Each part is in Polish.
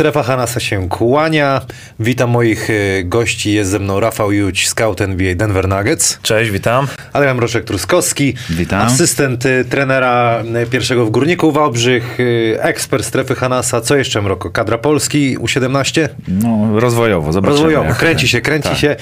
Strefa Hanasa się kłania. Witam moich y, gości. Jest ze mną Rafał Juć, scout NBA Denver Nuggets. Cześć, witam. Adrian Mroczek-Truskowski. Witam. Asystent y, trenera y, pierwszego w Górniku Wałbrzych. Ekspert Strefy Hanasa. Co jeszcze Mroko? Kadra Polski U17? No, rozwojowo, zobaczymy. Rozwojowo. Kręci się, kręci Tak. się.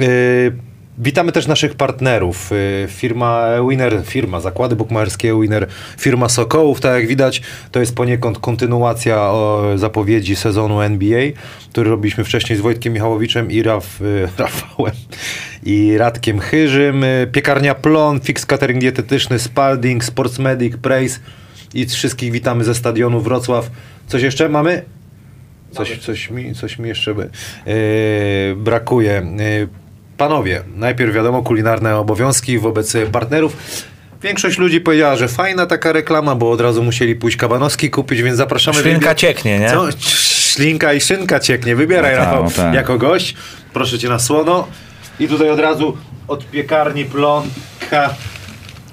Y, Witamy też naszych partnerów. Y, Firma Winner, firma, zakłady bukmacherskie Winner, firma Sokołów, tak jak widać, to jest poniekąd kontynuacja zapowiedzi sezonu NBA, który robiliśmy wcześniej z Wojtkiem Michałowiczem i Raf, y, Rafałem i Radkiem Chyżym. Y, Piekarnia Plon, Fix Catering Dietetyczny, Spalding, Sports Medic, Praise i wszystkich witamy ze stadionu Wrocław. Coś jeszcze mamy? Coś, coś, mi, coś mi jeszcze by, yy, brakuje. Yy, panowie, najpierw wiadomo, kulinarne obowiązki wobec partnerów. Większość ludzi powiedziała, że fajna taka reklama, bo od razu musieli pójść kabanowski kupić, więc zapraszamy. Ślinka Wybie- cieknie, nie? Co? Ślinka i szynka cieknie. Wybieraj, No Rafał, no tak. jako gość. Proszę cię na słono. I tutaj od razu od piekarni plonka.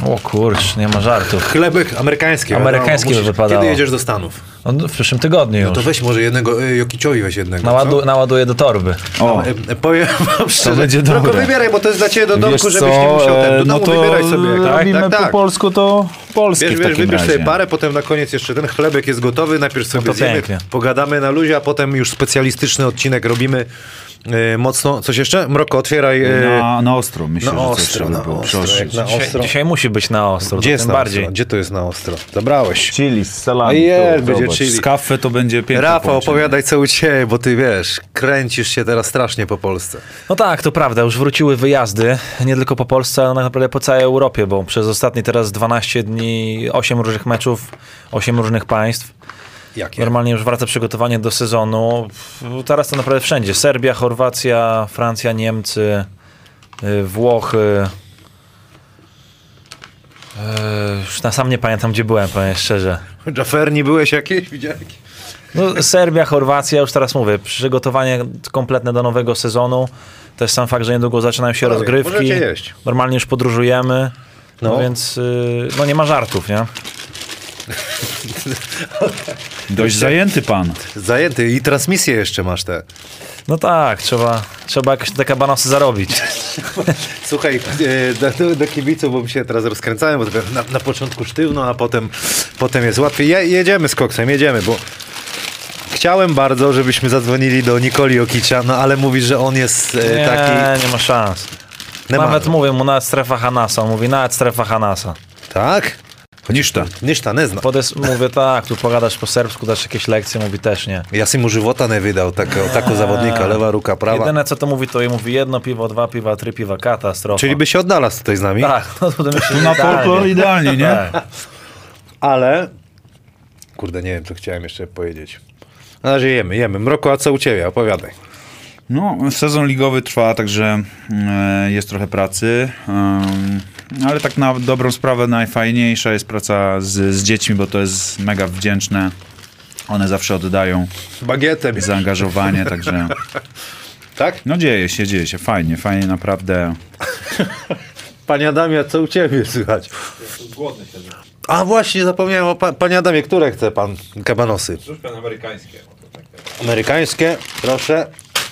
O kurcz, nie ma żartów. Chlebek amerykański. Amerykański wiadomo, by wypadało. Kiedy jedziesz do Stanów? No, w przyszłym tygodniu No już. to weź może jednego, y, Jokiciowi weź jednego. Naładu, co? naładuję do torby. O, E, e, Powiem wam szczerze, będzie tylko dobre. wybieraj, bo to jest dla ciebie do domku, wiesz żebyś nie co, musiał ten, do e, no domu to wybieraj sobie. jak- robimy tak, po tak. polsku, to polskie Wiesz, w wiesz, wybierz razie. sobie parę, potem na koniec jeszcze ten chlebek jest gotowy, najpierw sobie to zjemy, pięknie. pogadamy na luzie, a potem już specjalistyczny odcinek robimy e, mocno. Coś jeszcze? Mroko, otwieraj. E, Na, na ostro, myślę, na że ostro, coś trzeba na by było ostro, jak na Dzisiaj, ostro. dzisiaj musi być na ostro, Gdzie jest na bardziej. ostro? Gdzie to jest na ostro? Zabrałeś. Chili z salami. To, będzie chili. Z kawy to będzie piękne Rafał, opowiadaj co u ciebie, bo ty wiesz, kręcisz się teraz strasznie po Polsce. No tak, to prawda, już wróciły wyjazdy, nie tylko po Polsce, ale tak naprawdę po całej Europie, bo przez ostatnie teraz 12 dni 8 różnych meczów, 8 różnych państw. Jakie? Normalnie już wraca przygotowanie do sezonu. Teraz to naprawdę wszędzie. Serbia, Chorwacja, Francja, Niemcy, y, Włochy. Eee, Już na sam nie pamiętam, gdzie byłem, powiem szczerze. Jafferni byłeś jakieś? Widziałeś? No, Serbia, Chorwacja, już teraz mówię, przygotowanie kompletne do nowego sezonu. Też sam fakt, że niedługo zaczynają się Panowie, rozgrywki. Normalnie już podróżujemy. No, No. więc y, no nie ma żartów, nie? Dość zajęty pan. Zajęty i transmisję jeszcze masz te. No tak, trzeba, trzeba jakoś te kabanosy zarobić. Słuchaj, e, do, do, kibiców, bo mi się teraz rozkręcałem, bo na, na początku sztywno, a potem, potem jest łatwiej. Je, jedziemy z koksem, jedziemy, bo chciałem bardzo, żebyśmy zadzwonili do Nikoli Okicza, no ale mówisz, że on jest e, Nie, taki... nie ma szans. Nie ma. Nawet mówię mu nawet strefa Hanasa. On mówi nawet strefa Hanasa. Tak? Niż to. Ništa ne zna. Podes, mówię tak, tu pogadasz po serbsku, dasz jakieś lekcje, mówi też nie. Ja si mu života ne wydał, tako, tako zawodnika, lewa ruka, prawa. Jedyne co to mówi, to je mówi jedno piwo, dwa piwa, trzy piwa, katastrofa. Czyli by się odnalazł tutaj z nami. Tak, no to myślę, Tu na folklor idealnie, nie? Tak. Ale... Kurde, nie wiem, co chciałem jeszcze powiedzieć. Na razie jemy, jemy. Mroko, a co u ciebie? Opowiadaj. No, sezon ligowy trwa, także e, jest trochę pracy. Em, ale tak na dobrą sprawę najfajniejsza jest praca z, z dziećmi, bo to jest mega wdzięczne. One zawsze oddają Bagietem. zaangażowanie, także Tak? no dzieje się, dzieje się. Fajnie, fajnie naprawdę. Panie Adamie, co u ciebie słychać? Głodny siedzę. A właśnie, zapomniałem o pa, panie Adamie, które chce pan kabanosy? Troszkę amerykańskie. Amerykańskie, proszę.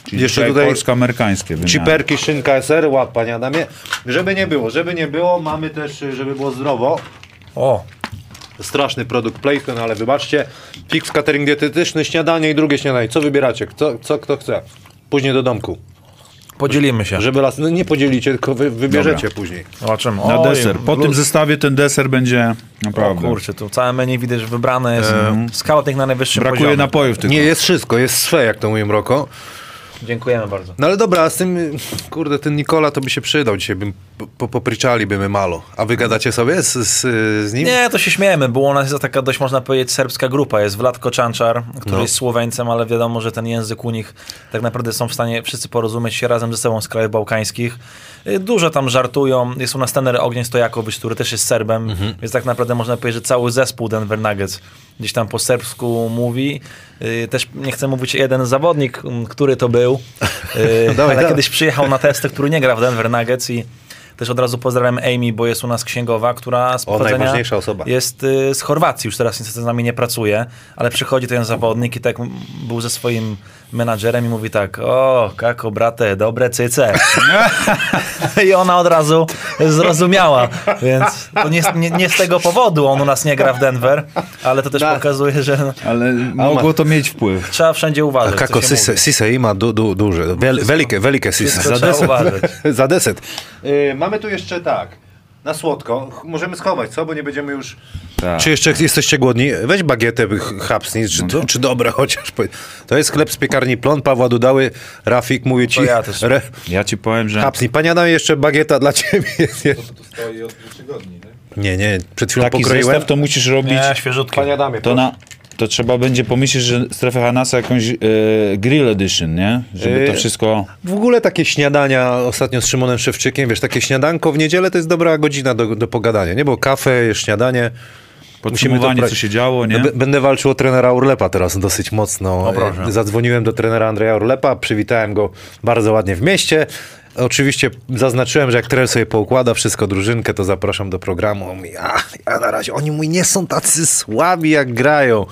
Czyli Jeszcze tutaj polsko-amerykańskie. wymiany. ciperki, szynka SR, łap panie Adamie. Żeby nie było, żeby nie było, mamy też, żeby było zdrowo. O, Straszny produkt placement, ale wybaczcie. Fix catering dietetyczny, śniadanie i drugie śniadanie. Co wybieracie? Co, co kto chce? Później do domku. podzielimy się. Żeby las, no nie podzielicie, tylko wy, wybierzecie Dobra. później. Zobaczymy. Na Oj, deser. Po tym zestawie ten deser będzie O naprawdę. kurczę, tu całe menu widać, że wybrane jest scouting na najwyższym Brakuje poziomie. napojów tylko. Nie, jest wszystko, jest swe, jak to mówię Mroko. Dziękujemy bardzo. No ale dobra, z tym, kurde, ten Nikola to by się przydał dzisiaj, bym, po, popryczaliby malo. A wy gadacie sobie z, z, z nim? Nie, to się śmiejemy, bo u nas jest taka dość, można powiedzieć, serbska grupa. Jest Wladko Czanczar, który No. jest Słoweńcem, ale wiadomo, że ten język u nich tak naprawdę są w stanie wszyscy porozumieć się razem ze sobą z krajów bałkańskich. Y, Dużo tam żartują. Jest u nas tener Ogień Stojakowicz, który też jest Serbem, Mhm. więc tak naprawdę można powiedzieć, że cały zespół Denver Nuggets gdzieś tam po serbsku mówi. Y, Też nie chcę mówić jeden zawodnik, który to był, y, Dawaj, ale dawaj. kiedyś przyjechał na testy, który nie gra w Denver Nuggets i Też od razu pozdrawiam Amy, bo jest u nas księgowa, która z O, najważniejsza osoba. jest z Chorwacji, już teraz niestety z nami nie pracuje, ale przychodzi ten zawodnik i tak był ze swoim menadżerem i mówi tak, o, kako brate, dobre cyce. I ona od razu zrozumiała, więc to nie, nie, nie z tego powodu on u nas nie gra w Denver, ale to też Da. pokazuje, że Ale mogło to mieć wpływ. trzeba wszędzie uważać. co Kako sise, sise ima du, du, duże, Wiel, wielkie, wielkie sise. Za trzeba deset. uważać. Za deset. Y, mamy tu jeszcze tak, na słodko, możemy schować, co? Bo nie będziemy już... Tak. Czy jeszcze jesteście głodni? Weź bagietę, ch- chapsnij, czy, No czy dobre chociaż. To jest chleb z piekarni Plon, Pawła Dudały, Rafik, mówię ci. To ja też. Re, Ja ci powiem, że chapsnij. Pani Adam, jeszcze bagieta dla ciebie. jest. To tu stoi od dwóch tygodni, nie? Nie, nie, przed chwilą taki pokroiłem. zestaw to musisz robić. Nie, świeżutkie. Panie Adamie, To, na, to trzeba będzie pomyśleć, że strefę Hanasa jakąś e, grill edition, nie? Żeby to E, wszystko... W ogóle takie śniadania ostatnio z Szymonem Szewczykiem, wiesz, takie śniadanko w niedzielę to jest dobra godzina do, do pogadania, nie? Bo kawę, śniadanie. Podsumowanie, to co się działo, nie? B- Będę walczył o trenera Urlepa teraz dosyć mocno. O. E, Zadzwoniłem do trenera Andrzeja Urlepa, przywitałem go bardzo ładnie w mieście. Oczywiście zaznaczyłem, że jak trener sobie poukłada wszystko, drużynkę, to zapraszam do programu. On mówi, a, ja na razie, oni mój nie są tacy słabi, jak grają.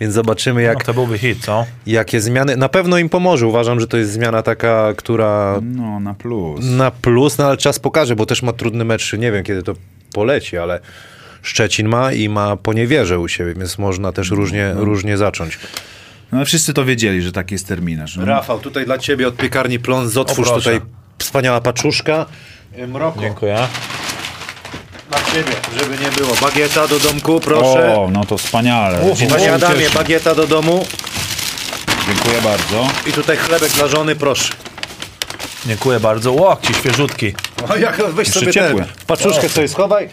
Więc zobaczymy, jak, No, to byłby hit, co? jakie zmiany. Na pewno im pomoże. Uważam, że to jest zmiana taka, która No, na plus. na plus, no ale czas pokaże, bo też ma trudny mecz. Nie wiem, kiedy to poleci, ale Szczecin ma i ma poniewierze u siebie, więc można też różnie, różnie zacząć. No, wszyscy to wiedzieli, że taki jest terminarz. No. Rafał, tutaj dla ciebie od piekarni Plon, otwórz tutaj wspaniała paczuszka. Y, Mroko, Dziękuję. dla ciebie, żeby nie było. Bagieta do domku, proszę. O, no to wspaniale. Uhu. Się Panie Adamie, cieszę. bagieta do domu Dziękuję bardzo. i tutaj chlebek dla żony, proszę. Dziękuję bardzo. Łokci, świeżutki. O, jak weź Jeszcze sobie ciepłe. tę paczuszkę sobie schowaj.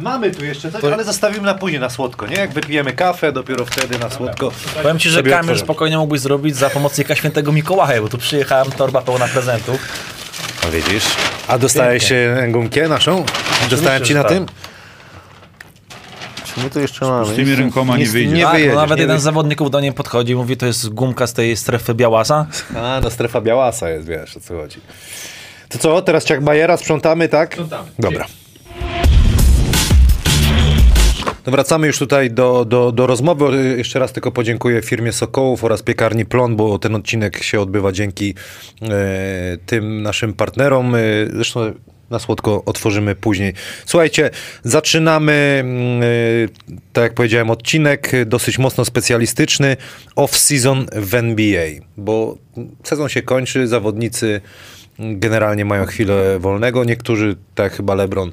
Mamy tu jeszcze coś, ale zostawimy na później na słodko, nie? Jak wypijemy kawę, dopiero wtedy na słodko. Powiem ci, że otworzę. spokojnie mógłbyś zrobić za pomocnika świętego Mikołaja, bo tu przyjechałem, torba pełna prezentów. A widzisz? A dostałeś się gumkę naszą? Dostałem ci na tak. tym? My tu jeszcze mamy? Z tymi rękoma nie wyjdzie. Nie tak, wyjedziesz, no nawet nie jeden wy- z zawodników do niej podchodzi i mówi, to jest gumka z tej strefy Białasa. A, no strefa białasa jest, wiesz o co chodzi. To co, teraz ciak Bajera sprzątamy, tak? Sprzątamy. Dobra. No wracamy już tutaj do, do, do rozmowy. Jeszcze raz tylko podziękuję firmie Sokołów oraz piekarni Plon, bo ten odcinek się odbywa dzięki e, tym naszym partnerom. E, zresztą na słodko otworzymy później. Słuchajcie, zaczynamy, e, tak jak powiedziałem, odcinek dosyć mocno specjalistyczny off-season w NBA, bo sezon się kończy, zawodnicy generalnie mają chwilę wolnego. Niektórzy, tak chyba LeBron,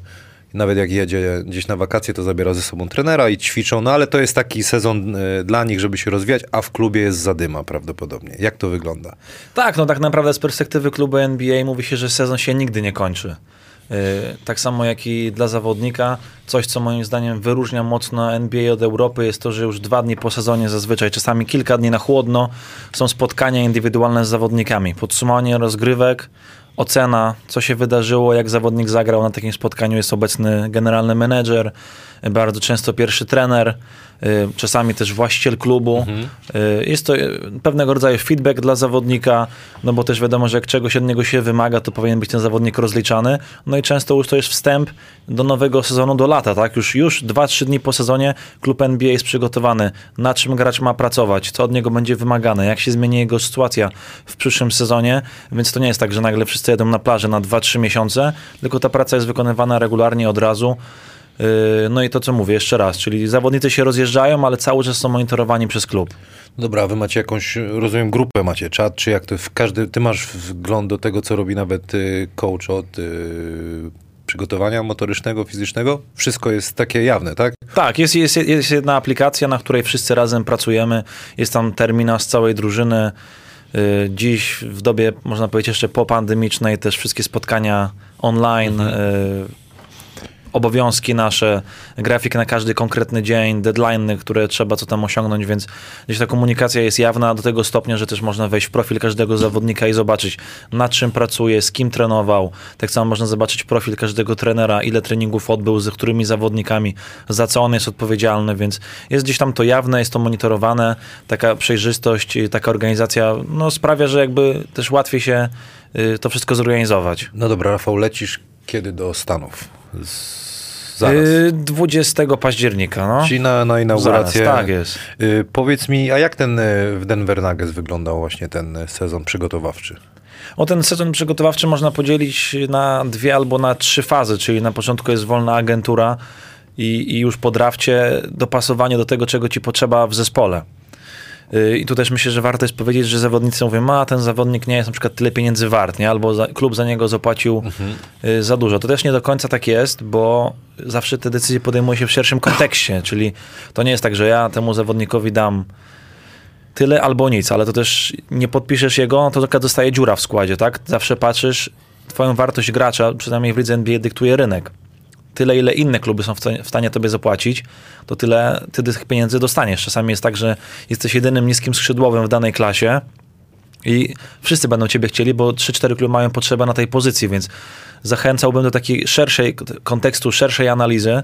nawet jak jedzie gdzieś na wakacje, to zabiera ze sobą trenera i ćwiczą, no ale to jest taki sezon e, dla nich, żeby się rozwijać, a w klubie jest zadyma prawdopodobnie. Jak to wygląda? Tak, no tak naprawdę z perspektywy klubu NBA mówi się, że sezon się nigdy nie kończy. Yy, Tak samo jak i dla zawodnika, coś co moim zdaniem wyróżnia mocno NBA od Europy jest to, że już dwa dni po sezonie zazwyczaj, czasami kilka dni na chłodno są spotkania indywidualne z zawodnikami. Podsumowanie rozgrywek, ocena, co się wydarzyło, jak zawodnik zagrał na takim spotkaniu. Jest obecny generalny menedżer, bardzo często pierwszy trener, y, czasami też właściciel klubu. Y, Jest to y, pewnego rodzaju feedback dla zawodnika, no bo też wiadomo, że jak czegoś od niego się wymaga, to powinien być ten zawodnik rozliczany. No i często już to jest wstęp do nowego sezonu, do lata, tak? Już, już 2-3 dni po sezonie klub NBA jest przygotowany, na czym gracz ma pracować, co od niego będzie wymagane, jak się zmieni jego sytuacja w przyszłym sezonie, więc to nie jest tak, że nagle wszyscy jedą na plażę na 2-3 miesiące, tylko ta praca jest wykonywana regularnie od razu. Yy, No i to, co mówię jeszcze raz, czyli zawodnicy się rozjeżdżają, ale cały czas są monitorowani przez klub. Dobra, wy macie jakąś, rozumiem, grupę macie, czat, czy jak to w każdy, ty masz wgląd do tego, co robi nawet y, coach od y, przygotowania motorycznego, fizycznego? Wszystko jest takie jawne, tak? Tak, jest, jest, jest jedna aplikacja, na której wszyscy razem pracujemy. Jest tam terminarz całej drużyny. Yy, Dziś w dobie, można powiedzieć, jeszcze popandemicznej też wszystkie spotkania online, yy, obowiązki nasze, grafik na każdy konkretny dzień, deadline, które trzeba co tam osiągnąć, więc gdzieś ta komunikacja jest jawna do tego stopnia, że też można wejść w profil każdego zawodnika i zobaczyć nad czym pracuje, z kim trenował. Tak samo można zobaczyć profil każdego trenera, ile treningów odbył, z którymi zawodnikami, za co on jest odpowiedzialny, więc jest gdzieś tam to jawne, jest to monitorowane, taka przejrzystość, i taka organizacja no, sprawia, że jakby też łatwiej się y, to wszystko zorganizować. No dobra, Rafał, lecisz Kiedy do Stanów? Z... Zaraz. Y, 20 października, no. Czyli na, na inaugurację. Zaraz, tak jest. Y, powiedz mi, a jak ten y, w Denver Nuggets wyglądał właśnie ten y, sezon przygotowawczy? O ten sezon przygotowawczy można podzielić na dwie albo na trzy fazy, czyli na początku jest wolna agentura i, i już po drafcie dopasowanie do tego, czego ci potrzeba w zespole. Y, I tu też myślę, że warto jest powiedzieć, że zawodnicy mówią, a ten zawodnik nie jest na przykład tyle pieniędzy wart, nie? albo za, klub za niego zapłacił y, za dużo. To też nie do końca tak jest, bo zawsze te decyzje podejmuje się w szerszym kontekście, czyli to nie jest tak, że ja temu zawodnikowi dam tyle albo nic, ale to też nie podpiszesz jego, to taka zostaje dziura w składzie, tak? Zawsze patrzysz, twoją wartość gracza, przynajmniej w lidze NBA dyktuje rynek. Tyle, ile inne kluby są w stanie- tobie zapłacić, to tyle ty tych pieniędzy dostaniesz. Czasami jest tak, że jesteś jedynym niskim skrzydłowym w danej klasie i wszyscy będą ciebie chcieli, bo 3-4 kluby mają potrzebę na tej pozycji, więc zachęcałbym do takiej szerszej kontekstu, szerszej analizy,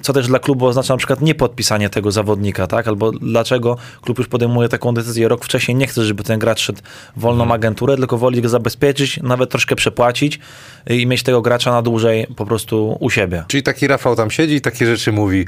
co też dla klubu oznacza na przykład nie podpisanie tego zawodnika, tak? Albo dlaczego klub już podejmuje taką decyzję rok wcześniej, nie chce, żeby ten gracz szedł w wolną agenturę, tylko woli go zabezpieczyć, nawet troszkę przepłacić y, i mieć tego gracza na dłużej po prostu u siebie. Czyli taki Rafał tam siedzi i takie rzeczy mówi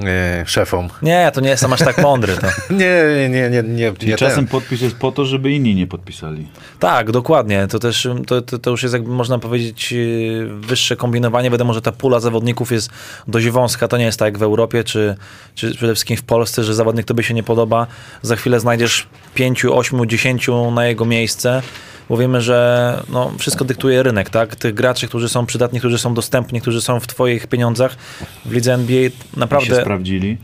e, szefom. Nie, to nie jestem aż tak mądry. To. Nie, nie, nie, nie, nie, czasem ten. podpis jest po to, żeby inni nie podpisali. Tak, dokładnie. To też to, to, to już jest, jakby można powiedzieć, yy, wyższe kombinowanie. Wiadomo, że ta pula zawodników jest dość wąska. To nie jest tak jak w Europie, czy, czy przede wszystkim w Polsce, że zawodnik tobie się nie podoba. Za chwilę znajdziesz pięciu, ośmiu, dziesięciu na jego miejsce. Bo wiemy, że no, wszystko dyktuje rynek, tak? Tych graczy, którzy są przydatni, którzy są dostępni, którzy są w twoich pieniądzach w lidze NBA naprawdę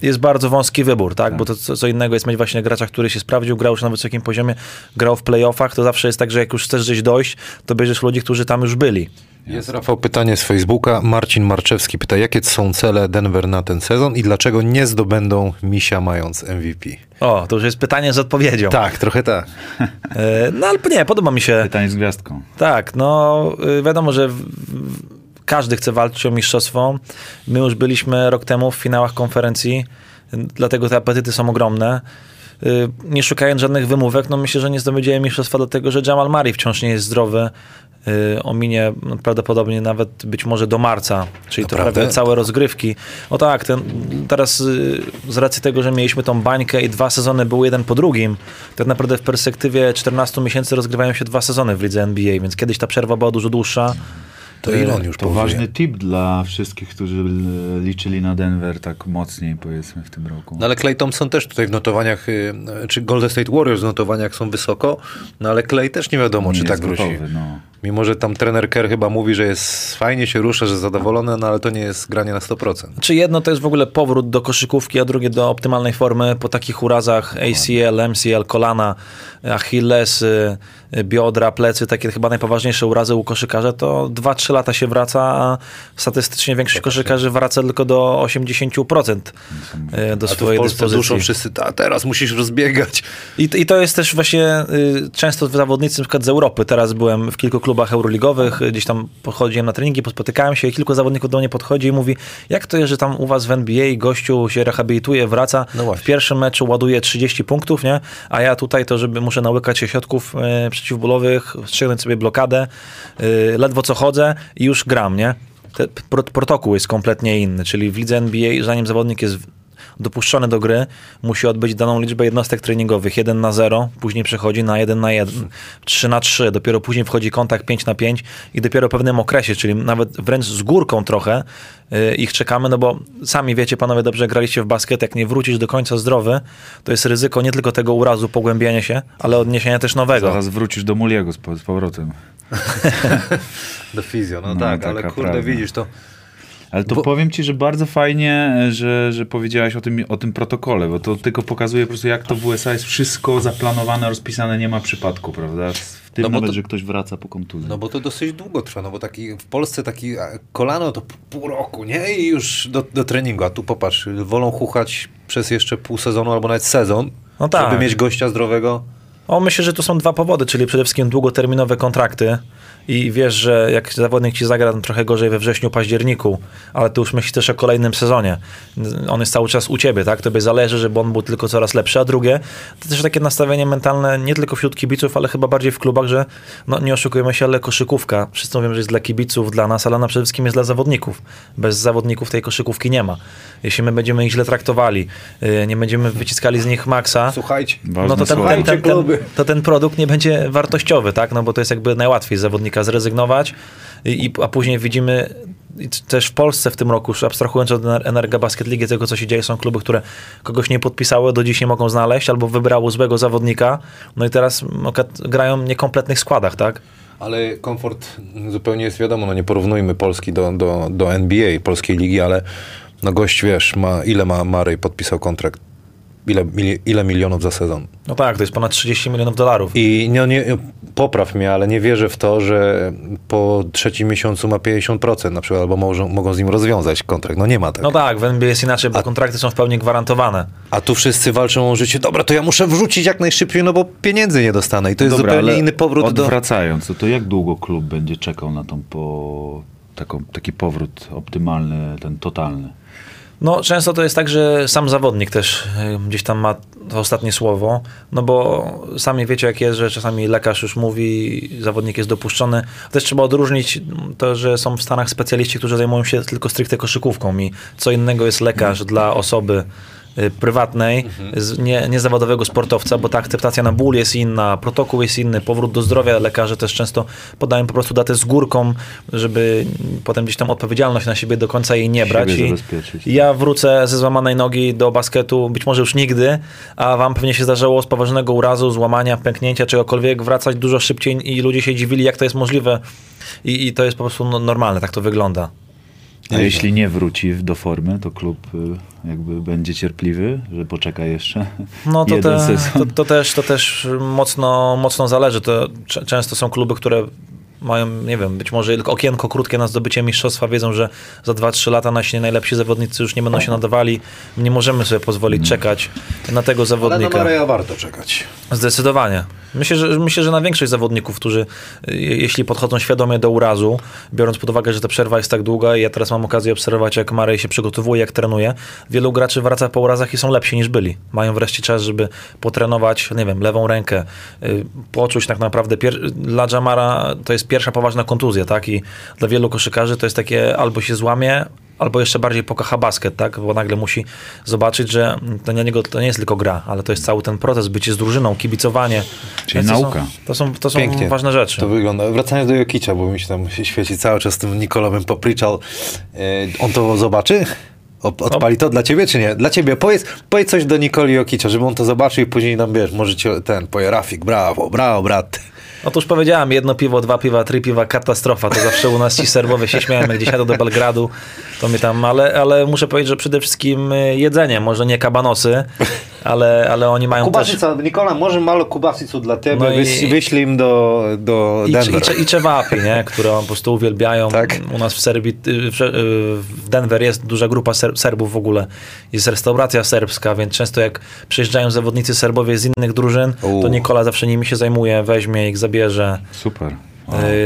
jest bardzo wąski wybór, tak? Bo to co, co innego jest mieć właśnie gracza, który się sprawdził, grał już na wysokim poziomie, grał w playoffach, to zawsze jest tak, że jak już chcesz gdzieś dojść, to bierzesz ludzi, którzy tam już byli. Jest Rafał pytanie z Facebooka. Marcin Marczewski pyta, jakie są cele Denver na ten sezon i dlaczego nie zdobędą misia mając MVP? O, to już jest pytanie z odpowiedzią. Tak, trochę tak. E, No ale nie, podoba mi się. Pytanie z gwiazdką. Tak, no y, wiadomo, że każdy chce walczyć o mistrzostwo. My już byliśmy rok temu w finałach konferencji, dlatego te apetyty są ogromne. Y, Nie szukając żadnych wymówek, no myślę, że nie zdobędziemy mistrzostwa dlatego, że Jamal Murray wciąż nie jest zdrowy. Y, Ominie prawdopodobnie nawet być może do marca, czyli to prawie całe rozgrywki. O tak, ten, teraz y, z racji tego, że mieliśmy tą bańkę i dwa sezony były jeden po drugim, tak naprawdę w perspektywie 14 miesięcy rozgrywają się dwa sezony w lidze NBA, więc kiedyś ta przerwa była dużo dłuższa. To ile on już To powie? ważny tip dla wszystkich, którzy e, liczyli na Denver tak mocniej, powiedzmy, w tym roku. No ale Clay Thompson też tutaj w notowaniach, y, czy Golden State Warriors w notowaniach są wysoko, no ale Clay też nie wiadomo, Nie czy tak jest wróci. gotowy, no. Mimo, że tam trener Kerr chyba mówi, że jest fajnie się rusza, że zadowolony, no ale to nie jest granie na 100%. Czy jedno to jest w ogóle powrót do koszykówki, a drugie do optymalnej formy po takich urazach ACL, MCL, kolana, Achilles, y, y, biodra, plecy, takie chyba najpoważniejsze urazy u koszykarza, to 2-3 lata się wraca, a statystycznie większość koszykarzy wraca tylko do 80% y, do A tu w swojej dyspozycji. duszą wszyscy, a teraz musisz rozbiegać. I, I to jest też właśnie y, często zawodnicy na przykład z Europy. Teraz byłem w kilku klubach euroligowych, y, gdzieś tam pochodziłem na treningi, pospotykałem się i kilku zawodników do mnie podchodzi i mówi, jak to jest, że tam u was w NBA gościu się rehabilituje, wraca, No w pierwszym meczu ładuje 30 punktów, nie? A ja tutaj to, żeby muszę nałykać się środków y, przeciwbólowych, ściągnąć sobie blokadę, y, ledwo co chodzę i już gram, nie? Te, pro, protokół jest kompletnie inny, czyli w lidze NBA, zanim zawodnik jest dopuszczony do gry, musi odbyć daną liczbę jednostek treningowych 1 na 0, później przechodzi na 1 na 1, 3 na 3, dopiero później wchodzi kontakt 5 na 5 i dopiero w pewnym okresie, czyli nawet wręcz z górką trochę y, ich czekamy, no bo sami wiecie, panowie dobrze graliście w basket, jak nie wrócisz do końca zdrowy, to jest ryzyko nie tylko tego urazu, pogłębiania się, ale odniesienia też nowego. Zaraz wrócisz do Muliego z, po- z powrotem. Do fizjo, no, No, tak, ale kurde, prawda. widzisz to. Ale to Bo- powiem ci, że bardzo fajnie, że, że powiedziałeś o tym, o tym protokole, bo to tylko pokazuje po prostu, jak to w USA jest wszystko zaplanowane, rozpisane, nie ma przypadku, prawda? W tym No nawet, to- że ktoś wraca po kontuzji. No bo to dosyć długo trwa, no bo taki w Polsce taki e, kolano to pół roku, nie? I już do, do treningu, a tu popatrz, wolą chuchać przez jeszcze pół sezonu albo nawet sezon, No tak. żeby mieć gościa zdrowego. O, myślę, że to są dwa powody, czyli przede wszystkim długoterminowe kontrakty i wiesz, że jak zawodnik ci zagra no, trochę gorzej we wrześniu, październiku, ale ty już myślisz też o kolejnym sezonie. On jest cały czas u ciebie, tak? Tobie zależy, żeby on był tylko coraz lepszy, a drugie, to też takie nastawienie mentalne nie tylko wśród kibiców, ale chyba bardziej w klubach, że no nie oszukujemy się, ale koszykówka, wszyscy mówią, że jest dla kibiców, dla nas, ale ona przede wszystkim jest dla zawodników. Bez zawodników tej koszykówki nie ma. Jeśli my będziemy ich źle traktowali, yy, nie będziemy wyciskali z nich maksa, Słuchajcie. No to ten, ten, ten, to ten produkt nie będzie wartościowy, tak? No bo to jest jakby najłatwiej z zrezygnować, i, a później widzimy też w Polsce w tym roku, już abstrahując od Ener- Energa Basket League, tego co się dzieje, są kluby, które kogoś nie podpisały, do dziś nie mogą znaleźć, albo wybrało złego zawodnika, no i teraz grają w niekompletnych składach, tak? Ale komfort zupełnie jest wiadomo, no nie porównujmy Polski do, do, do NBA, polskiej ligi, ale no gość, wiesz, ma, ile ma Marej podpisał kontrakt? Ile, ile milionów za sezon? No tak, to jest ponad 30 milionów dolarów. I nie, nie, popraw mnie, ale nie wierzę w to, że po trzecim miesiącu ma 50% na przykład, albo mogą, mogą z nim rozwiązać kontrakt. No nie ma tak. No tak, w NBA jest inaczej, bo kontrakty są w pełni gwarantowane. A tu wszyscy walczą o życie. Dobra, to ja muszę wrzucić jak najszybciej, no bo pieniędzy nie dostanę. I to jest Dobra, zupełnie inny powrót do... Odwracając, to, to jak długo klub będzie czekał na tą po, taką, taki powrót optymalny, ten totalny? No, często to jest tak, że sam zawodnik też y, gdzieś tam ma to ostatnie słowo, no bo sami wiecie jak jest, że czasami lekarz już mówi, zawodnik jest dopuszczony. Też trzeba odróżnić to, że są w Stanach specjaliści, którzy zajmują się tylko stricte koszykówką i co innego jest lekarz dla osoby prywatnej, z nie, niezawodowego sportowca, bo ta akceptacja na ból jest inna, protokół jest inny, powrót do zdrowia lekarze też często podają po prostu datę z górką, żeby potem gdzieś tam odpowiedzialność na siebie do końca jej nie brać. I, ja wrócę ze złamanej nogi do basketu, być może już nigdy, a wam pewnie się zdarzało z poważnego urazu, złamania, pęknięcia, czegokolwiek, wracać dużo szybciej i ludzie się dziwili, jak to jest możliwe. I, i to jest po prostu no, normalne, tak to wygląda. A jeśli nie wróci do formy, to klub y, jakby będzie cierpliwy, że poczeka jeszcze No to, te, to, to, też, to też mocno, mocno zależy. To często są kluby, które mają, nie wiem, być może tylko okienko krótkie na zdobycie mistrzostwa, wiedzą, że za 2-3 lata nasi najlepsi zawodnicy już nie będą się nadawali. Nie możemy sobie pozwolić czekać na tego Ale na zawodnika. Mareja warto czekać. Zdecydowanie. Myślę że, myślę, że na większość zawodników, którzy jeśli podchodzą świadomie do urazu, biorąc pod uwagę, że ta przerwa jest tak długa i ja teraz mam okazję obserwować, jak Marej się przygotowuje, jak trenuje, wielu graczy wraca po urazach i są lepsi niż byli. Mają wreszcie czas, żeby potrenować, nie wiem, lewą rękę, y, poczuć tak naprawdę, pier- dla Jamara to jest pierwsza poważna kontuzja, tak? I dla wielu koszykarzy to jest takie albo się złamie, albo jeszcze bardziej pokocha basket, tak? Bo nagle musi zobaczyć, że to dla niego to nie jest tylko gra, ale to jest cały ten proces, bycie z drużyną, kibicowanie. Czyli to nauka. Są, to są, to są Pięknie. ważne rzeczy. To wygląda. Wracając do Jokicza, bo mi się tam się świeci cały czas tym Nikola bym popriczał. E, on to zobaczy? Odpali to dla ciebie, czy nie? Dla ciebie. Powiedz, powiedz coś do Nikoli Jokicza, żeby on to zobaczył i później nam, wiesz, może cię ten, powie Rafik, brawo, brawo, brat. Otóż powiedziałem, jedno piwo, dwa piwa, trzy piwa, katastrofa. To zawsze u nas ci serbowie się śmieją, jak gdzieś jadą do Belgradu, to mnie tam, ale, ale muszę powiedzieć, że przede wszystkim y, jedzenie, może nie kabanosy, ale, ale oni mają też... Kubasica, Nikola, może malo kubasicu dla ciebie, No i- wyś, wyślij im do, do I, Denver. i, cze- I czewapi, nie? które po prostu uwielbiają. Tak. U nas w Serbii, y, w, y, w Denver jest duża grupa ser, Serbów w ogóle. Jest restauracja serbska, więc często jak przyjeżdżają zawodnicy Serbowie z innych drużyn, to U. Nikola zawsze nimi się zajmuje, weźmie ich, zabierze. Super.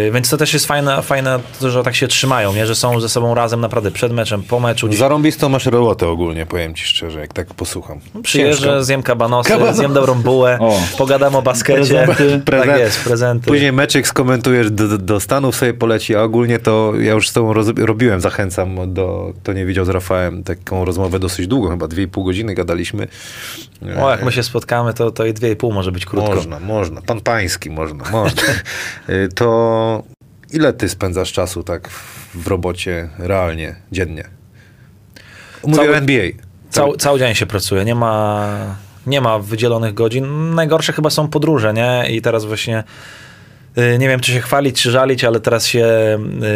Y, więc to też jest fajne, fajne to, że tak się trzymają, nie? że są ze sobą razem naprawdę przed meczem, po meczu. Gdzieś Zarąbistą masz robotę ogólnie, powiem ci szczerze, jak tak posłucham. przyjeżdżę, Ciężko. zjem kabanosy, Kabanosy. zjem dobrą bułę, O. pogadam o baskecie. Prezenty. Tak jest, prezenty. Później meczyk skomentujesz, do, do- Stanów sobie poleci, a ogólnie to ja już z tobą roz, robiłem, zachęcam do, kto nie widział z Rafałem, taką rozmowę dosyć długą, chyba 2,5 godziny gadaliśmy. O, jak my się spotkamy, to, to i dwie i pół może być krótko. Można, można, pan pański, można, można. Y, to ile ty spędzasz czasu tak w, robocie realnie, dziennie? Mówię Cały- o NBA. Cał, cały dzień się pracuje, nie ma, nie ma wydzielonych godzin. Najgorsze chyba są podróże, nie? I teraz właśnie nie wiem, czy się chwalić, czy żalić, ale teraz się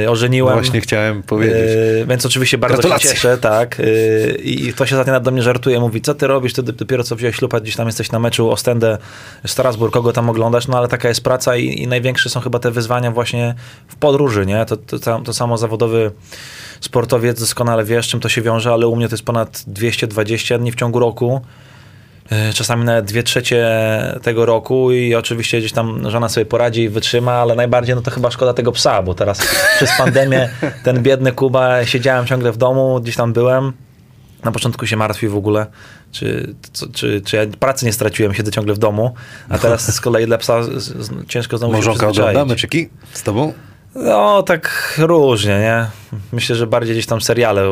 y, ożeniłem. Właśnie chciałem powiedzieć. Y, więc oczywiście bardzo się Gratulacje. cieszę, tak. Y, I ktoś ostatnio nad do mnie żartuje, mówi, co ty robisz, ty dopiero co wziąłeś ślub, a gdzieś tam jesteś na meczu Ostende, Strasburg, kogo tam oglądasz, no ale taka jest praca i, i największe są chyba te wyzwania właśnie w podróży, nie? To, to, to, to samo zawodowy sportowiec doskonale wie, z czym to się wiąże, ale u mnie to jest ponad 220 dni w ciągu roku. Y, czasami nawet dwie trzecie tego roku i oczywiście gdzieś tam żona sobie poradzi i wytrzyma, ale najbardziej no to chyba szkoda tego psa, bo teraz przez pandemię ten biedny Kuba, siedziałem ciągle w domu, gdzieś tam byłem, na początku się martwi w ogóle, czy, czy, czy ja pracy nie straciłem, siedzę ciągle w domu, a teraz z kolei dla psa z, z, ciężko znowu się Małżonka przyzwyczaić. ogląda meczyki z tobą? No, tak różnie, nie? Myślę, że bardziej gdzieś tam seriale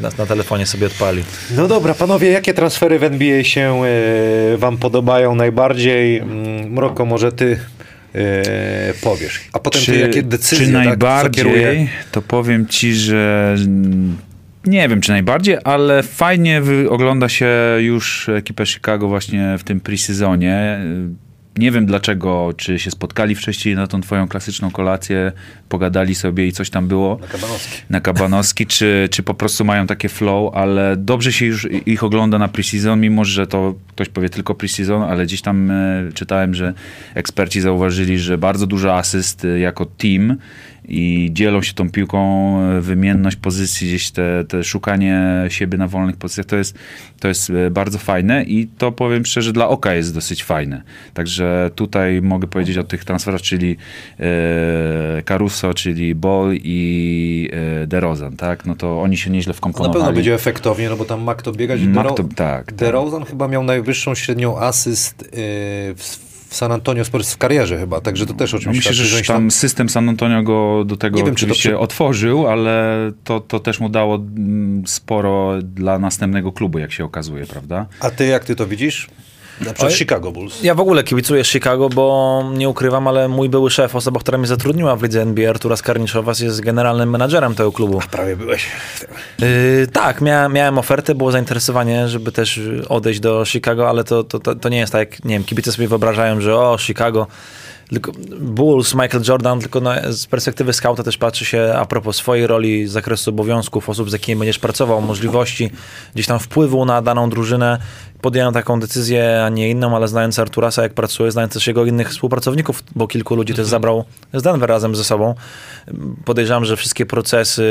na, na telefonie sobie odpali. No dobra, panowie, jakie transfery w NBA się e, wam podobają najbardziej? Mm, Mroko, może ty e, powiesz. A potem ty jakie decyzje czy tak, najbardziej, zakieruje? to powiem ci, że nie wiem czy najbardziej, ale fajnie wy- ogląda się już ekipę Chicago właśnie w tym presezonie. Nie wiem dlaczego, czy się spotkali wcześniej na tą twoją klasyczną kolację, pogadali sobie i coś tam było Na Kabanowski. na Kabanowski, czy, czy po prostu mają takie flow, ale dobrze się już ich ogląda na preseason, mimo że to ktoś powie tylko preseason, ale gdzieś tam e, czytałem, że eksperci zauważyli, że bardzo dużo asyst e, jako team i dzielą się tą piłką, e, wymienność pozycji, gdzieś te, te szukanie siebie na wolnych pozycjach, to jest, to jest e, bardzo fajne i to powiem szczerze, dla oka jest dosyć fajne. Także tutaj mogę powiedzieć o tych transferach, czyli e, Caruso, czyli Ball i e, DeRozan, tak? No to oni się nieźle Na wkomponowali. pewno będzie efektownie, no bo tam ma kto biegać. Ma Dero- kto- tak, tak. DeRozan chyba miał najwyższą średnią asyst e, w, w San Antonio Spurs w karierze chyba, także to też oczywiście myślę, że tam system San Antonio go do tego Nie wiem, czy to oczywiście otworzył, ale to, to też mu dało mm, sporo dla następnego klubu, jak się okazuje, prawda? A ty jak ty to widzisz? Na przykład. Chicago Bulls. Ja w ogóle kibicuję Chicago, bo nie ukrywam, ale mój były szef, osoba, która mnie zatrudniła w lidze NBA, Artura Skarniszowas, jest generalnym menadżerem tego klubu. Prawie byłeś. Yy, tak, miałem, miałem ofertę, było zainteresowanie, żeby też odejść do Chicago, ale to, to, to, to nie jest tak, jak, nie wiem, kibice sobie wyobrażają, że o, Chicago, tylko Bulls, Michael Jordan, tylko no, z perspektywy skauta też patrzy się a propos swojej roli, zakresu obowiązków, osób, z jakimi będziesz pracował, możliwości, gdzieś tam wpływu na daną drużynę. Podjąłem taką decyzję, a nie inną, ale znając Arturasa, jak pracuje, znając też jego innych współpracowników, bo kilku ludzi też zabrał z Denver razem ze sobą. Podejrzewam, że wszystkie procesy,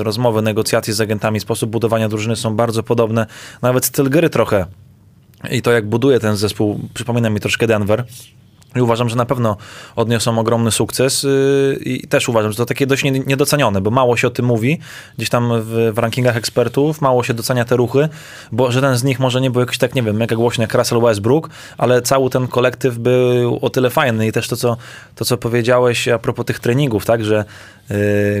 y, rozmowy, negocjacje z agentami, sposób budowania drużyny są bardzo podobne. Nawet styl gry trochę. I to, jak buduje ten zespół, przypomina mi troszkę Denver. I uważam, że na pewno odniosą ogromny sukces yy, i też uważam, że to takie dość nie- niedocenione, bo mało się o tym mówi, gdzieś tam w, w rankingach ekspertów, mało się docenia te ruchy, bo żaden z nich może nie był jakiś tak, nie wiem, mega głośny jak Russell Westbrook, ale cały ten kolektyw był o tyle fajny i też to, co, to, co powiedziałeś a propos tych treningów, tak, że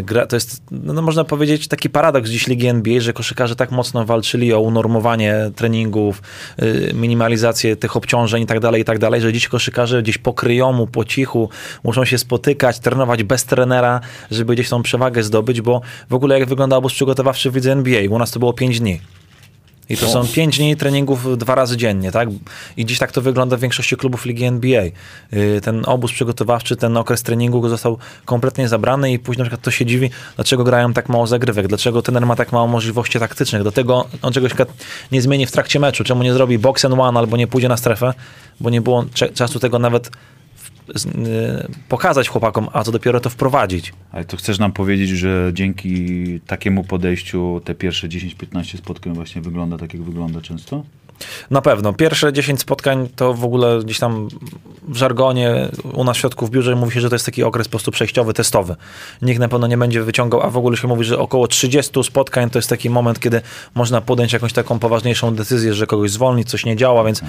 gra, to jest, no, no, można powiedzieć, taki paradoks dziś Ligi NBA, że koszykarze tak mocno walczyli o unormowanie treningów, yy, minimalizację tych obciążeń i tak dalej, i tak dalej, że dziś koszykarze gdzieś po kryjomu, po cichu muszą się spotykać, trenować bez trenera, żeby gdzieś tą przewagę zdobyć, bo w ogóle jak wygląda obóz przygotowawczy w NBA? U nas to było 5 dni. I to są 5 dni treningów dwa razy dziennie, tak? I dziś tak to wygląda w większości klubów Ligi NBA. Yy, Ten obóz przygotowawczy, ten okres treningu został kompletnie zabrany i później na przykład to się dziwi, dlaczego grają tak mało zagrywek, dlaczego trener ma tak mało możliwości taktycznych, do tego on czegoś nie zmieni w trakcie meczu, czemu nie zrobi box and one albo nie pójdzie na strefę, bo nie było czasu tego nawet pokazać chłopakom, a co dopiero to wprowadzić. Ale to chcesz nam powiedzieć, że dzięki takiemu podejściu te pierwsze 10-15 spotkań właśnie wygląda tak, jak wygląda często? Na pewno. Pierwsze 10 spotkań to w ogóle gdzieś tam w żargonie u nas w środku w biurze mówi się, że to jest taki okres po prostu przejściowy, testowy. Nikt na pewno nie będzie wyciągał, a w ogóle się mówi, że około 30 spotkań to jest taki moment, kiedy można podjąć jakąś taką poważniejszą decyzję, że kogoś zwolnić, coś nie działa, więc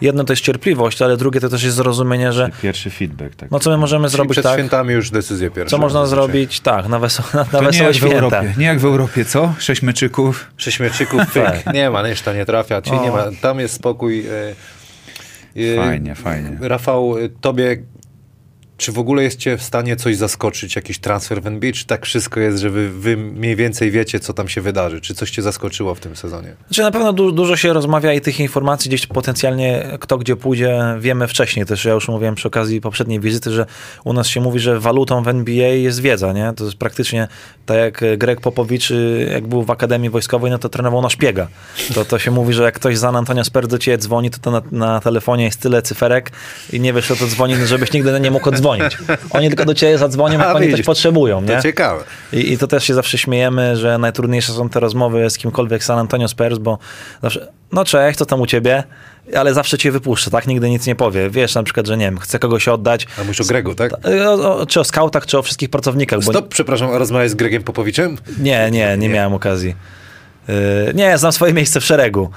jedno to jest cierpliwość, ale drugie to też jest zrozumienie, że Pierwszy feedback. Tak. no co my możemy Czyli zrobić przed tak, świętami już decyzję pierwszą. co można zrobić tak, na, weso- na, na to nie wesołe jak w święta. Europie. Nie jak w Europie, co? Sześć meczyków. Sześć mieczyków, pyk. Nie ma, reszta nie trafia, czyli nie ma. Tam jest spokój. e, e, Fajnie, fajnie. Rafał, e, tobie czy w ogóle jesteście w stanie coś zaskoczyć, jakiś transfer w NBA, czy tak wszystko jest, że wy, wy mniej więcej wiecie, co tam się wydarzy? Czy coś cię zaskoczyło w tym sezonie? Znaczy na pewno du- dużo się rozmawia i tych informacji gdzieś potencjalnie kto gdzie pójdzie wiemy wcześniej. Też ja już mówiłem przy okazji poprzedniej wizyty, że u nas się mówi, że walutą w NBA jest wiedza, nie? To jest praktycznie tak jak Greg Popowicz, y, jak był w Akademii Wojskowej, no to trenował na szpiega. To, to się mówi, że jak ktoś z San Antonio Spurs do ciebie dzwoni, to, to na, na telefonie jest tyle cyferek i nie wiesz, o to dzwoni, no żebyś nigdy nie mógł odzwonić. Oni tylko do ciebie zadzwonią, jak A, oni coś potrzebują, nie? To ciekawe. I, I to też się zawsze śmiejemy, że najtrudniejsze są te rozmowy z kimkolwiek San Antonio Spurs, bo zawsze, no cześć, co tam u ciebie? Ale zawsze cię wypuszcza, tak? Nigdy nic nie powie. Wiesz na przykład, że nie wiem, chce kogoś oddać. A mówisz o Gregu, tak? O, o, czy o skautach, czy o wszystkich pracownikach. Stop, przepraszam, a rozmawiałeś z Gregiem Popowiczem? nie, nie, nie miałem okazji. Yy, nie, znam swoje miejsce w szeregu.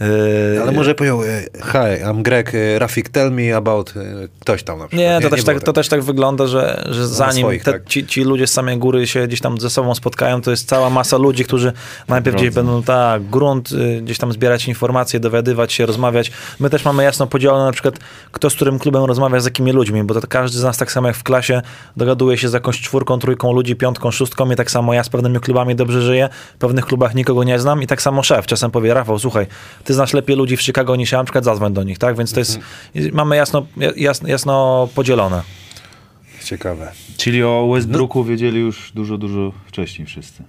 Yy, Ale może powiedział, e, hi, I'm Greg, e, Rafik, tell me about e, ktoś tam na przykład. Nie, to, też, było tak, to też tak wygląda, że, że zanim swoich, te, tak. ci, ci ludzie z samej góry się gdzieś tam ze sobą spotkają, to jest cała masa ludzi, którzy najpierw gdzieś drodze. będą tak, grunt, y, gdzieś tam zbierać informacje, dowiadywać się, rozmawiać. My też mamy jasno podzielone na przykład, kto z którym klubem rozmawia, z jakimi ludźmi, bo to każdy z nas tak samo jak w klasie dogaduje się z jakąś czwórką, trójką ludzi, piątką, szóstką i tak samo ja z pewnymi klubami dobrze żyję, w pewnych klubach nikogo nie znam i tak samo szef czasem powie, Rafał, słuchaj, ty znasz lepiej ludzi w Chicago niż ja, na przykład zadzwoń do nich, tak? Więc to jest, mamy jasno, jasno, jasno podzielone. Ciekawe. Czyli o Westbrooku wiedzieli już dużo, dużo wcześniej wszyscy.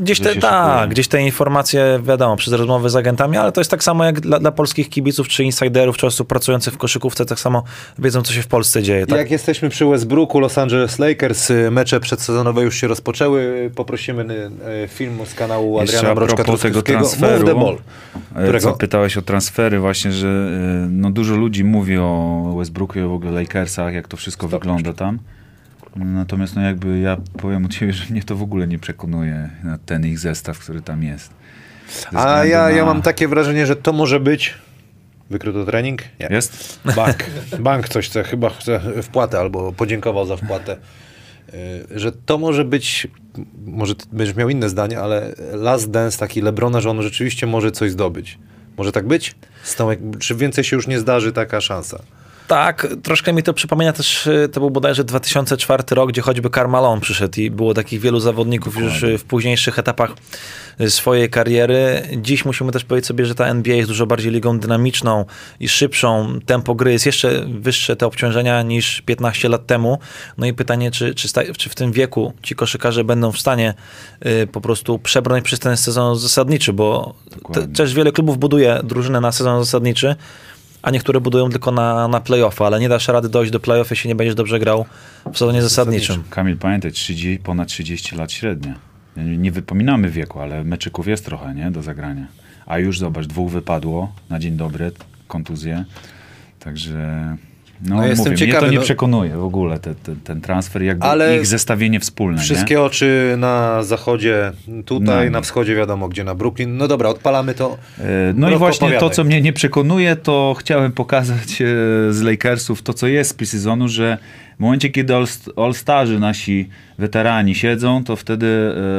Gdzieś te, tak, gdzieś te informacje, wiadomo, przez rozmowy z agentami, ale to jest tak samo jak dla, dla polskich kibiców, czy insiderów, czy osób pracujących w koszykówce, tak samo wiedzą, co się w Polsce dzieje. Tak? Jak jesteśmy przy Westbrooku, Los Angeles Lakers, y, mecze przedsezonowe już się rozpoczęły. Poprosimy y, film z kanału Jeszcze Adriana a Mroczka propos tego Truskowskiego. Move the transferu, ball. Którego? co pytałeś o transfery właśnie, że no, dużo ludzi mówi o Westbrooku i w ogóle Lakersach, jak to wszystko wygląda tam. Natomiast no jakby ja powiem od siebie, że mnie to w ogóle nie przekonuje na ten ich zestaw, który tam jest. A ja, ja na- mam takie wrażenie, że to może być wykryto trening? Nie. Jest? Bank. Bank coś chce, chyba chce wpłatę albo podziękował za wpłatę. Y, Że to może być, może ty będziesz miał inne zdanie, ale last dance taki Lebrona, że on rzeczywiście może coś zdobyć. Może tak być? Tą, czy więcej się już nie zdarzy taka szansa? Tak, troszkę mi to przypomina też, y, to był bodajże 2004 rok, gdzie choćby Carmalon przyszedł i było takich wielu zawodników już y, w późniejszych etapach y, swojej kariery. Dziś musimy też powiedzieć sobie, że ta NBA jest dużo bardziej ligą dynamiczną i szybszą. Tempo gry jest jeszcze wyższe te obciążenia niż 15 lat temu. No i pytanie, czy, czy, czy w tym wieku ci koszykarze będą w stanie y, po prostu przebrnąć przez ten sezon zasadniczy, bo te, też wiele klubów buduje drużynę na sezon zasadniczy, a niektóre budują tylko na, na play-offy, ale nie dasz rady dojść do play-off, jeśli nie będziesz dobrze grał w sezonie zasadniczym. Kamil, pamiętaj, 30, ponad 30 lat średnia. Nie, nie wypominamy wieku, ale meczyków jest trochę, nie? Do zagrania. A już zobacz, dwóch wypadło na dzień dobry, kontuzje. Także... No, No, jestem mówię, ciekawy, mnie to nie no- przekonuje w ogóle, te, te, ten transfer, jakby Ale ich zestawienie wspólne, Wszystkie nie? oczy na zachodzie, tutaj, Na na wschodzie wiadomo gdzie, na Brooklyn. No dobra, odpalamy to. E, No i właśnie to, opowiadaj. co mnie nie przekonuje, to chciałem pokazać e, z Lakersów to, co jest z pre-sezonu, że w momencie, kiedy All- All-Starzy, nasi weterani siedzą, to wtedy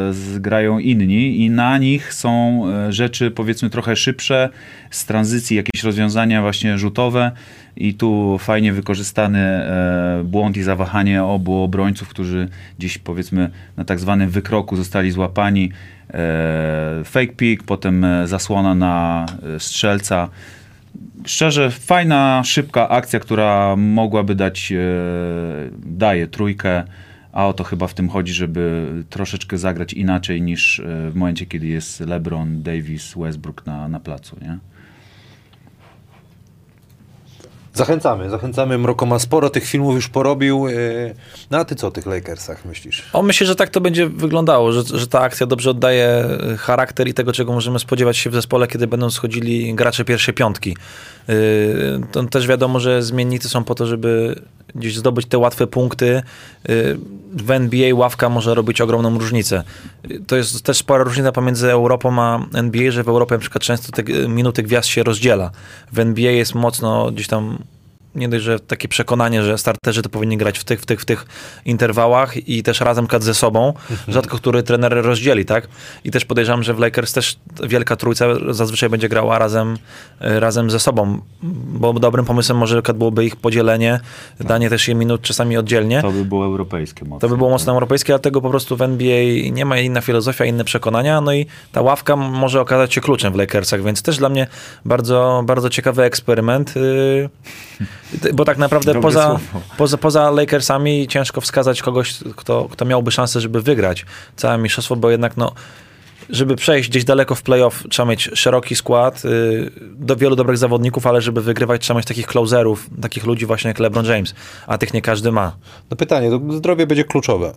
e, zgrają inni i na nich są rzeczy powiedzmy trochę szybsze, z tranzycji jakieś rozwiązania właśnie rzutowe i tu fajnie wykorzystany e, błąd i zawahanie obu obrońców, którzy gdzieś powiedzmy na tak zwanym wykroku zostali złapani. E, fake pick, potem e, zasłona na strzelca. Szczerze, fajna, szybka akcja, która mogłaby dać, daje trójkę, a o to chyba w tym chodzi, żeby troszeczkę zagrać inaczej niż w momencie, kiedy jest LeBron, Davis, Westbrook na, na placu, nie? Zachęcamy, zachęcamy. Mroko ma sporo tych filmów już porobił. yy, No a ty co o tych Lakersach myślisz? O, myślę, że tak to będzie wyglądało, że, że ta akcja dobrze oddaje y, charakter i tego, czego możemy spodziewać się w zespole, kiedy będą schodzili gracze pierwszej piątki. Yy, to też wiadomo, że zmiennicy są po to, żeby gdzieś zdobyć te łatwe punkty. Yy, w NBA ławka może robić ogromną różnicę. To jest też spora różnica pomiędzy Europą a NBA, że w Europie na przykład często te y, minuty gwiazd się rozdziela. W NBA jest mocno gdzieś tam nie dość, że takie przekonanie, że starterzy to powinni grać w tych, w tych, w tych interwałach i też razem kadr ze sobą. Rzadko który trener rozdzieli, tak? I też podejrzewam, że w Lakers też wielka trójca zazwyczaj będzie grała razem, e, razem ze sobą, bo dobrym pomysłem może byłoby ich podzielenie, danie też im minut czasami oddzielnie. To by było europejskie mocno. To by było mocno europejskie, dlatego po prostu w NBA nie ma inna filozofia, inne przekonania, no i ta ławka może okazać się kluczem w Lakersach, więc też dla mnie bardzo, bardzo ciekawy eksperyment, yy, bo tak naprawdę Dobre poza, słowo. poza, poza Lakersami ciężko wskazać kogoś, kto, kto miałby szansę, żeby wygrać całe mistrzostwo, bo jednak no, żeby przejść gdzieś daleko w playoff, trzeba mieć szeroki skład, yy, do wielu dobrych zawodników, ale żeby wygrywać, trzeba mieć takich closerów, takich ludzi właśnie jak LeBron James, a tych nie każdy ma. No pytanie, to zdrowie będzie kluczowe.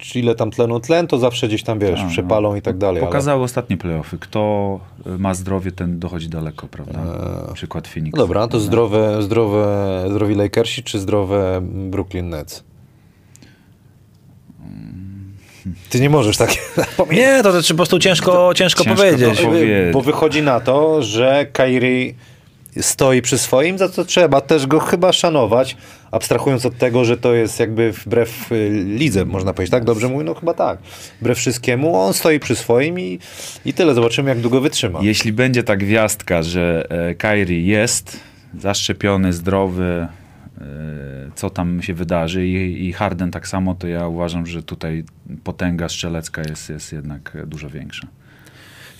Czy ile tam tlenu tlen, to zawsze gdzieś tam, wiesz, A, no. przepalą i tak dalej. ale- Pokazały ostatnie playoffy. Kto y, ma zdrowie, ten dochodzi daleko, prawda? Przykład Phoenix. No dobra, to prawda? zdrowe, zdrowe, zdrowi Lakersi czy zdrowe Brooklyn Nets? Ty nie możesz tak Nie, to, to po prostu ciężko, ciężko, ciężko powiedzieć. powiedzieć. Bo wychodzi na to, że Kyrie stoi przy swoim, za co trzeba też go chyba szanować, abstrahując od tego, że to jest jakby wbrew y, lidze, można powiedzieć, tak? Dobrze mówię? No chyba tak. Wbrew wszystkiemu, on stoi przy swoim i, i tyle. Zobaczymy, jak długo wytrzyma. Jeśli będzie ta gwiazdka, że e, Kyrie jest zaszczepiony, zdrowy, e, co tam się wydarzy i, i Harden tak samo, to ja uważam, że tutaj potęga strzelecka jest, jest jednak dużo większa.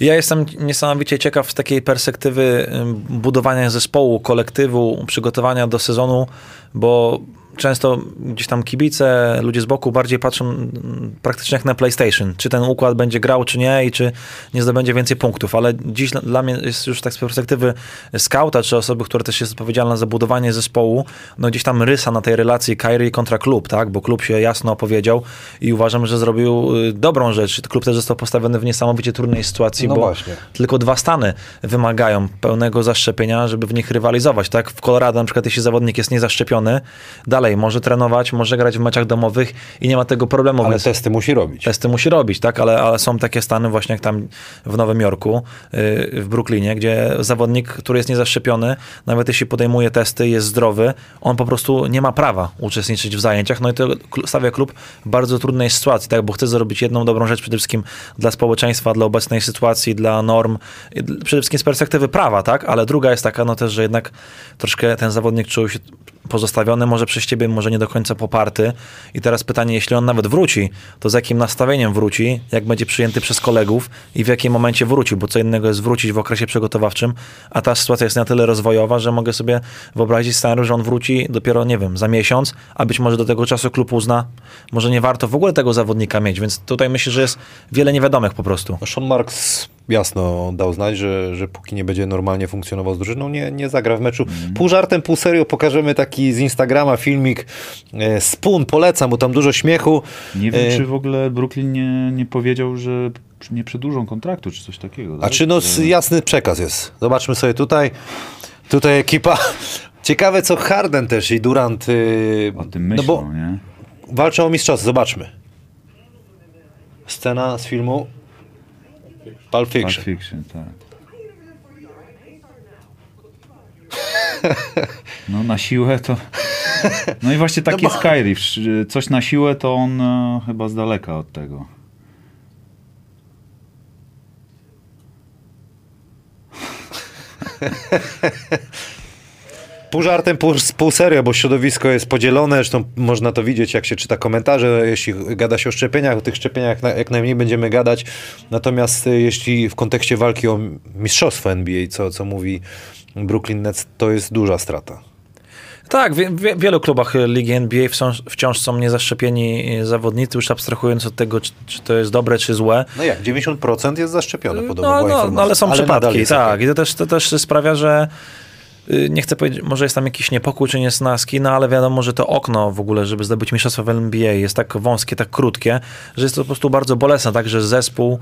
Ja jestem niesamowicie ciekaw z takiej perspektywy budowania zespołu, kolektywu, przygotowania do sezonu, bo często gdzieś tam kibice, ludzie z boku bardziej patrzą praktycznie jak na PlayStation. Czy ten układ będzie grał, czy nie i czy nie zdobędzie więcej punktów. Ale dziś dla- dla mnie jest już tak z perspektywy skauta, czy osoby, która też jest odpowiedzialna za budowanie zespołu, no gdzieś tam rysa na tej relacji Kyrie kontra klub, tak? Bo klub się jasno opowiedział i uważam, że zrobił y, dobrą rzecz. Klub też został postawiony w niesamowicie trudnej sytuacji, No bo właśnie. tylko dwa stany wymagają pełnego zaszczepienia, żeby w nich rywalizować. Tak? W Colorado na przykład, jeśli zawodnik jest niezaszczepiony, dalej może trenować, może grać w meczach domowych i nie ma tego problemu. Ale więc testy musi robić. testy musi robić, tak? Ale, ale są takie stany właśnie jak tam w Nowym Jorku, yy, w Brooklynie, gdzie zawodnik, który jest niezaszczepiony, nawet jeśli podejmuje testy, jest zdrowy, on po prostu nie ma prawa uczestniczyć w zajęciach. No i to stawia klub w bardzo trudnej sytuacji, tak? Bo chce zrobić jedną dobrą rzecz przede wszystkim dla społeczeństwa, dla obecnej sytuacji, dla norm, przede wszystkim z perspektywy prawa, tak? Ale druga jest taka, no też, że jednak troszkę ten zawodnik czuł się pozostawiony, może przez ciebie, może nie do końca poparty. I teraz pytanie, jeśli on nawet wróci, to z jakim nastawieniem wróci, jak będzie przyjęty przez kolegów i w jakim momencie wróci, bo co innego jest wrócić w okresie przygotowawczym, a ta sytuacja jest na tyle rozwojowa, że mogę sobie wyobrazić scenariusz, że on wróci dopiero, nie wiem, za miesiąc, a być może do tego czasu klub uzna, może nie warto w ogóle tego zawodnika mieć, więc tutaj myślę, że jest wiele niewiadomych po prostu. Sean Marks jasno dał znać, że, że póki nie będzie normalnie funkcjonował z drużyną, nie, nie zagra w meczu. Pół żartem, pół serio pokażemy taki z Instagrama filmik. E, Spoon, polecam, bo tam dużo śmiechu. Nie wiem, E, czy w ogóle Brooklyn nie, nie powiedział, że nie przedłużą kontraktu, czy coś takiego. A tak? czy no s- jasny przekaz jest. Zobaczmy sobie tutaj. Tutaj ekipa. Ciekawe co Harden też i Durant. y, O tym no myślą, bo nie? walczą o mistrzostwo. Zobaczmy. Scena z filmu Pulp Pulp Fiction. Fiction, tak. No na siłę to... No i właśnie taki Kyrie. Wsz- Coś na siłę to on e, chyba z daleka od tego. Pół żartem, pół, pół serio, bo środowisko jest podzielone, zresztą można to widzieć, jak się czyta komentarze, jeśli gada się o szczepieniach, o tych szczepieniach jak najmniej będziemy gadać, natomiast y, jeśli w kontekście walki o mistrzostwo NBA, co, co mówi Brooklyn Nets, to jest duża strata. Tak, w, w wielu klubach Ligi NBA wciąż, wciąż są niezaszczepieni zawodnicy, już abstrahując od tego, czy, czy to jest dobre, czy złe. No jak, 90% jest zaszczepione, podobno No, no, no ale są nadal przypadki, tak. I to też, to też sprawia, że y, nie chcę powiedzieć, może jest tam jakiś niepokój czy niesnaski, no ale wiadomo, że to okno w ogóle, żeby zdobyć mistrzostwo w NBA jest tak wąskie, tak krótkie, że jest to po prostu bardzo bolesne, tak, że zespół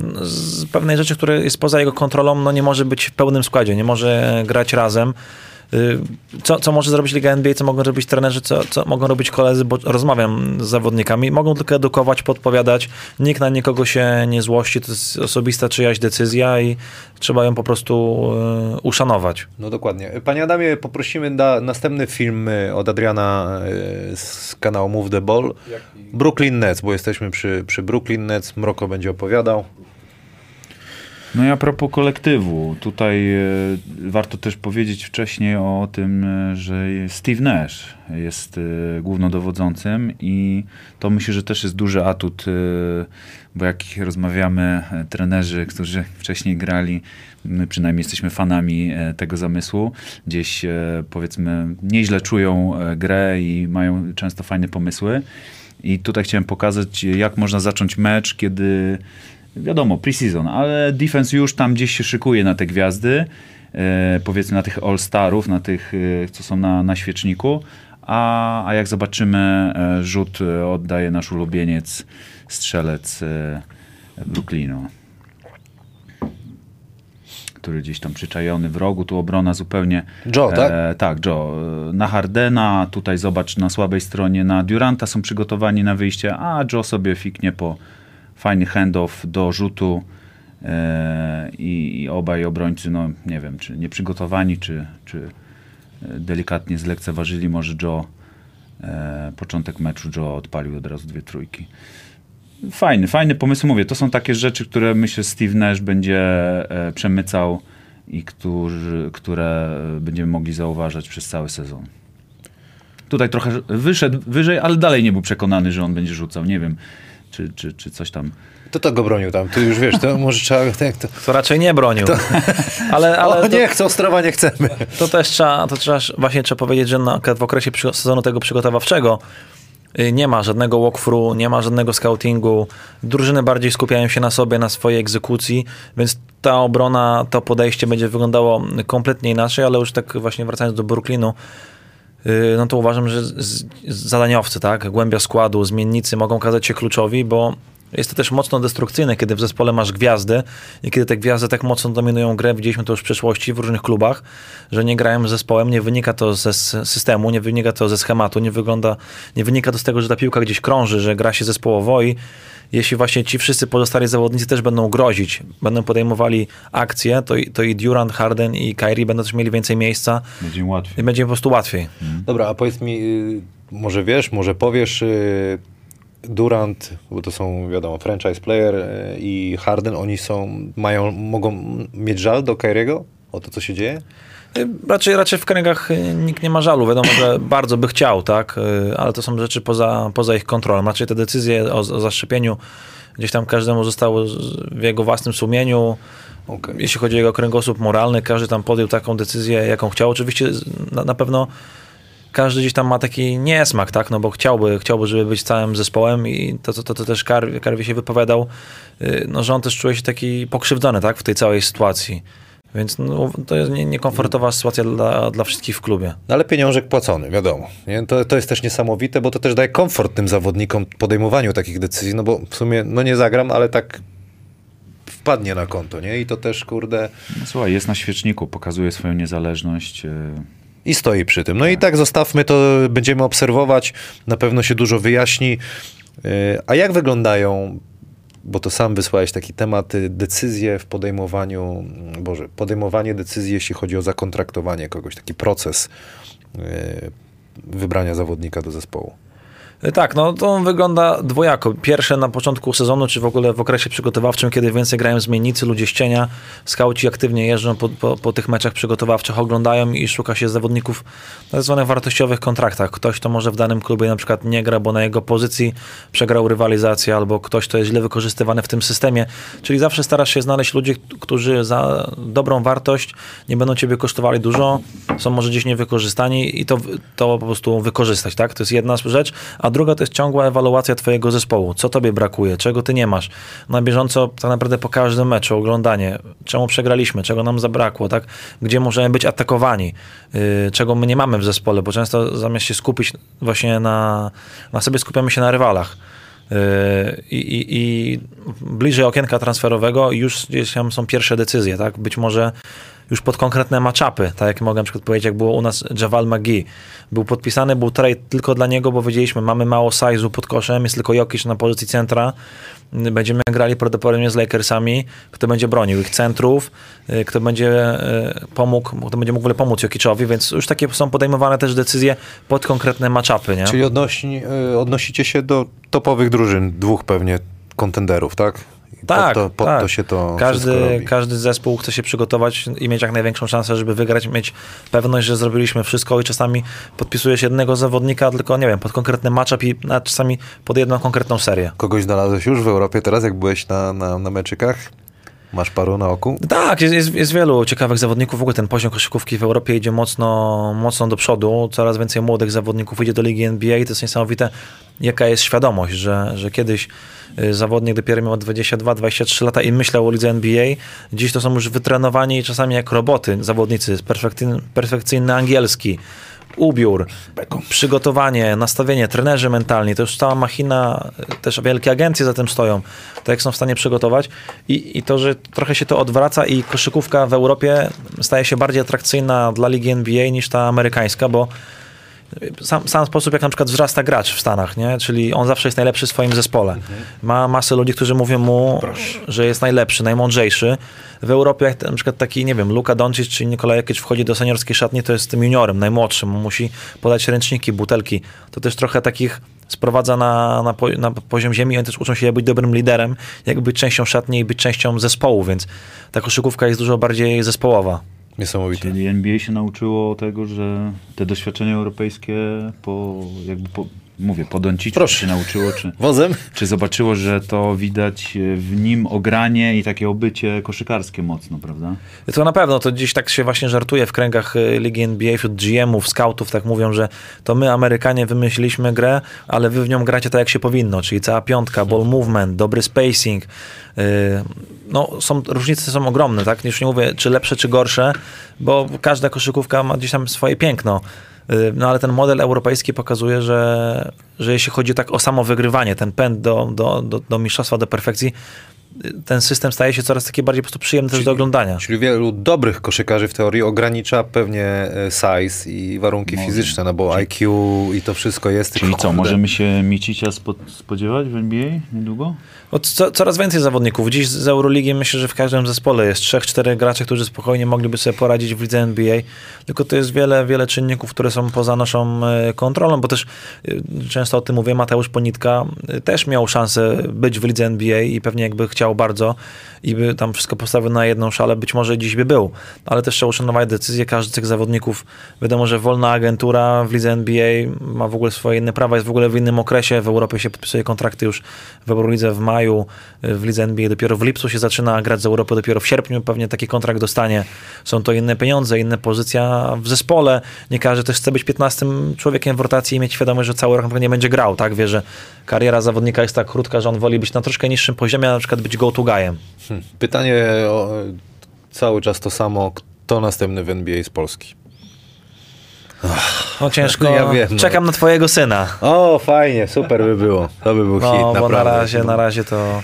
mm, z pewnej rzeczy, które jest poza jego kontrolą, no nie może być w pełnym składzie, nie może grać razem. Y, Co, co może zrobić Liga NBA, co mogą robić trenerzy, co, co mogą robić koledzy, bo rozmawiam z zawodnikami, mogą tylko edukować, podpowiadać, nikt na nikogo się nie złości, to jest osobista czyjaś decyzja i trzeba ją po prostu y, uszanować. No dokładnie. Panie Adamie, poprosimy na następny film y, od Adriana z kanału Move the Ball. Brooklyn Nets, bo jesteśmy przy, przy Brooklyn Nets. Mroko będzie opowiadał. No i a propos kolektywu, tutaj e, warto też powiedzieć wcześniej o tym, e, że Steve Nash jest e, głównodowodzącym i to myślę, że też jest duży atut, bo jak rozmawiamy, trenerzy, którzy wcześniej grali, my przynajmniej jesteśmy fanami tego zamysłu, gdzieś powiedzmy nieźle czują grę i mają często fajne pomysły. I tutaj chciałem pokazać, jak można zacząć mecz, kiedy wiadomo, preseason, ale defense już tam gdzieś się szykuje na te gwiazdy, e, powiedzmy na tych all-starów, na tych, e, co są na, na świeczniku, a, a jak zobaczymy e, rzut e, oddaje nasz ulubieniec, strzelec e, Brooklynu który gdzieś tam przyczajony w rogu, tu obrona zupełnie... Joe, tak? E, tak, Joe. E, Na Hardena, tutaj zobacz na słabej stronie, na Duranta są przygotowani na wyjście, a Joe sobie fiknie po fajny handoff do rzutu e, i, i obaj obrońcy, no nie wiem, czy nieprzygotowani, czy, czy e, delikatnie zlekceważyli może Joe. E, początek meczu Joe odpalił od razu dwie trójki. Fajny, fajny pomysł. Mówię, to są takie rzeczy, które myślę Steve Nash będzie przemycał i którzy, które będziemy mogli zauważać przez cały sezon. Tutaj trochę wyszedł wyżej, ale dalej nie był przekonany, że on będzie rzucał. Nie wiem, czy, czy, czy coś tam. To to go bronił tam. Tu już wiesz, to może trzeba... Tak, to... To raczej nie bronił. Ale, ale o to, nie, chcą Ostrowa, nie chcemy. to też trzeba, to trzeba, właśnie trzeba powiedzieć, że na, w okresie sezonu tego przygotowawczego y, nie ma żadnego walkthrough, nie ma żadnego scoutingu. Drużyny bardziej skupiają się na sobie, na swojej egzekucji, więc ta obrona, to podejście będzie wyglądało kompletnie inaczej, ale już tak właśnie wracając do Brooklynu, no to uważam, że zadaniowcy, tak, głębia składu, zmiennicy mogą okazać się kluczowi, bo jest to też mocno destrukcyjne, kiedy w zespole masz gwiazdy i kiedy te gwiazdy tak mocno dominują grę, widzieliśmy to już w przeszłości w różnych klubach, że nie grają z zespołem, nie wynika to ze systemu, nie wynika to ze schematu, nie, wygląda, nie wynika to z tego, że ta piłka gdzieś krąży, że gra się zespołowo i jeśli właśnie ci wszyscy pozostali zawodnicy też będą grozić, będą podejmowali akcje, to, i- to i Durant, Harden i Kyrie będą też mieli więcej miejsca Będzie im łatwiej. i będzie po prostu łatwiej. Dobra, a powiedz mi, y, może wiesz, może powiesz, y, Durant, bo to są, wiadomo, franchise player y, i Harden, oni są, mają, mogą mieć żal do Kyriego o to, co się dzieje? Y, Raczej, raczej w kręgach y, nikt nie ma żalu. Wiadomo, że bardzo by chciał, tak, y, ale to są rzeczy poza, poza ich kontrolą. Raczej te decyzje o, o zaszczepieniu gdzieś tam każdemu zostało w jego własnym sumieniu. Okej. Jeśli chodzi o jego kręgosłup moralny, każdy tam podjął taką decyzję, jaką chciał. Oczywiście na, na pewno każdy gdzieś tam ma taki niesmak, tak, no bo chciałby, chciałby, żeby być całym zespołem i to, to, to, to też Kar, Karwi się wypowiadał, no, że on też czuje się taki pokrzywdzony, tak, w tej całej sytuacji. Więc no, to jest nie- niekomfortowa sytuacja dla, dla wszystkich w klubie. No ale pieniążek płacony, wiadomo. Nie? To, to jest też niesamowite, bo to też daje komfort tym zawodnikom w podejmowaniu takich decyzji, no bo w sumie, no nie zagram, ale tak wpadnie na konto, nie? I to też, kurde, No, słuchaj, jest na świeczniku, pokazuje swoją niezależność. e, i stoi przy tym. No i tak zostawmy to, będziemy obserwować, na pewno się dużo wyjaśni. Yy, A jak wyglądają, bo to sam wysłałeś taki temat, y, decyzje w podejmowaniu, mm, Boże, podejmowanie decyzji, jeśli chodzi o zakontraktowanie kogoś, taki proces yy, wybrania zawodnika do zespołu. Y, Tak, no to wygląda dwojako. Pierwsze na początku sezonu, czy w ogóle w okresie przygotowawczym, kiedy więcej grają zmiennicy, ludzie z cienia, skauci aktywnie jeżdżą po, po, po tych meczach przygotowawczych, oglądają i szuka się zawodników na tak zwanych wartościowych kontraktach. Ktoś, kto może w danym klubie na przykład nie gra, bo na jego pozycji przegrał rywalizację, albo ktoś, kto jest źle wykorzystywany w tym systemie. Czyli zawsze starasz się znaleźć ludzi, którzy za dobrą wartość nie będą ciebie kosztowali dużo, są może gdzieś niewykorzystani i to, to po prostu wykorzystać, tak? To jest jedna rzecz. A druga to jest ciągła ewaluacja twojego zespołu. Co tobie brakuje, czego ty nie masz. Na bieżąco tak naprawdę po każdym meczu oglądanie, czemu przegraliśmy, czego nam zabrakło, tak? Gdzie możemy być atakowani, yy, czego my nie mamy w zespole, bo często zamiast się skupić właśnie na, na sobie, skupiamy się na rywalach. Yy, I, i, I bliżej okienka transferowego już gdzieś tam są pierwsze decyzje, tak? Być może już pod konkretne matchupy, tak jak mogę na przykład powiedzieć, jak było u nas Javal McGee. Był podpisany, był trade tylko dla niego, bo wiedzieliśmy, mamy mało size'u pod koszem, jest tylko Jokic na pozycji centra, będziemy grali prawdopodobnie z Lakersami, kto będzie bronił ich centrów, y, kto będzie y, pomógł, kto będzie mógł w ogóle pomóc Jokiczowi, więc już takie są podejmowane też decyzje pod konkretne matchupy, nie? Czyli odnosi, y, odnosicie się do topowych drużyn, dwóch pewnie kontenderów, tak? Tak, pod to, pod tak. to się to każdy, każdy zespół chce się przygotować i mieć jak największą szansę, żeby wygrać, mieć pewność, że zrobiliśmy wszystko i czasami podpisuje się jednego zawodnika, tylko nie wiem, pod konkretny matchup i a czasami pod jedną konkretną serię. Kogoś znalazłeś już w Europie teraz, jak byłeś na, na, na meczykach? Masz paru na oku? Tak, jest, jest, jest wielu ciekawych zawodników. W ogóle ten poziom koszykówki w Europie idzie mocno, mocno do przodu. Coraz więcej młodych zawodników idzie do ligi NBA i to jest niesamowite, jaka jest świadomość, że, że kiedyś zawodnik dopiero miał 22-23 lata i myślał o lidze NBA. Dziś to są już wytrenowani czasami jak roboty zawodnicy, perfekcyjny, perfekcyjny angielski, ubiór, przygotowanie, nastawienie, trenerzy mentalni, to już cała machina, też wielkie agencje za tym stoją, to jak są w stanie przygotować. I, i to, że trochę się to odwraca i koszykówka w Europie staje się bardziej atrakcyjna dla ligi NBA niż ta amerykańska, bo sam, sam sposób, jak na przykład wzrasta gracz w Stanach, nie? czyli on zawsze jest najlepszy w swoim zespole. Ma masę ludzi, którzy mówią mu, że jest najlepszy, najmądrzejszy. W Europie, jak na przykład taki, nie wiem, Luka Doncic czy Nikola Jokic wchodzi do seniorskiej szatni, to jest tym juniorem, najmłodszym. Musi podać ręczniki, butelki. To też trochę takich sprowadza na, na, po, na poziom ziemi. Oni też uczą się jak być dobrym liderem, jak być częścią szatni i być częścią zespołu, więc ta koszykówka jest dużo bardziej zespołowa. Niesamowite. Czyli NBA się nauczyło tego, że te doświadczenia europejskie po, jakby po, mówię, po Donciciu Proszę. się nauczyło, czy, Wozem? czy zobaczyło, że to widać w nim ogranie i takie obycie koszykarskie mocno, prawda? To na pewno, to gdzieś tak się właśnie żartuje w kręgach y, Ligi NBA, wśród GM-ów, scoutów, tak mówią, że to my Amerykanie wymyśliliśmy grę, ale wy w nią gracie tak jak się powinno, czyli cała piątka, ball movement, dobry spacing. y, No, są, różnice są ogromne, tak? Już nie mówię, czy lepsze, czy gorsze, bo każda koszykówka ma gdzieś tam swoje piękno. Y, No ale ten model europejski pokazuje, że, że jeśli chodzi tak o samo wygrywanie, ten pęd do, do, do, do mistrzostwa, do perfekcji, y, ten system staje się coraz taki bardziej po prostu przyjemny też do oglądania. Czyli wielu dobrych koszykarzy w teorii ogranicza pewnie e, size i warunki Może. fizyczne, no bo IQ i to wszystko jest. Czyli co, możemy się Micicia spo, spodziewać w NBA niedługo? Co, coraz więcej zawodników. Dziś z Euroligi myślę, że w każdym zespole jest trzech, czterech graczy, którzy spokojnie mogliby sobie poradzić w lidze NBA. Tylko to jest wiele, wiele czynników, które są poza naszą e, kontrolą, bo też e, często o tym mówię, Mateusz Ponitka e, też miał szansę być w lidze NBA i pewnie jakby chciał bardzo i by tam wszystko postawił na jedną szalę, być może dziś by był. Ale też trzeba uszanować decyzje każdy z tych zawodników. Wiadomo, że wolna agentura w lidze NBA ma w ogóle swoje inne prawa, jest w ogóle w innym okresie. W Europie się podpisuje kontrakty już w Eurolidze w maju, w lidze NBA dopiero w lipcu się zaczyna grać z Europy, dopiero w sierpniu pewnie taki kontrakt dostanie. Są to inne pieniądze, inna pozycja w zespole. Nie każdy też chce być 15 człowiekiem w rotacji i mieć świadomość, że cały rok nie będzie grał, tak? Wie, że kariera zawodnika jest tak krótka, że on woli być na troszkę niższym poziomie, a na przykład być go-to guyem. Pytanie o, cały czas to samo. Kto następny w NBA z Polski? No ciężko. Ja wiem, no. Czekam na twojego syna. O, fajnie, super by było. To by był No, hit, bo naprawdę. na razie, na razie to...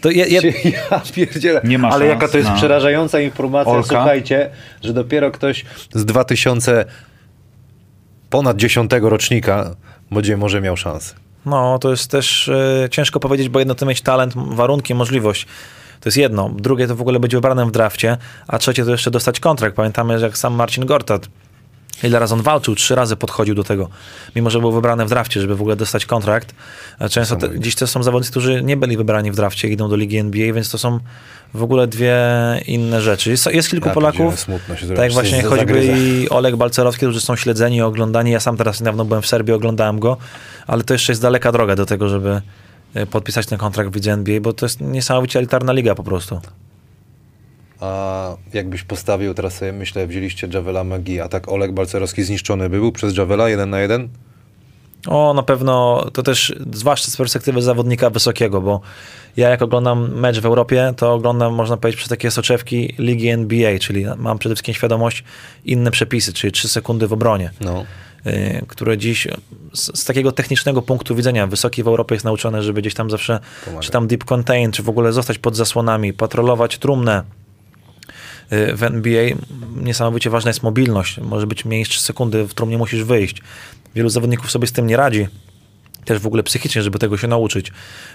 to je, je, Ja pierdzielę. Nie ma Ale szans jaka to jest na- przerażająca informacja, Olka? słuchajcie, że dopiero ktoś z 2000 ponad 10 rocznika będzie może miał szansę. No, to jest też e, ciężko powiedzieć, bo jedno to mieć talent, warunki, możliwość. To jest jedno. Drugie to w ogóle być wybranym w drafcie, a trzecie to jeszcze dostać kontrakt. Pamiętamy, że jak sam Marcin Gortat, ile razy on walczył, trzy razy podchodził do tego, mimo że był wybrany w drafcie, żeby w ogóle dostać kontrakt. Często te, dziś to są zawodnicy, którzy nie byli wybrani w drafcie, idą do ligi NBA, więc to są w ogóle dwie inne rzeczy. Jest, jest kilku Ja Polaków, smutno się tak jak właśnie choćby i Oleg Balcerowski, którzy są śledzeni oglądani. Ja sam teraz niedawno byłem w Serbii, oglądałem go, ale to jeszcze jest daleka droga do tego, żeby e, podpisać ten kontrakt w NBA, bo to jest niesamowicie elitarna liga po prostu. A jakbyś postawił, teraz sobie myślę, wzięliście Javela Magii, a tak Oleg Balcerowski zniszczony by był przez Javela jeden na jeden? O, na pewno to też, zwłaszcza z perspektywy zawodnika wysokiego, bo ja jak oglądam mecz w Europie, to oglądam, można powiedzieć, przez takie soczewki ligi NBA, czyli mam przede wszystkim świadomość inne przepisy, czyli 3 sekundy w obronie. No. Y, które dziś z, z takiego technicznego punktu widzenia wysoki w Europie jest nauczony, żeby gdzieś tam zawsze, Pomaga. czy tam deep contain, czy w ogóle zostać pod zasłonami, patrolować trumnę. Y, W NBA niesamowicie ważna jest mobilność. Może być mniej niż 3 sekundy, w trumnie musisz wyjść. Wielu zawodników sobie z tym nie radzi. Też w ogóle psychicznie, żeby tego się nauczyć,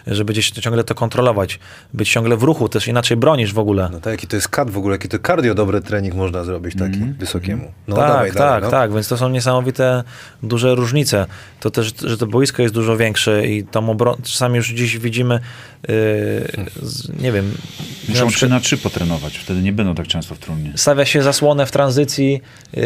żeby gdzieś ciągle to kontrolować, być ciągle w ruchu, też inaczej bronisz w ogóle. No tak, jaki to jest kat w ogóle, jaki to cardio dobry trening można zrobić taki wysokiemu. No tak, dawaj tak, no. tak, więc to są niesamowite duże różnice. To też, że to boisko jest dużo większe i tą obronę, czasami już dziś widzimy, nie wiem, na Muszą przykład 3 na 3 potrenować, wtedy nie będą tak często w trumnie. stawia się zasłonę w tranzycji yy,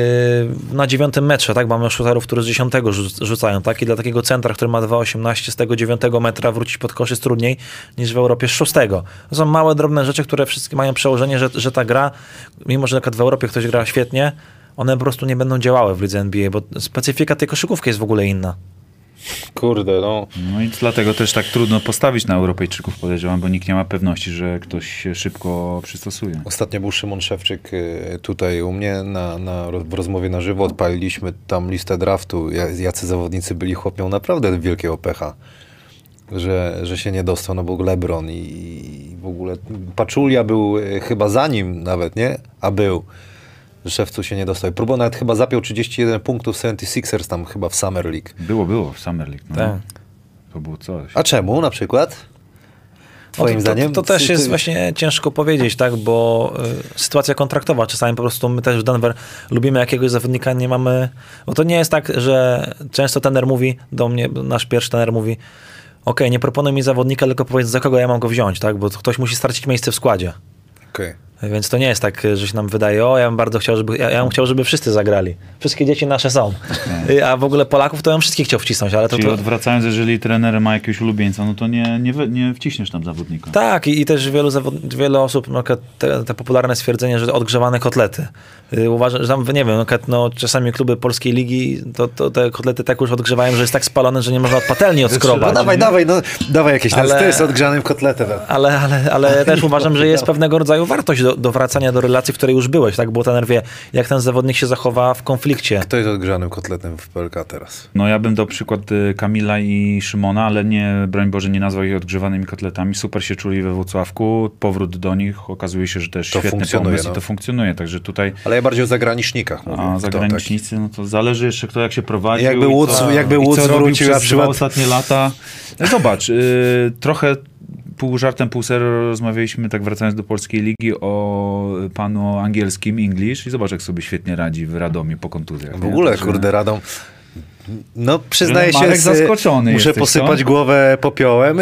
na dziewiątym metrze, tak? Mamy shooterów, którzy z dziesiątego rzu- rzucają, tak? I dla takiego centra, który ma 2,18 z tego dziewiątego metra wrócić pod kosz jest trudniej niż w Europie z szóstego. To są małe, drobne rzeczy, które wszystkie mają przełożenie, że, że ta gra, mimo że na przykład w Europie ktoś gra świetnie, one po prostu nie będą działały w lidze NBA, bo specyfika tej koszykówki jest w ogóle inna. Kurde, no. No i dlatego też tak trudno postawić na Europejczyków, podejrzewam, bo nikt nie ma pewności, że ktoś się szybko przystosuje. Ostatnio był Szymon Szewczyk y, tutaj u mnie na, na, w rozmowie na żywo. Odpaliliśmy tam listę draftu. Ja- Jacy zawodnicy byli chłop miał naprawdę wielkiego pecha, że, że się nie dostał. No był LeBron i, i w ogóle Paczulia był y, chyba za nim nawet, nie? A był. Szewcu się nie dostał. Próbował nawet chyba zapiął 31 punktów 76ers tam chyba w Summer League. Było, było w Summer League. No. Tak. To było coś. A czemu na przykład? Twoim No to, zdaniem? To, to też jest właśnie ciężko powiedzieć, tak, bo y, sytuacja kontraktowa, czasami po prostu my też w Denver lubimy jakiegoś zawodnika, nie mamy, bo to nie jest tak, że często tener mówi do mnie, nasz pierwszy tener mówi, okej, nie proponuj mi zawodnika, tylko powiedz za kogo ja mam go wziąć, tak, bo ktoś musi stracić miejsce w składzie. Okej. Więc to nie jest tak, że się nam wydaje, o ja bym bardzo chciał, żeby, ja, ja bym chciał, żeby wszyscy zagrali. Wszystkie dzieci nasze są. Y, A w ogóle Polaków to ja bym wszystkich chciał wcisnąć, ale to, Czyli to, odwracając, jeżeli trener ma jakiegoś ulubieńca, no to nie, nie, nie wciśniesz tam zawodnika. Tak, i, i też wielu, zawod... wiele osób, przykład te, te popularne stwierdzenie, że odgrzewane kotlety. Yy, uważam, że tam, nie wiem, przykład, no, czasami kluby polskiej ligi, to, to te kotlety tak już odgrzewają, że jest tak spalone, że nie można od patelni No odskrobać. dawaj, dawaj, no dawaj jakieś, ale... Ale- to jest odgrzanym kotletem. Ale, ale, ale też uważam, że jest pewnego rodzaju wartość do, do wracania do relacji, w której już byłeś, tak? Bo ten wie, jak ten zawodnik się zachowa w konflikcie. Kto jest odgrzanym kotletem w PLK teraz? No ja bym dał przykład y, Kamila i Szymona, ale nie, broń Boże, nie nazwał ich odgrzewanymi kotletami. Super się czuli we Włocławku. Powrót do nich okazuje się, że też To świetny funkcjonuje, pomysł no. i to funkcjonuje. Także tutaj Ale ja bardziej o zagranicznikach mówię. a zagranicznicy, no to zależy jeszcze kto jak się prowadzi. Jakby Woods- jakby Woods co robił wrócił na przez przykład- dwa ostatnie lata. No Zobacz, y, trochę pół żartem, pół serio rozmawialiśmy, tak wracając do polskiej ligi, o panu angielskim, English i zobacz jak sobie świetnie radzi w Radomiu po kontuzjach. W nie? ogóle, Także- kurde, radą. No, przyznaję się, zaskoczony muszę jesteś, posypać co? głowę popiołem.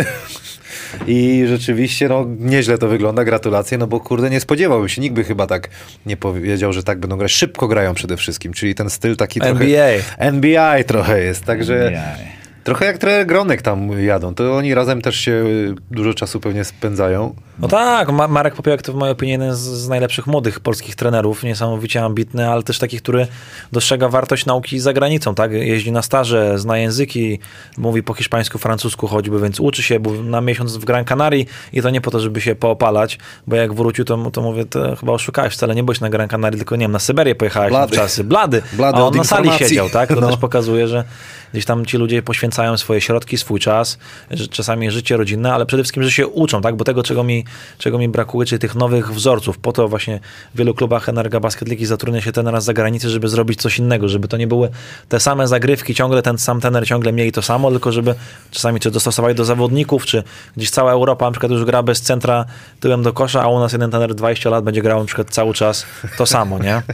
I rzeczywiście, no, nieźle to wygląda. Gratulacje, no bo kurde, nie spodziewałbym się. Nikt by chyba tak nie powiedział, że tak będą grać. Szybko grają przede wszystkim, czyli ten styl taki NBA. trochę... NBA trochę jest, także... Jaj. Trochę jak trener Gronek tam jadą, to oni razem też się y, dużo czasu pewnie spędzają. No tak, Ma- Marek Popiołek to w mojej opinii jeden z, z najlepszych młodych polskich trenerów, niesamowicie ambitny, ale też taki, który dostrzega wartość nauki za granicą, tak? Jeździ na staże, zna języki, mówi po hiszpańsku, francusku choćby, więc uczy się, był na miesiąc w Gran Canaria i to nie po to, żeby się poopalać, bo jak wrócił, to, to mówię, to chyba oszukałeś, wcale nie byłeś na Gran Canaria, tylko nie wiem, na Syberię pojechałeś Blady. na czasy. Blady. Blady A on na sali siedział, tak? To No. też pokazuje, że gdzieś tam ci ludzie poświęcają swoje środki, swój czas, że czasami życie rodzinne, ale przede wszystkim, że się uczą, tak? Bo tego, czego mi, czego mi brakuje, czyli tych nowych wzorców. Po to właśnie w wielu klubach Energa Basket League zatrudnia się tenera z zagranicy, żeby zrobić coś innego, żeby to nie były te same zagrywki, ciągle ten sam tener, ciągle mieli to samo, tylko żeby czasami czy dostosowali do zawodników, czy gdzieś cała Europa na przykład już gra bez centra tyłem do kosza, a u nas jeden tener 20 lat będzie grał na przykład cały czas to samo, nie?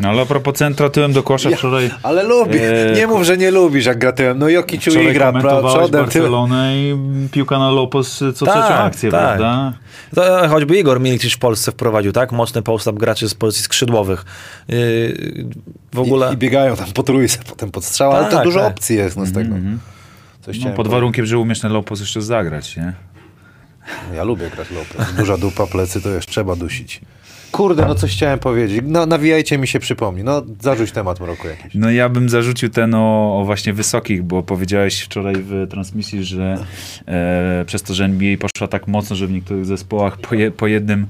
No ale a propos centra tyłem do kosza wczoraj... Ale lubi, e, nie mów, że nie lubisz, jak gra tyłem. No Joki czuje Wczoraj gra pra- komentowałeś przodem, tyłem. Barcelonę i piłka na Lopez co trzecią akcję, tak. Prawda? To e, choćby Igor Milicic w Polsce wprowadził, tak? Mocny post-up graczy z pozycji skrzydłowych. Yy, w ogóle... I, I biegają tam po trójce, potem pod strzał, ale to Tak, dużo tak. opcji jest no, z tego. Coś No, chciałem pod warunkiem, że umiesz na Lopez jeszcze zagrać, nie? Ja lubię grać Lopez. Duża dupa, plecy, to jeszcze trzeba dusić. Kurde, no coś chciałem powiedzieć. No nawijajcie mi się przypomni. No zarzuć temat mroku jakiś. No ja bym zarzucił ten o, o właśnie wysokich, bo powiedziałeś wczoraj w transmisji, że e, przez to, że NBA poszła tak mocno, że w niektórych zespołach po, je, po jednym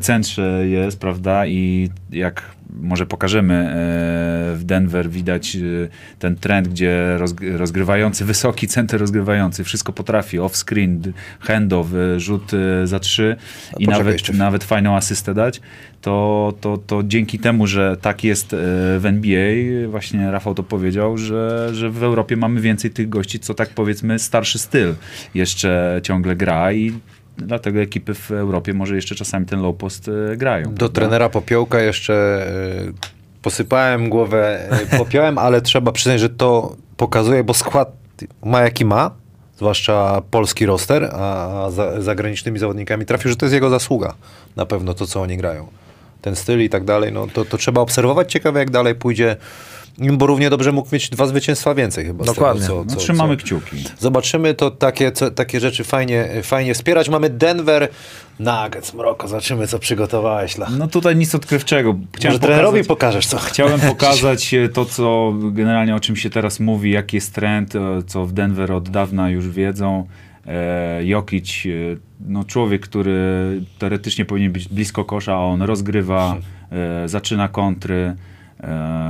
centrze jest, prawda? I jak może pokażemy e, w Denver widać e, ten trend, gdzie rozg- rozgrywający, wysoki center rozgrywający, wszystko potrafi, off-screen, handoff, e, rzut e, za trzy i poczekaj nawet, jeszcze. nawet fajną asystę dać, to, to, to dzięki temu, że tak jest e, w NBA, właśnie Rafał to powiedział, że, że w Europie mamy więcej tych gości, co tak powiedzmy starszy styl jeszcze ciągle gra i dlatego ekipy w Europie może jeszcze czasami ten low post e, grają. Do prawda? trenera Popiołka jeszcze y, posypałem głowę y, popiołem, ale trzeba przyznać, że to pokazuje, bo skład ma jaki ma, zwłaszcza polski roster, a za, zagranicznymi zawodnikami trafił, że to jest jego zasługa. Na pewno to, co oni grają. Ten styl i tak dalej, no to, to trzeba obserwować. Ciekawe, jak dalej pójdzie bo równie dobrze mógł mieć dwa zwycięstwa więcej chyba. Dokładnie. Tego, co, No, co, trzymamy co. kciuki. Zobaczymy, to takie, co, takie rzeczy fajnie, fajnie wspierać. Mamy Denver Nuggets, Mroko, zobaczymy co przygotowałeś. No tutaj nic odkrywczego. Chciałem Może trenerowi pokazać- pokażesz co? Chciałem pokazać e, to, co generalnie o czym się teraz mówi, jaki jest trend, e, co w Denver od dawna już wiedzą. E, Jokic, no człowiek, który teoretycznie powinien być blisko kosza, a on rozgrywa, zaczyna kontry,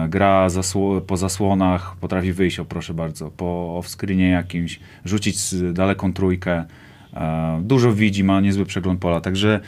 gra zasło- po zasłonach, potrafi wyjść, o proszę bardzo, po off-screenie jakimś, rzucić daleką trójkę. E, Dużo widzi, ma niezły przegląd pola, także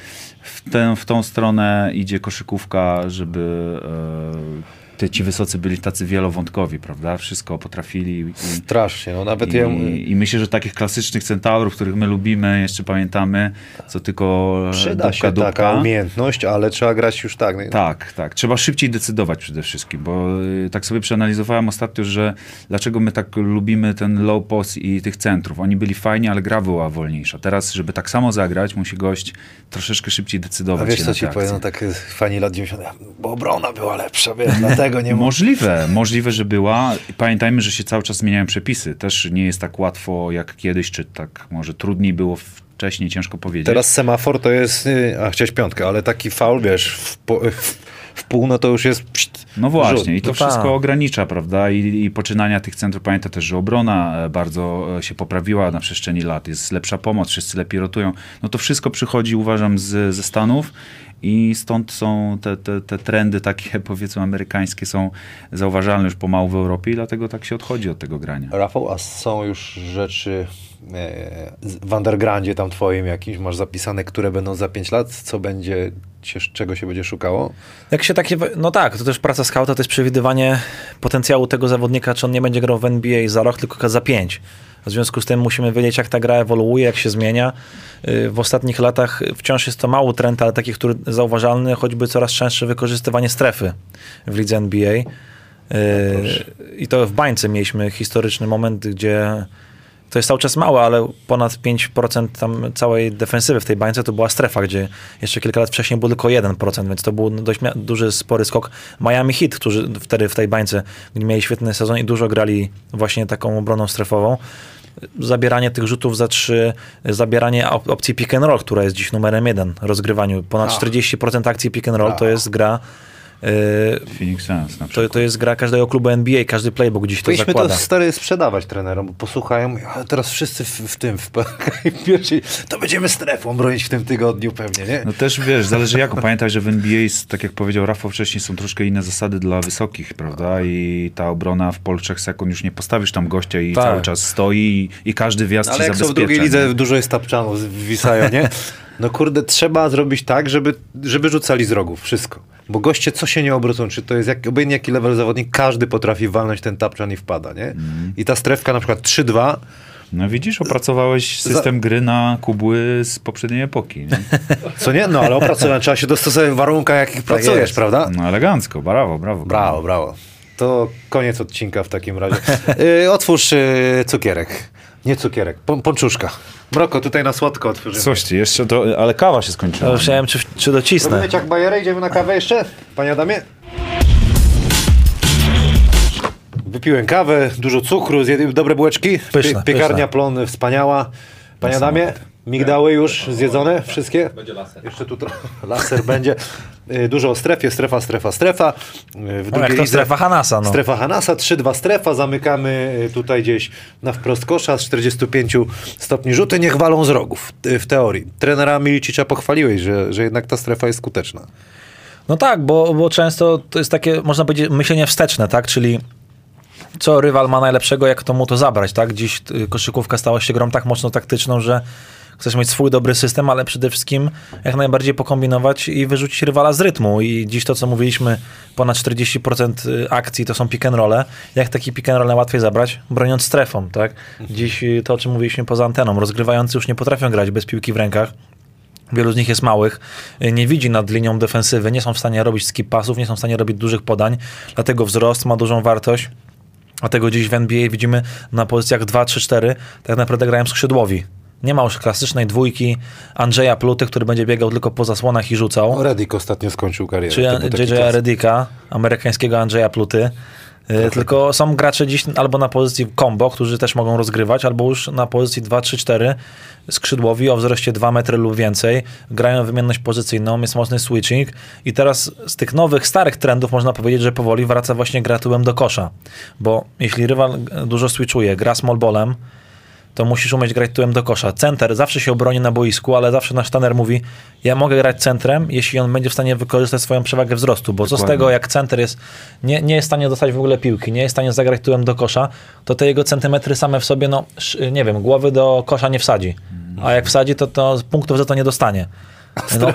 w, tę, w tą stronę idzie koszykówka, żeby e, te, ci wysocy byli tacy wielowątkowi, prawda? Wszystko potrafili. I, Strasznie, no nawet i, ja... I myślę, że takich klasycznych centaurów, których my lubimy, jeszcze pamiętamy, co tylko Przyda dupka, się dupka. taka umiejętność, ale trzeba grać już tak. Tak, tak. Trzeba szybciej decydować przede wszystkim, bo y, tak sobie przeanalizowałem ostatnio, że dlaczego my tak lubimy ten low post i tych centrów. Oni byli fajni, ale gra była wolniejsza. Teraz, żeby tak samo zagrać, musi gość troszeczkę szybciej decydować A wiesz co ci powiem, no tak fani lat 90. Bo obrona była lepsza, wiesz, dlatego nie. Możliwe, możliwe, że była. Pamiętajmy, że się cały czas zmieniają przepisy. Też nie jest tak łatwo jak kiedyś, czy tak może trudniej było wcześniej, ciężko powiedzieć. Teraz semafor to jest, y, a chciałeś piątkę, ale taki faul, wiesz, w, po, w, w pół, no to już jest pszt, No właśnie, rzut. i to No wszystko tak. ogranicza, prawda? I, I poczynania tych centrów, pamiętam też, że obrona e, bardzo e, się poprawiła na przestrzeni lat, jest lepsza pomoc, wszyscy lepiej rotują. No to wszystko przychodzi, uważam, z, ze Stanów i stąd są te, te, te trendy takie, powiedzmy, amerykańskie są zauważalne już pomału w Europie i dlatego tak się odchodzi od tego grania. Rafał, a są już rzeczy e, w undergroundzie tam twoim jakimś masz zapisane, które będą za 5 lat? Co będzie, się, czego się będzie szukało? Jak się takie, no tak, to też praca skauta to jest przewidywanie potencjału tego zawodnika, czy on nie będzie grał w NBA za rok, tylko za pięć. W związku z tym musimy wiedzieć, jak ta gra ewoluuje, jak się zmienia. Yy, W ostatnich latach wciąż jest to mały trend, ale taki, który zauważalny, choćby coraz częstsze wykorzystywanie strefy w lidze NBA. Yy, I to w bańce mieliśmy historyczny moment, gdzie to jest cały czas małe, ale ponad 5% tam całej defensywy w tej bańce to była strefa, gdzie jeszcze kilka lat wcześniej był tylko 1%, więc to był dość duży, spory skok. Miami Heat, którzy wtedy w tej bańce mieli świetny sezon i dużo grali właśnie taką obroną strefową. Zabieranie tych rzutów za trzy, zabieranie op- opcji pick and roll, która jest dziś numerem jeden w rozgrywaniu. Ponad Ach. 40% akcji pick and roll to Ach. jest gra Phoenix Suns na to, przykład. to jest gra każdego klubu NBA, każdy playbook dziś to Powinniśmy zakłada. to stary sprzedawać trenerom, bo posłuchają, a teraz wszyscy w, w tym, w, w pierwszej, to będziemy strefą bronić w tym tygodniu pewnie, nie? No też wiesz, zależy jaką. Pamiętaj, że w NBA, jest, tak jak powiedział Rafał wcześniej, są troszkę inne zasady dla wysokich, prawda? I ta obrona w pol 3 sekund już nie postawisz tam gościa i Tak. cały czas stoi i, i każdy wjazd Ale ci jak są w drugiej nie? lidze, dużo jest tapczanów, wisają, nie? No kurde, trzeba zrobić tak, żeby, żeby rzucali z rogów, wszystko. Bo goście co się nie obrócą, czy to jest jak, obojętnie jaki level zawodnik, każdy potrafi walnąć ten tapczan i wpada, nie? I ta strefka na przykład 3-2, No widzisz, opracowałeś system gry na kubły z poprzedniej epoki. Nie? co nie? No ale opracowane, trzeba się dostosować w warunkach, jakich pracujesz, jest. prawda? No elegancko, brawo, brawo. Brawo, brawo. To koniec odcinka w takim razie. Y, otwórz y, cukierek. Nie cukierek, pon, ponczuszka. Mroko, tutaj na słodko otworzymy. Coś ty, jeszcze to, ale kawa się skończyła. Ja Myślałem, czy, czy docisnę. Robimy ciak bajerę, idziemy na kawę jeszcze? Panie Adamie? Wypiłem kawę, dużo cukru, zjadłem dobre bułeczki. Pyszne, piekarnia pyszne. Plon wspaniała. Panie Adamie, migdały już zjedzone wszystkie? Będzie laser. Jeszcze tu trochę laser będzie. Y, Dużo o strefie, strefa, strefa, strefa. Y, W No, jak to lidze- strefa Hanasa, no. Strefa Hanasa, 3-2 strefa, zamykamy y, tutaj gdzieś na wprost kosza z 45 stopni rzuty, niech walą z rogów, w teorii. Trenera Milicicza pochwaliłeś, że, że jednak ta strefa jest skuteczna. No tak, bo, bo często to jest takie, można powiedzieć, myślenie wsteczne, tak? Czyli co rywal ma najlepszego, jak to mu to zabrać, tak? Dziś koszykówka stała się grą tak mocno taktyczną, że chcesz mieć swój dobry system, ale przede wszystkim jak najbardziej pokombinować i wyrzucić rywala z rytmu. I dziś to, co mówiliśmy, ponad 40% akcji to są pick and rolle. Jak taki pick and roll łatwiej zabrać? Broniąc strefą, tak? Dziś y, to, o czym mówiliśmy poza anteną. Rozgrywający już nie potrafią grać bez piłki w rękach. Wielu z nich jest małych, y, nie widzi nad linią defensywy, nie są w stanie robić skip pasów, nie są w stanie robić dużych podań, dlatego wzrost ma dużą wartość. Dlatego dziś w NBA widzimy na pozycjach 2, 3, 4 tak naprawdę grają skrzydłowi. Nie ma już klasycznej dwójki Andrzeja Pluty, który będzie biegał tylko po zasłonach i rzucał. Reddick ostatnio skończył karierę. Czy To był taki JJ. Reddicka, amerykańskiego Andrzeja Pluty. Y, Tylko są gracze dziś albo na pozycji combo, którzy też mogą rozgrywać, albo już na pozycji 2, 3, 4 skrzydłowi o wzroście 2 metry lub więcej, grają wymienność pozycyjną, jest mocny switching i teraz z tych nowych, starych trendów można powiedzieć, że powoli wraca właśnie gra do kosza, bo jeśli rywal dużo switchuje, gra small ballem, to musisz umieć grać tyłem do kosza. Center zawsze się obroni na boisku, ale zawsze nasz trener mówi, ja mogę grać centrem, jeśli on będzie w stanie wykorzystać swoją przewagę wzrostu, bo co z Dokładnie. tego, jak center jest, nie, nie jest w stanie dostać w ogóle piłki, nie jest w stanie zagrać tyłem do kosza, to te jego centymetry same w sobie, no nie wiem, głowy do kosza nie wsadzi. A jak wsadzi, to, to punktów za to nie dostanie. No,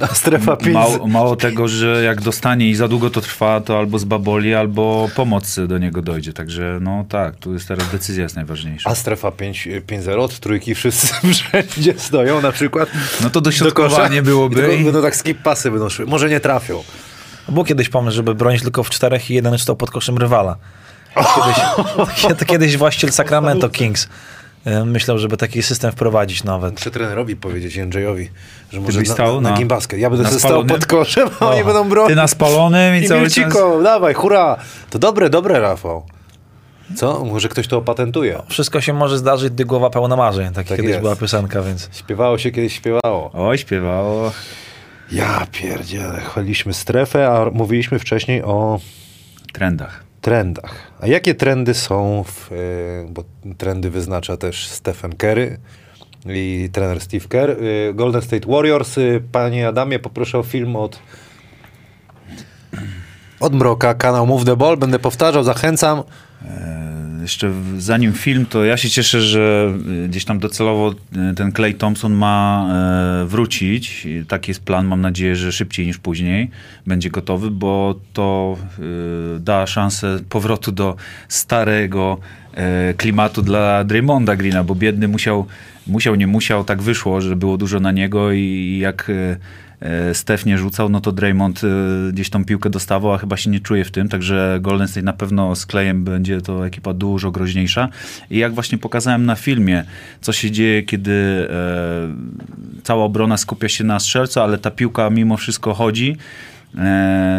A strefa 5. Mało, mało tego, że jak dostanie i za długo to trwa, to albo zbaboli, albo pomoc do niego dojdzie. Także no tak, tu jest teraz decyzja jest najważniejsza. A strefa 5 5-0 od trójki wszyscy wszędzie stoją na przykład. No to do kosza. dośrodkowanie I byłoby. tylko i- będą tak skip pasy będą szły. Może nie trafią. Był kiedyś pomysł, żeby bronić tylko w czterech i jeden stał pod koszem rywala. Kiedyś, to kiedyś właściciel Sacramento Kings myślał, żeby taki system wprowadzić nawet. Muszę trenerowi powiedzieć, Jędrzejowi, że może na, stał na, na gimbasket. Ja będę stał pod koszem, a oni będą bronić. Ty na spalonym i I cały czas... Milciko, dawaj, hurra. To dobre, dobre, Rafał. Co? Może ktoś to opatentuje. Wszystko się może zdarzyć, gdy głowa pełna marzeń. Tak, Tak kiedyś jest. była piosenka, więc... Śpiewało się kiedyś, śpiewało. Oj, śpiewało. Ja pierdzielę, chwaliliśmy strefę, a mówiliśmy wcześniej o trendach. Trendach. A jakie trendy są, w, e, bo trendy wyznacza też Stephen Curry i trener Steve Kerr. E, Golden State Warriors. E, Panie Adamie, poproszę o film od od Mroka, kanał Move the Ball. Będę powtarzał, zachęcam. Jeszcze zanim film, to ja się cieszę, że y, gdzieś tam docelowo y, ten Clay Thompson ma e, wrócić. Taki jest plan. Mam nadzieję, że szybciej niż później będzie gotowy, bo to da szansę powrotu do starego e, klimatu dla Draymonda Greena, bo biedny musiał, musiał, nie musiał, tak wyszło, że było dużo na niego i jak e, e, Steph nie rzucał, no to Draymond e, gdzieś tą piłkę dostawał, a chyba się nie czuje w tym, także Golden State na pewno z Klejem będzie to ekipa dużo groźniejsza. I jak właśnie pokazałem na filmie, co się dzieje, kiedy e, cała obrona skupia się na strzelcu, ale ta piłka mimo wszystko chodzi, E,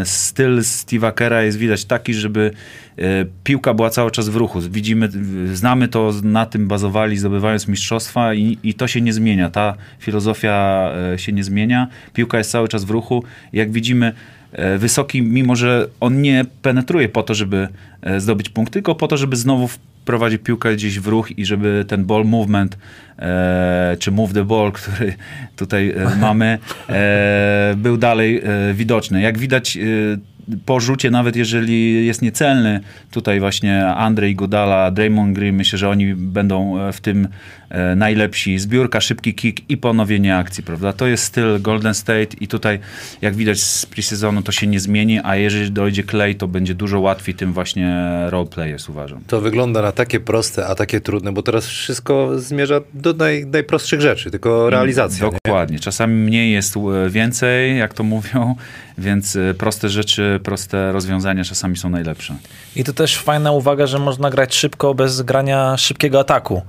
Styl Steve'a Kera jest widać taki, żeby e, piłka była cały czas w ruchu. Widzimy, znamy to, na tym bazowali, zdobywając mistrzostwa i, i to się nie zmienia. Ta filozofia e, się nie zmienia. Piłka jest cały czas w ruchu. Jak widzimy, e, wysoki, mimo że on nie penetruje po to, żeby e, zdobyć punkt, tylko po to, żeby znowu wprowadzić piłkę gdzieś w ruch i żeby ten ball movement, e, czy move the ball, który tutaj e, mamy, e, był dalej e, widoczny. Jak widać e, po rzucie, nawet jeżeli jest niecelny, tutaj właśnie Andrzej Godala, Draymond Green, myślę, że oni będą e, w tym e, najlepsi. Zbiórka, szybki kick i ponowienie akcji, prawda? To jest styl Golden State i tutaj, jak widać z pre-sezonu, to się nie zmieni, a jeżeli dojdzie Clay, to będzie dużo łatwiej tym właśnie role players, uważam. To wygląda na takie proste, a takie trudne, bo teraz wszystko zmierza do naj, najprostszych rzeczy, tylko realizacja. nie? Dokładnie. Czasami mniej jest e, więcej, jak to mówią, więc proste rzeczy, proste rozwiązania czasami są najlepsze. I to też fajna uwaga, że można grać szybko bez grania szybkiego ataku.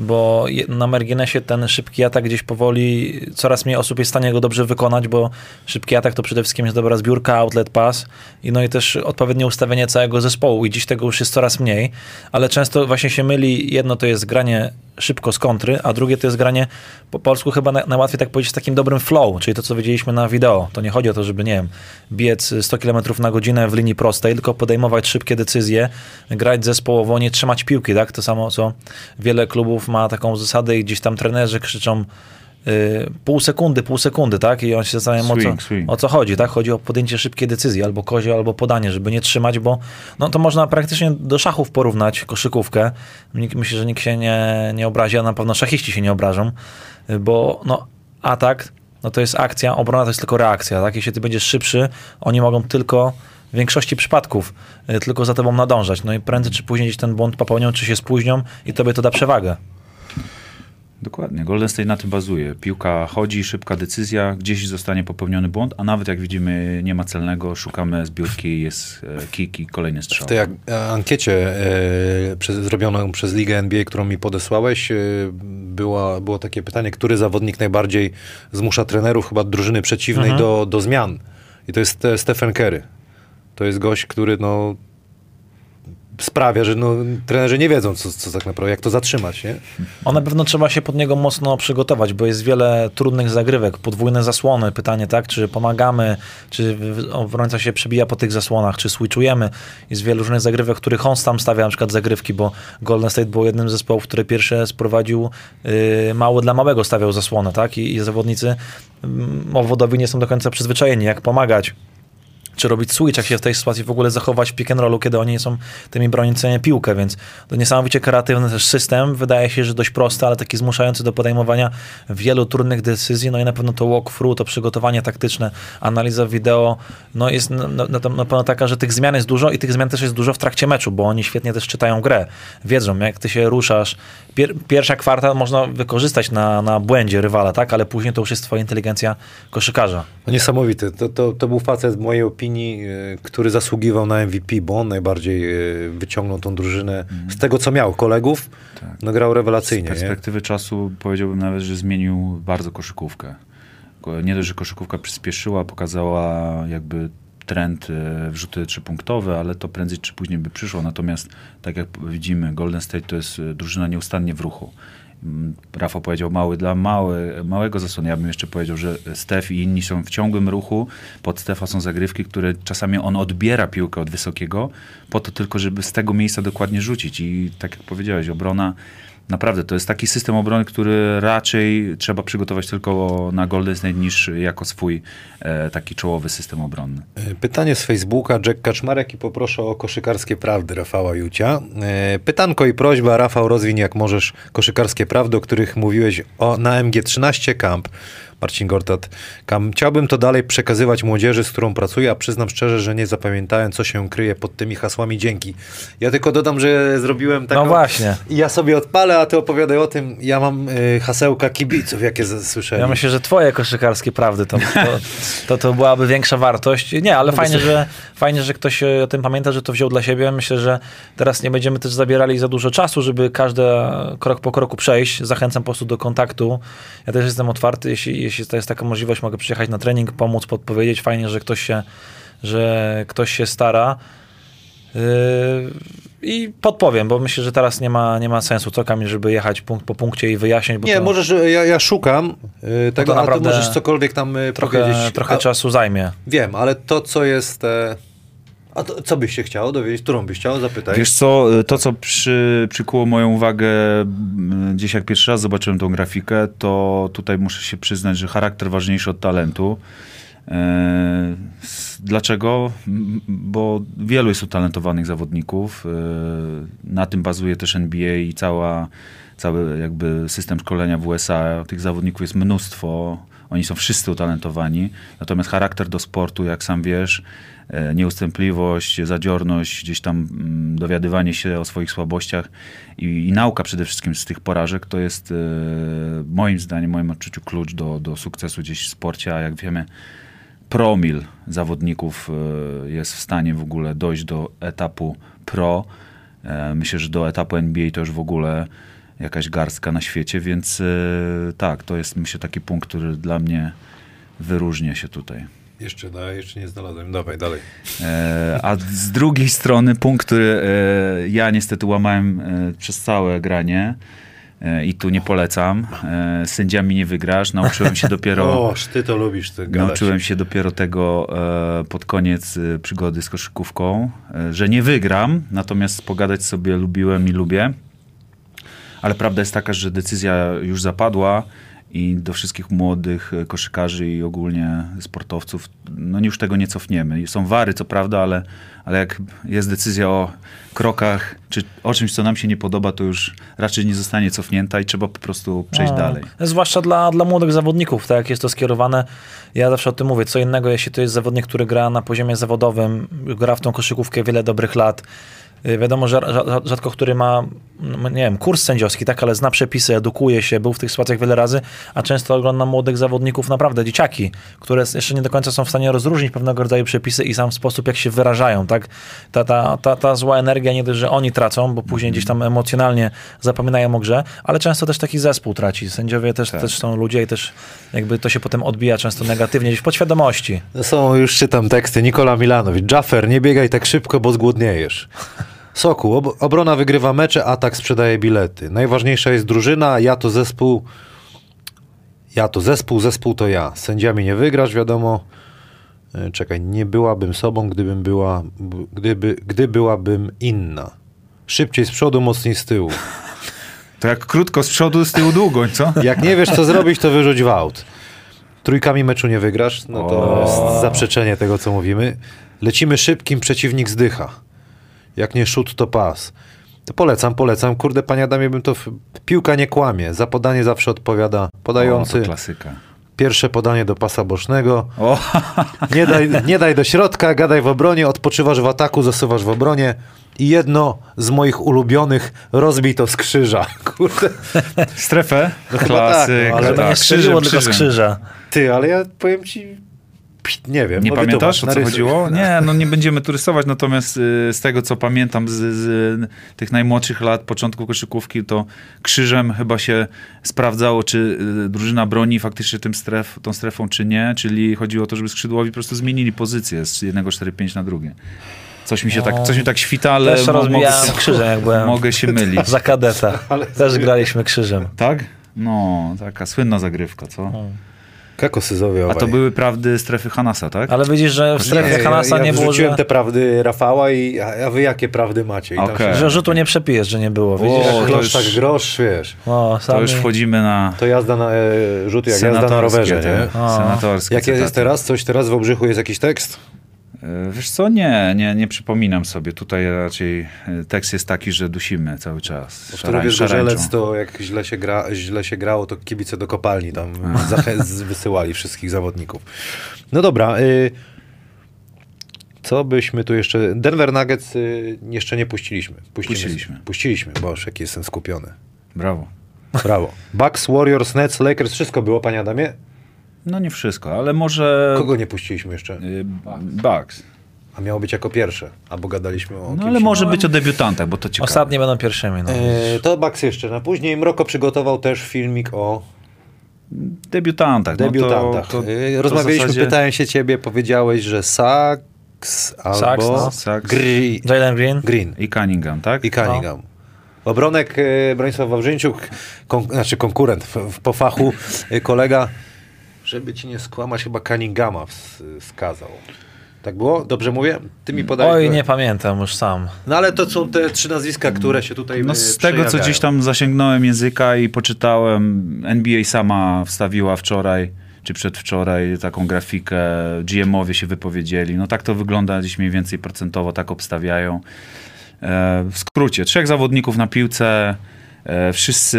Bo na marginesie ten szybki atak gdzieś powoli, coraz mniej osób jest w stanie go dobrze wykonać, bo szybki atak to przede wszystkim jest dobra zbiórka, outlet pass i no i też odpowiednie ustawienie całego zespołu i dziś tego już jest coraz mniej, ale często właśnie się myli, jedno to jest granie szybko z kontry, a drugie to jest granie po polsku chyba na, najłatwiej tak powiedzieć z takim dobrym flow, czyli to co widzieliśmy na wideo. To nie chodzi o to, żeby nie wiem, biec 100 km na godzinę w linii prostej, tylko podejmować szybkie decyzje, grać zespołowo, nie trzymać piłki, tak? To samo co wiele klubów ma taką zasadę i gdzieś tam trenerzy krzyczą y, pół sekundy, pół sekundy, tak? I on się zastanawiam o Swing, co, swing. o co chodzi, tak? Chodzi o podjęcie szybkiej decyzji, albo kozio, albo podanie, żeby nie trzymać, bo no to można praktycznie do szachów porównać koszykówkę. Myślę, że nikt się nie, nie obrazi, a na pewno szachiści się nie obrażą, y, bo no atak, no to jest akcja, obrona to jest tylko reakcja, tak? Jeśli ty będziesz szybszy, oni mogą tylko w większości przypadków y, tylko za tobą nadążać. No i prędzej czy później gdzieś ten błąd popełnią, czy się spóźnią i tobie to da przewagę. Dokładnie. Golden State na tym bazuje. Piłka chodzi, szybka decyzja, gdzieś zostanie popełniony błąd, a nawet jak widzimy nie ma celnego, szukamy zbiórki, jest e, kick i kolejny strzał. W tej ankiecie e, przez, zrobioną przez Ligę NBA, którą mi podesłałeś, e, była, było takie pytanie, który zawodnik najbardziej zmusza trenerów chyba drużyny przeciwnej do, do zmian. I to jest e, Stephen Curry. To jest gość, który no, sprawia, że no, trenerzy nie wiedzą, co, co tak naprawdę, jak to zatrzymać, nie? On na pewno trzeba się pod niego mocno przygotować, bo jest wiele trudnych zagrywek, podwójne zasłony, pytanie, tak, czy pomagamy, czy obrońca się przebija po tych zasłonach, czy switchujemy. Jest wiele różnych zagrywek, których on tam stawia, na przykład zagrywki, bo Golden State był jednym z zespołów, który pierwsze sprowadził yy, dla małego stawiał zasłonę, tak, i, i zawodnicy yy, owodowi nie są do końca przyzwyczajeni, jak pomagać czy robić switch, jak się w tej sytuacji w ogóle zachować w pick and rollu, kiedy oni nie są tymi broniącymi piłkę, więc to niesamowicie kreatywny też system, wydaje się, że dość prosty, ale taki zmuszający do podejmowania wielu trudnych decyzji, no i na pewno to walkthrough, to przygotowanie taktyczne, analiza wideo, no jest na, na, na pewno taka, że tych zmian jest dużo i tych zmian też jest dużo w trakcie meczu, bo oni świetnie też czytają grę, wiedzą, jak ty się ruszasz, Pier, pierwsza kwarta można wykorzystać na, na błędzie rywala, tak, ale później to już jest twoja inteligencja koszykarza. No niesamowity, to, to, to był facet w mojej opinii e, który zasługiwał na MVP, bo on najbardziej e, wyciągnął tą drużynę z tego, co miał kolegów. Tak. No grał rewelacyjnie. Z perspektywy nie? czasu powiedziałbym nawet, że zmienił bardzo koszykówkę. Nie dość, że koszykówka przyspieszyła, pokazała jakby trend e, wrzuty trzypunktowe, ale to prędzej czy później by przyszło. Natomiast tak jak widzimy, Golden State to jest drużyna nieustannie w ruchu. Mm, Rafał powiedział mały dla mały, małego zasłony. Ja bym jeszcze powiedział, że Stef i inni są w ciągłym ruchu. Pod Stefa są zagrywki, które czasami on odbiera piłkę od wysokiego, po to tylko, żeby z tego miejsca dokładnie rzucić. I tak jak powiedziałeś, obrona Naprawdę, to jest taki system obrony, który raczej trzeba przygotować tylko na Golden State niż jako swój e, taki czołowy system obronny. E, pytanie z Facebooka, Jack Kaczmarek i poproszę o koszykarskie prawdy Rafała Jucia. E, pytanko i prośba, Rafał, rozwiń jak możesz koszykarskie prawdy, o których mówiłeś o, na MG13 Camp. Marcin Gortat. Kam, chciałbym to dalej przekazywać młodzieży, z którą pracuję, a przyznam szczerze, że nie zapamiętałem, co się kryje pod tymi hasłami dzięki. Ja tylko dodam, że zrobiłem taką... No właśnie. I ja sobie odpalę, a ty opowiadaj o tym. Ja mam y, hasełka kibiców, jakie słyszałem. Ja myślę, że twoje koszykarskie prawdy to, to, to, to byłaby większa wartość. Nie, ale no fajnie, że, fajnie, że ktoś o tym pamięta, że to wziął dla siebie. Myślę, że teraz nie będziemy też zabierali za dużo czasu, żeby każdy krok po kroku przejść. Zachęcam po prostu do kontaktu. Ja też jestem otwarty, jeśli, jeśli to jest taka możliwość, mogę przyjechać na trening, pomóc, podpowiedzieć. Fajnie, że ktoś się, że ktoś się stara. Yy, I podpowiem, bo myślę, że teraz nie ma, nie ma sensu, co Kamil, żeby jechać punkt po punkcie i wyjaśnić. nie, to, możesz, ja, ja szukam yy, tego, no a ty możesz cokolwiek tam yy, trochę, powiedzieć. Trochę a, czasu zajmie. Wiem, ale to, co jest... E, a to, co byś się chciał dowiedzieć? Którą byś chciał? Zapytaj. Wiesz co, to co przy, przykuło moją uwagę gdzieś jak pierwszy raz zobaczyłem tą grafikę, to tutaj muszę się przyznać, że charakter ważniejszy od talentu. E, dlaczego? Bo wielu jest utalentowanych zawodników. E, na tym bazuje też NBA i cała, cały jakby system szkolenia w USA. Tych zawodników jest mnóstwo. Oni są wszyscy utalentowani. Natomiast charakter do sportu, jak sam wiesz, E, nieustępliwość, zadziorność, gdzieś tam mm, dowiadywanie się o swoich słabościach i, i nauka przede wszystkim z tych porażek to jest e, moim zdaniem, moim odczuciu klucz do, do sukcesu gdzieś w sporcie, a jak wiemy promil zawodników e, jest w stanie w ogóle dojść do etapu pro. Myślę, że do etapu NBA to już w ogóle jakaś garstka na świecie, więc tak, to jest myślę taki punkt, który dla mnie wyróżnia się tutaj. Jeszcze, da, jeszcze nie znalazłem. Dawaj, dalej. E, a z drugiej strony punkt, który e, ja niestety łamałem e, przez całe granie e, i tu nie polecam. E, sędziami nie wygrasz. Nauczyłem się dopiero... O, ty to lubisz. Ty nauczyłem się dopiero tego e, pod koniec przygody z koszykówką, że nie wygram, natomiast pogadać sobie lubiłem i lubię. Ale prawda jest taka, że decyzja już zapadła i do wszystkich młodych e, koszykarzy i ogólnie sportowców, no już tego nie cofniemy. Są wary, co prawda, ale, ale jak jest decyzja o krokach, czy o czymś, co nam się nie podoba, to już raczej nie zostanie cofnięta i trzeba po prostu przejść no, dalej. Zwłaszcza dla, dla młodych zawodników, tak jak jest to skierowane. Ja zawsze o tym mówię, co innego, jeśli to jest zawodnik, który gra na poziomie zawodowym, gra w tą koszykówkę wiele dobrych lat, Y, wiadomo, że rzadko który ma, nie wiem, kurs sędziowski, tak, ale zna przepisy, edukuje się, był w tych sytuacjach wiele razy, a często oglądam młodych zawodników, naprawdę dzieciaki, które jeszcze nie do końca są w stanie rozróżnić pewnego rodzaju przepisy i sam sposób, jak się wyrażają, tak. Ta, ta, ta, ta zła energia, nie dość, że oni tracą, bo później gdzieś tam emocjonalnie zapominają o grze, ale często też taki zespół traci. Sędziowie też, tak. też są ludzie i też jakby to się potem odbija często negatywnie, gdzieś w podświadomości. Są, już czytam teksty, Nikola Milanowicz, Jaffer, nie biegaj tak szybko, bo zgłodniejesz. Soku, ob obrona wygrywa mecze, atak sprzedaje bilety. Najważniejsza jest drużyna, ja to zespół. Ja to zespół, zespół to ja. Sędziami nie wygrasz, wiadomo. E, Czekaj, nie byłabym sobą, gdybym była, gdyby, gdy byłabym inna. Szybciej z przodu, mocniej z tyłu. To jak krótko z przodu, z tyłu długoń, co? Jak nie wiesz, co zrobić, to wyrzuć w aut. Trójkami meczu nie wygrasz, no to O. jest zaprzeczenie tego, co mówimy. Lecimy szybkim, przeciwnik zdycha. Jak nie szut, to pas. To polecam, polecam. Kurde, panie Adamie, bym to... w- Piłka nie kłamie. Za podanie zawsze odpowiada O, podający. to klasyka. Pierwsze podanie do pasa bocznego. O, Nie daj, nie daj do środka, gadaj w obronie, odpoczywasz w ataku, zasuwasz w obronie. I jedno z moich ulubionych, rozbij to z krzyża. Kurde, strefę? No chyba tak, Klasyk. no, Ale nie strzeliło, tylko z krzyża. ty, ale ja powiem ci... Nie wiem. Nie no pamiętasz, o co chodziło? Nie, no nie będziemy tu rysować, natomiast y, z tego, co pamiętam z, z tych najmłodszych lat, początku koszykówki, to krzyżem chyba się sprawdzało, czy y, drużyna broni faktycznie tym stref, tą strefą, czy nie, czyli chodziło o to, żeby skrzydłowi po prostu zmienili pozycję z jednego 4-5 na drugie. Coś mi się tak, coś mi tak świta, ale Też mo- mogę, się, krzyżem, jak byłem mogę się mylić. za kadeta. Też graliśmy krzyżem. Tak? No, taka słynna zagrywka, co? Kakosyzowie A to były prawdy strefy Hanasa, tak? Ale widzisz, że w strefie Nie, Hanasa ja, nie ja było, wrzuciłem że, te prawdy Rafała i a, a wy jakie prawdy macie? I tam Okej. się- że rzutu nie przepijesz, że nie było. Widzisz? O, Jak to już- tak grosz, wiesz. O, To sami... już wchodzimy na To jazda na, e, rzut jak jazda na rowerze, nie? Senatorskie Jak jest teraz? Coś teraz w Obrzychu jest jakiś tekst? E, Wiesz co, nie, nie, nie przypominam sobie. Tutaj raczej e, tekst jest taki, że dusimy cały czas. Szarań- Zgorzelec szarańczą. to jak źle się, gra, źle się grało, to kibice do kopalni tam wysyłali wszystkich zawodników. No dobra. Y, co byśmy tu jeszcze... Denver Nuggets y, jeszcze nie puściliśmy. Puścimy, Puściliśmy. Puściliśmy, boż, jaki jestem skupiony. Brawo. Brawo. Bucks, Warriors, Nets, Lakers, wszystko było, panie Adamie? No nie wszystko, ale może... Kogo nie puściliśmy jeszcze? Y, Bucks. A miało być jako pierwsze, albo gadaliśmy o No kimś ale może innym. być o debiutantach, bo to ciekawe. Ostatnie będą pierwszymi. No. E, to Bucks jeszcze na później. Mroko przygotował też filmik o Debiutantach. debiutantach. No to, to, E, Rozmawialiśmy, zasadzie- pytałem się ciebie, powiedziałeś, że Sachs albo no. Sachs. Gri- Jalen Green? Green I Cunningham, tak? i Cunningham. Obronek e, Bronisław Wawrzyńczuk, kon, znaczy konkurent w, w, po fachu, kolega, żeby ci nie skłamać, chyba Cunninghama ws- skazał. Tak było? Dobrze mówię? Ty mi podajesz. Oj, nie pamiętam już sam. No ale to są te trzy nazwiska, które się tutaj No e, z tego, co przejawiają. gdzieś tam zasięgnąłem języka i poczytałem, NBA sama wstawiła wczoraj czy przedwczoraj taką grafikę, GM-owie się wypowiedzieli. No tak to wygląda gdzieś mniej więcej procentowo, tak obstawiają. E, w skrócie, trzech zawodników na piłce, wszyscy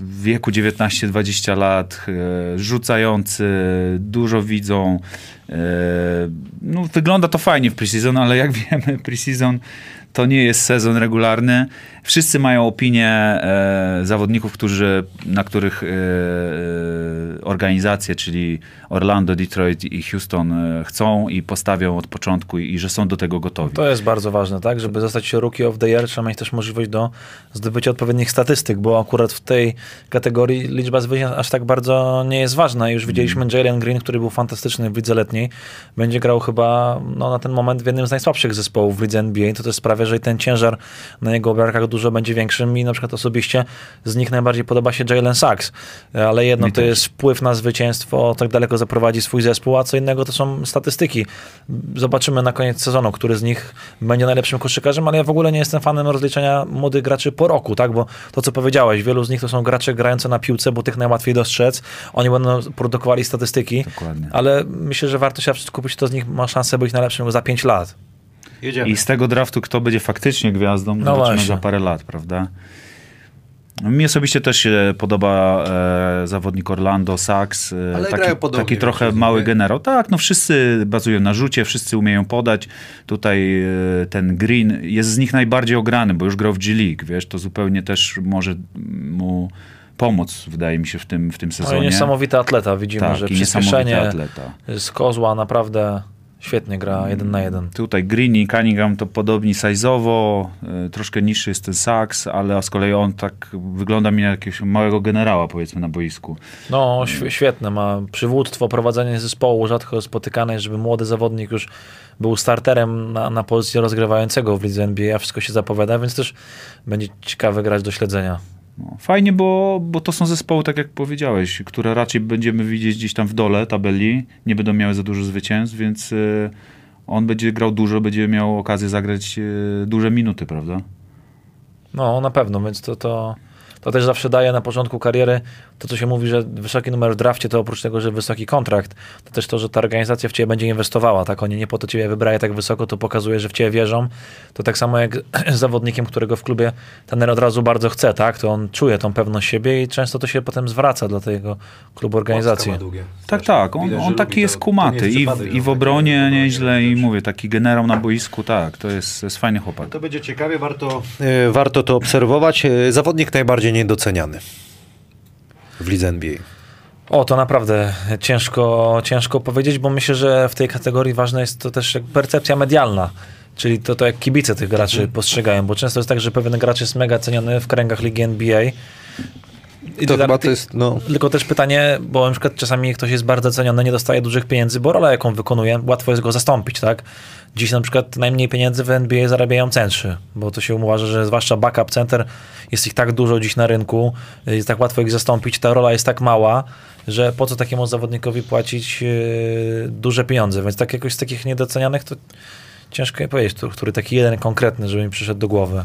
w wieku 19-20 lat, e, rzucający, dużo widzą. E, no, wygląda to fajnie w preseason, ale jak wiemy, preseason to nie jest sezon regularny. Wszyscy mają opinię e, zawodników, którzy, na których e, e, organizacje, czyli Orlando, Detroit i Houston e, chcą i postawią od początku i, i że są do tego gotowi. To jest bardzo ważne, tak? Żeby zostać Rookie of the Year, trzeba mieć też możliwość do zdobycia odpowiednich statystyk, bo akurat w tej kategorii liczba zwycięstw aż tak bardzo nie jest ważna. Już widzieliśmy Jalen Green, który był fantastyczny w lidze letniej. Będzie grał chyba no, na ten moment w jednym z najsłabszych zespołów w lidze NBA. To też sprawia, że ten ciężar na jego barkach dużo będzie większy. Mi na przykład osobiście z nich najbardziej podoba się Jalen Sachs, ale jedno Mi to też. jest wpływ na zwycięstwo, tak daleko zaprowadzi swój zespół, a co innego to są statystyki. Zobaczymy na koniec sezonu, który z nich będzie najlepszym koszykarzem, ale ja w ogóle nie jestem fanem rozliczenia młodych graczy po roku, tak? Bo to, co powiedziałeś, wielu z nich to są gracze grające na piłce, bo tych najłatwiej dostrzec. Oni będą produkowali statystyki, Dokładnie. ale myślę, że warto się kupić, kto z nich ma szansę być najlepszym za 5 lat. Jedziemy. I z tego draftu, kto będzie faktycznie gwiazdą, No zobaczymy właśnie. za parę lat, prawda? Mi osobiście też się podoba e, zawodnik Orlando, Sachs. E, Ale taki, podobnie, taki trochę mały nie? generał. Tak, no wszyscy bazują na rzucie, wszyscy umieją podać. Tutaj e, ten Green jest z nich najbardziej ograny, bo już grał w G-League, wiesz, to zupełnie też może mu pomóc, wydaje mi się, w tym, w tym No sezonie. niesamowity atleta. Widzimy, tak, że przyspieszenie atleta. z kozła naprawdę Świetnie gra jeden na jeden. Tutaj Green i Cunningham to podobni size'owo, y, troszkę niższy jest ten Saks, ale z kolei on tak wygląda mi na jakiegoś małego generała powiedzmy na boisku. No, św- świetne. Ma przywództwo, prowadzenie zespołu rzadko spotykane, żeby młody zawodnik już był starterem na, na pozycji rozgrywającego w lidze NBA, a wszystko się zapowiada, więc też będzie ciekawe grać do śledzenia. No, fajnie, bo, bo to są zespoły, tak jak powiedziałeś, które raczej będziemy widzieć gdzieś tam w dole tabeli, nie będą miały za dużo zwycięstw, więc y, on będzie grał dużo, będzie miał okazję zagrać y, duże minuty, prawda? No, na pewno, więc to, to, to też zawsze daje na początku kariery to, co się mówi, że wysoki numer w drafcie, to oprócz tego, że wysoki kontrakt, to też to, że ta organizacja w ciebie będzie inwestowała, tak? Oni nie po to ciebie wybrali tak wysoko, to pokazuje, że w ciebie wierzą. To tak samo jak z zawodnikiem, którego w klubie ten od razu bardzo chce, tak? To on czuje tą pewność siebie i często to się potem zwraca dla tego klubu organizacji. Tak, tak, on, on taki jest kumaty jest i, w, i w on obronie taki nieźle i mówię, taki generał na boisku, tak, to jest, jest fajny chłopak. To będzie ciekawie, warto, e, warto to obserwować. E, Zawodnik najbardziej niedoceniany w lidze NBA. O, to naprawdę ciężko, ciężko powiedzieć, bo myślę, że w tej kategorii ważna jest to też percepcja medialna. Czyli to, to jak kibice tych graczy postrzegają, bo często jest tak, że pewien gracz jest mega ceniony w kręgach ligi NBA. I To chyba to jest, no... Tylko też pytanie, bo na przykład czasami ktoś jest bardzo ceniony, nie dostaje dużych pieniędzy, bo rola jaką wykonuje, łatwo jest go zastąpić, tak? Dziś na przykład najmniej pieniędzy w NBA zarabiają centrzy, bo to się uważa, że zwłaszcza backup center jest ich tak dużo dziś na rynku, jest tak łatwo ich zastąpić, ta rola jest tak mała, że po co takiemu zawodnikowi płacić yy, duże pieniądze, więc tak jakoś z takich niedocenianych to ciężko mi powiedzieć, który, który taki jeden konkretny, żeby mi przyszedł do głowy.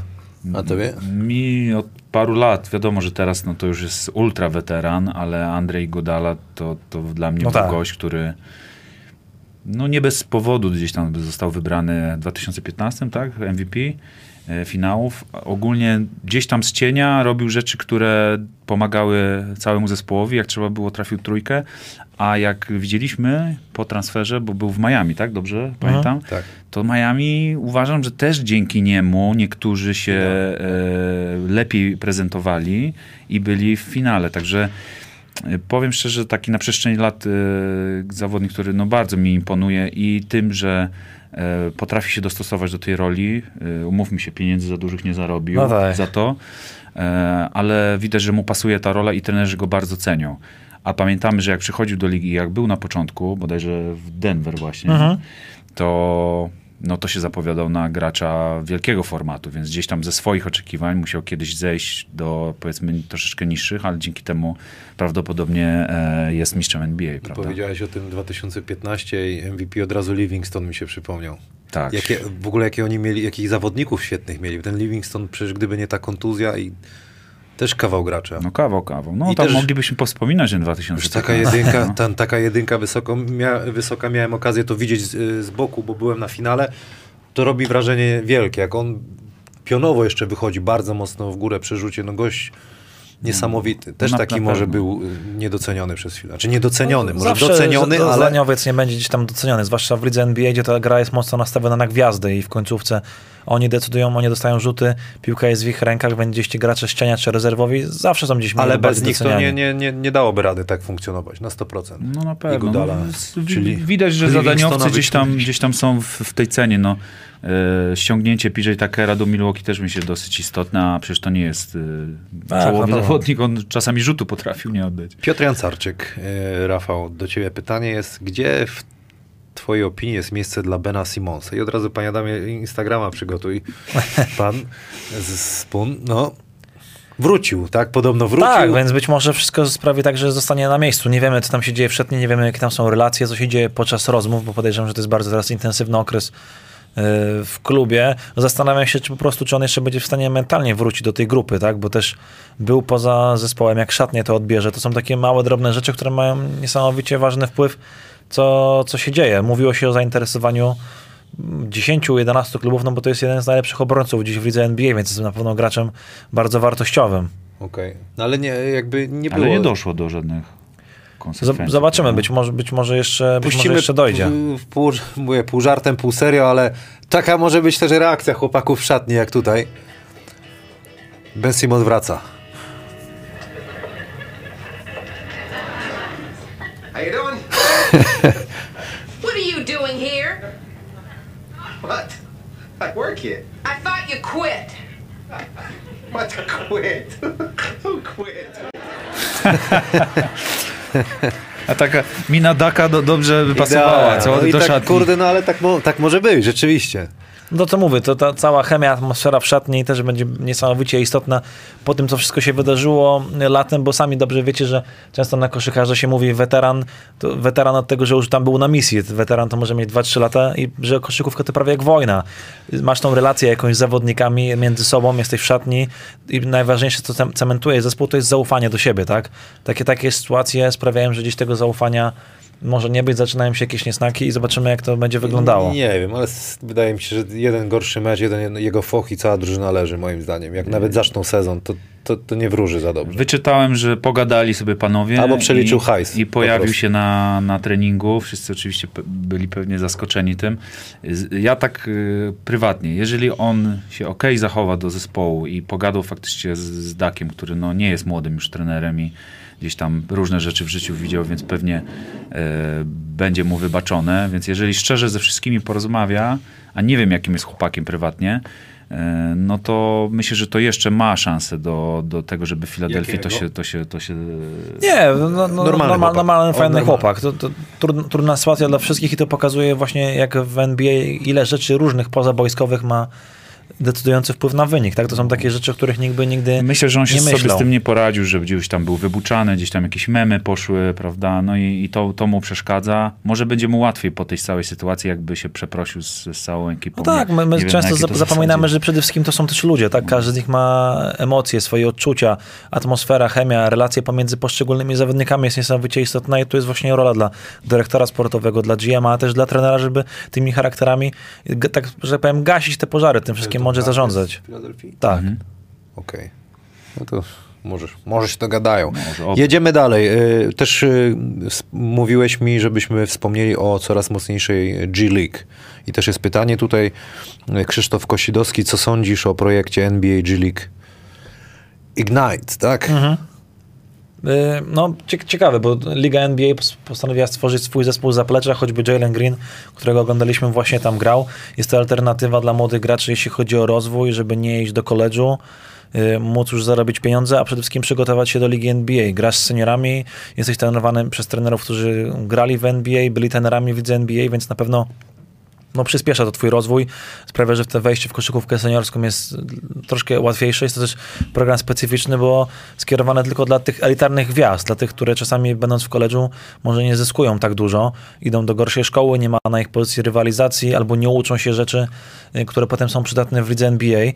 A tobie? Mi od paru lat, wiadomo, że teraz no, to już jest ultra weteran, ale Andrzej Godala to, to dla mnie No był tak. gość, który no nie bez powodu gdzieś tam został wybrany w 2015, tak, MVP e, finałów. Ogólnie gdzieś tam z cienia robił rzeczy, które pomagały całemu zespołowi, jak trzeba było trafił trójkę, a jak widzieliśmy po transferze, bo był w Miami, tak, dobrze pamiętam? Tak. to Miami uważam, że też dzięki niemu niektórzy się e, lepiej prezentowali i byli w finale. Także powiem szczerze, taki na przestrzeni lat e, zawodnik, który no bardzo mi imponuje i tym, że e, potrafi się dostosować do tej roli. E, umówmy się, pieniędzy za dużych nie zarobił No tak. za to, e, ale widać, że mu pasuje ta rola i trenerzy go bardzo cenią. A pamiętamy, że jak przychodził do ligi, jak był na początku, bodajże w Denver właśnie, Mhm. to, no to się zapowiadał na gracza wielkiego formatu, więc gdzieś tam ze swoich oczekiwań musiał kiedyś zejść do powiedzmy troszeczkę niższych, ale dzięki temu prawdopodobnie e, jest mistrzem NBA, prawda? Powiedziałeś o tym 2015 i MVP od razu Livingston mi się przypomniał. Tak. Jakie, w ogóle jakie oni mieli, jakich zawodników świetnych mieli. Ten Livingston przecież gdyby nie ta kontuzja i też kawał gracza. No kawał, kawał. No I tam też- moglibyśmy powspominać ten Już 2015. taka jedynka, tam, taka jedynka wysoko, mia, wysoka, miałem okazję to widzieć z, z boku, bo byłem na finale. To robi wrażenie wielkie, jak on pionowo jeszcze wychodzi bardzo mocno w górę przy rzucie, no gość niesamowity. Też Na- taki na może był y, niedoceniony przez chwilę. Czy niedoceniony, może Zawsze doceniony, z- ale... Zdaniowiec nie będzie gdzieś tam doceniony, zwłaszcza w lidze NBA, gdzie ta gra jest mocno nastawiona na gwiazdy i w końcówce oni decydują, oni dostają rzuty, piłka jest w ich rękach, będzie gdzieś gracze ściania czy rezerwowi, zawsze są gdzieś mniej Ale bez nich to doceniani. nie, nie, nie, nie dałoby rady tak funkcjonować na 100%. No na pewno. Gudala, no, czyli widać, że zadaniowcy gdzieś tam, gdzieś tam są w, w tej cenie. No. E, ściągnięcie PJ Takera do Milwaukee też mi się dosyć istotne, a przecież to nie jest e, Tak, czołowy pewno. zawodnik, on czasami rzutu potrafił nie oddać. Piotr Jancarczyk, e, Rafał, do ciebie pytanie jest, gdzie w twojej opinii jest miejsce dla Bena Simonsa? I od razu, panie Adamie, Instagrama przygotuj pan z Spun. No, wrócił, tak? Podobno wrócił. Tak, więc być może wszystko sprawi tak, że zostanie na miejscu. Nie wiemy, co tam się dzieje w szatni, nie wiemy, jakie tam są relacje, co się dzieje podczas rozmów, bo podejrzewam, że to jest bardzo teraz intensywny okres w klubie. Zastanawiam się, czy po prostu, czy on jeszcze będzie w stanie mentalnie wrócić do tej grupy, tak? Bo też był poza zespołem, jak szatnie to odbierze. To są takie małe, drobne rzeczy, które mają niesamowicie ważny wpływ, co, co się dzieje. Mówiło się o zainteresowaniu 10-11 klubów, no bo to jest jeden z najlepszych obrońców dziś w lidze NBA, więc jest na pewno graczem bardzo wartościowym. Okej. No ale nie, jakby nie było. Ale nie doszło do żadnych Konsekwencji. Zobaczymy, prawda? być może, być może jeszcze, być może Puścimy jeszcze dojdzie. W pół, mówię, pół żartem, pół serio, ale taka może być też reakcja chłopaków w szatni, jak tutaj. Ben Simon wraca. How you doing? What are you doing here? What? I work here. I thought you quit. What? Quit? Who quit? A taka mina Daka do, dobrze by pasowała, Idealnie. co? No i do tak, szatni. kurde, no ale tak, mo- tak może być, rzeczywiście. No to mówię, to ta cała chemia, atmosfera w szatni też będzie niesamowicie istotna po tym, co wszystko się wydarzyło latem, bo sami dobrze wiecie, że często na koszykarze się mówi weteran, to weteran od tego, że już tam był na misji. Weteran to może mieć 2-3 lata i że koszykówka to prawie jak wojna. Masz tą relację jakąś z zawodnikami między sobą, jesteś w szatni i najważniejsze, co cem- cementuje zespół, to jest zaufanie do siebie, tak? Takie, takie sytuacje sprawiają, że gdzieś tego zaufania może nie być, zaczynają się jakieś niesnaki i zobaczymy, jak to będzie wyglądało. Nie wiem, ale wydaje mi się, że jeden gorszy mecz, jeden jego foch i cała drużyna leży, moim zdaniem. Jak nawet zaczną sezon, to, to, to nie wróży za dobrze. Wyczytałem, że pogadali sobie panowie. Albo przeliczył i, hajs, I po pojawił prostu. się na, na treningu. Wszyscy oczywiście byli pewnie zaskoczeni tym. Ja tak y, prywatnie, jeżeli on się ok zachowa do zespołu i pogadał faktycznie z, z Dakiem, który no, nie jest młodym już trenerem i gdzieś tam różne rzeczy w życiu widział, więc pewnie e, będzie mu wybaczone. Więc jeżeli szczerze ze wszystkimi porozmawia, a nie wiem jakim jest chłopakiem prywatnie, e, no to myślę, że to jeszcze ma szansę do, do tego, żeby w Filadelfii to się, to się, to się Nie, no, no, Normalny normalny, chłopak. normalny fajny normalny. chłopak. To, to trudna, trudna sytuacja dla wszystkich i to pokazuje właśnie jak w NBA ile rzeczy różnych pozabojskowych ma decydujący wpływ na wynik. Tak? To są takie rzeczy, o których nikt by nigdy Myślę, że on się nie sobie z tym nie poradził, że gdzieś tam był wybuczany, gdzieś tam jakieś memy poszły, prawda, no i, i to, to mu przeszkadza. Może będzie mu łatwiej po tej całej sytuacji, jakby się przeprosił z, z całą ekipą. No tak, my, my wiem, często zap- zapominamy, że przede wszystkim to są też ludzie, tak? Każdy z nich ma emocje, swoje odczucia, atmosfera, chemia, relacje pomiędzy poszczególnymi zawodnikami jest niesamowicie istotna i tu jest właśnie rola dla dyrektora sportowego, dla GM, a też dla trenera, żeby tymi charakterami, tak, że tak powiem, gasić te pożary, tym wszystkim mądrze zarządzać. W Filadelfii? Tak. Okej. No to może, może się dogadają. Może. Jedziemy dalej. Y, Też y, mówiłeś mi, żebyśmy wspomnieli o coraz mocniejszej G League. I też jest pytanie tutaj, y, Krzysztof Kosidowski, co sądzisz o projekcie NBA G League Ignite, tak? Y, No, cie- ciekawe, bo Liga NBA pos- postanowiła stworzyć swój zespół zaplecza, choćby Jalen Green, którego oglądaliśmy, właśnie tam grał. Jest to alternatywa dla młodych graczy, jeśli chodzi o rozwój, żeby nie iść do koledżu, y, móc już zarobić pieniądze, a przede wszystkim przygotować się do Ligi NBA. Grasz z seniorami, jesteś trenowany przez trenerów, którzy grali w NBA, byli trenerami w lidze NBA, więc na pewno no, przyspiesza to twój rozwój, sprawia, że te wejście w koszykówkę seniorską jest troszkę łatwiejsze. Jest to też program specyficzny, bo skierowany tylko dla tych elitarnych gwiazd, dla tych, które czasami będąc w koledżu może nie zyskują tak dużo, idą do gorszej szkoły, nie ma na ich pozycji rywalizacji albo nie uczą się rzeczy, y, które potem są przydatne w lidze NBA.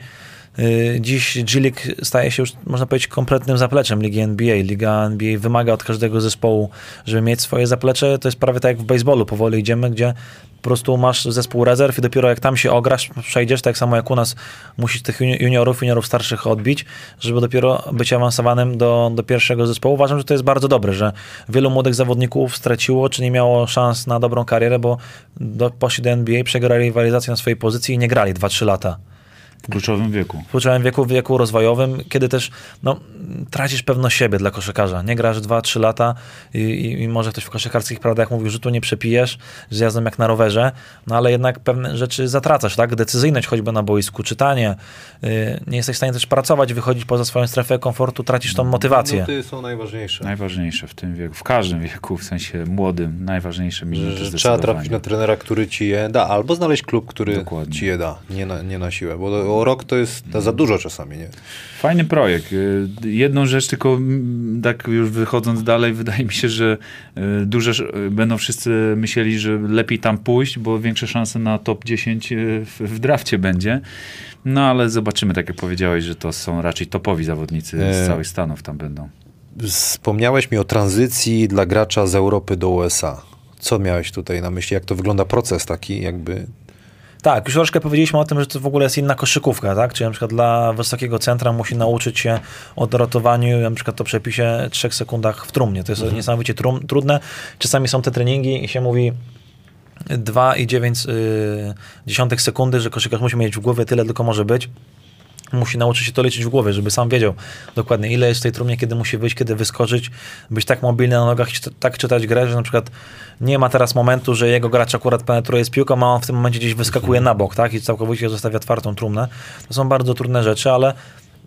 Y, Dziś G-League staje się już, można powiedzieć, kompletnym zapleczem Ligi NBA. Liga NBA wymaga od każdego zespołu, żeby mieć swoje zaplecze. To jest prawie tak jak w baseballu. Powoli idziemy, gdzie po prostu masz zespół rezerw i dopiero jak tam się ograsz, przejdziesz, tak samo jak u nas musisz tych juni- juniorów, juniorów starszych odbić, żeby dopiero być awansowanym do, do pierwszego zespołu. Uważam, że to jest bardzo dobre, że wielu młodych zawodników straciło, czy nie miało szans na dobrą karierę, bo do, poszli do NBA, przegrali rywalizację na swojej pozycji i nie grali 2-3 lata W kluczowym wieku. w kluczowym wieku, w wieku rozwojowym, kiedy też no, tracisz pewność siebie dla koszykarza. Nie grasz 2-3 lata i, i, i może ktoś w koszykarskich prawdach mówił, że tu nie przepijesz, z jazdą jak na rowerze, no ale jednak pewne rzeczy zatracasz, tak? Decyzyjność choćby na boisku, czytanie. Yy, nie jesteś w stanie też pracować, wychodzić poza swoją strefę komfortu, tracisz tą motywację. Minuty są najważniejsze. Najważniejsze w tym wieku, w każdym wieku, w sensie młodym, najważniejsze minuty Że, trzeba trafić na trenera, który ci je da, albo znaleźć klub, który Dokładnie. ci je da, nie na, nie na siłę, bo o rok to jest za dużo czasami, nie? Fajny projekt. Y, Jedną rzecz tylko, mm, tak już wychodząc dalej, wydaje mi się, że y, duże y, będą wszyscy myśleli, że lepiej tam pójść, bo większe szanse na top 10 y, w, w drafcie będzie. No ale zobaczymy, tak jak powiedziałeś, że to są raczej topowi zawodnicy E. z całych Stanów tam będą. Wspomniałeś mi o tranzycji dla gracza z Europy do USA. Co miałeś tutaj na myśli? Jak to wygląda proces taki jakby? Tak, już troszkę powiedzieliśmy o tym, że to w ogóle jest inna koszykówka, tak? Czyli na przykład dla wysokiego centra musi nauczyć się o dorotowaniu, na przykład to przepisie 3 sekundach w trumnie. To jest niesamowicie trum, trudne. Czasami są te treningi i się mówi 2,9 y, sekundy, że koszykarz musi mieć w głowie tyle, tylko może być. Musi nauczyć się to liczyć w głowie, żeby sam wiedział dokładnie ile jest w tej trumnie, kiedy musi wyjść, kiedy wyskoczyć, być tak mobilny na nogach tak czytać grę, że na przykład nie ma teraz momentu, że jego gracz akurat penetruje z piłką, a on w tym momencie gdzieś wyskakuje na bok, tak? I całkowicie zostawia otwartą trumnę. To są bardzo trudne rzeczy, ale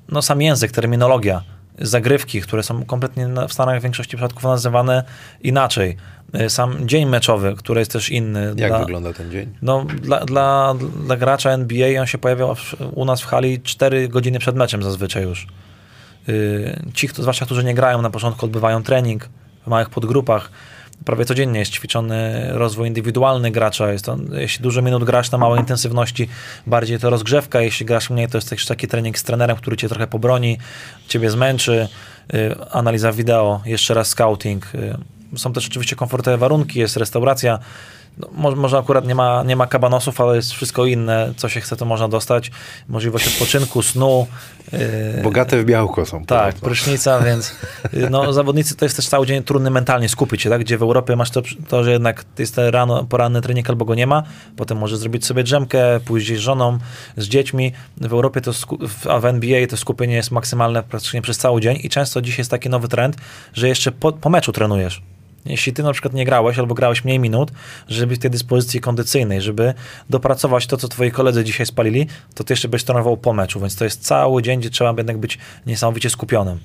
no sam język, terminologia, zagrywki, które są kompletnie w Stanach w większości przypadków nazywane inaczej. Y, Sam dzień meczowy, który jest też inny. Jak dla- wygląda ten dzień? no, dla, dla, dla gracza NBA on się pojawiał w, u nas w hali 4 godziny przed meczem zazwyczaj już. Yy, ci, zwłaszcza którzy nie grają na początku, odbywają trening w małych podgrupach. Prawie codziennie jest ćwiczony rozwój indywidualny gracza. Jest to, jeśli dużo minut grasz na małej intensywności, bardziej to rozgrzewka. Jeśli grasz mniej, to jest też taki trening z trenerem, który cię trochę pobroni, ciebie zmęczy. Yy, analiza wideo, jeszcze raz scouting. Yy, są też oczywiście komfortowe warunki, jest restauracja. No, może, może akurat nie ma, nie ma kabanosów, ale jest wszystko inne, co się chce, to można dostać. Możliwość odpoczynku, snu. Yy, Bogate w białko są. tak, podobno. prysznica, więc y, no, zawodnicy to jest też cały dzień trudny mentalnie skupić się, tak? Gdzie w Europie masz to, to że jednak jest rano, poranny trening albo go nie ma, potem możesz zrobić sobie drzemkę, pójść gdzieś z żoną, z dziećmi. W Europie to, a w NBA to skupienie jest maksymalne praktycznie przez cały dzień i często dziś jest taki nowy trend, że jeszcze po, po meczu trenujesz. Jeśli ty na przykład nie grałeś albo grałeś mniej minut, żeby w tej dyspozycji kondycyjnej, żeby dopracować to, co twoi koledzy dzisiaj spalili, to ty jeszcze byś trenował po meczu, więc to jest cały dzień, gdzie trzeba jednak być niesamowicie skupionym.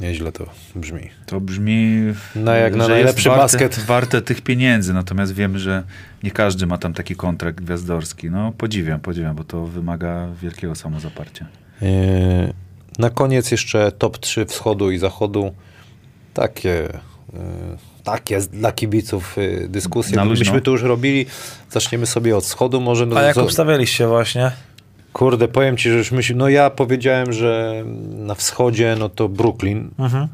Nieźle to brzmi. To brzmi, No, jak na najlepszy warte, basket. warte tych pieniędzy, natomiast wiem, że nie każdy ma tam taki kontrakt gwiazdorski. No podziwiam, podziwiam, bo to wymaga wielkiego samozaparcia. Yy, Na koniec jeszcze top 3 wschodu i zachodu. Takie, yy, takie z- dla kibiców dyskusje. Na luźno. Myśmy to już robili. Zaczniemy sobie od wschodu może. No, A jak obstawialiście właśnie? Kurde, powiem ci, że już myśl... No ja powiedziałem, że na wschodzie no to Brooklyn. Mhm.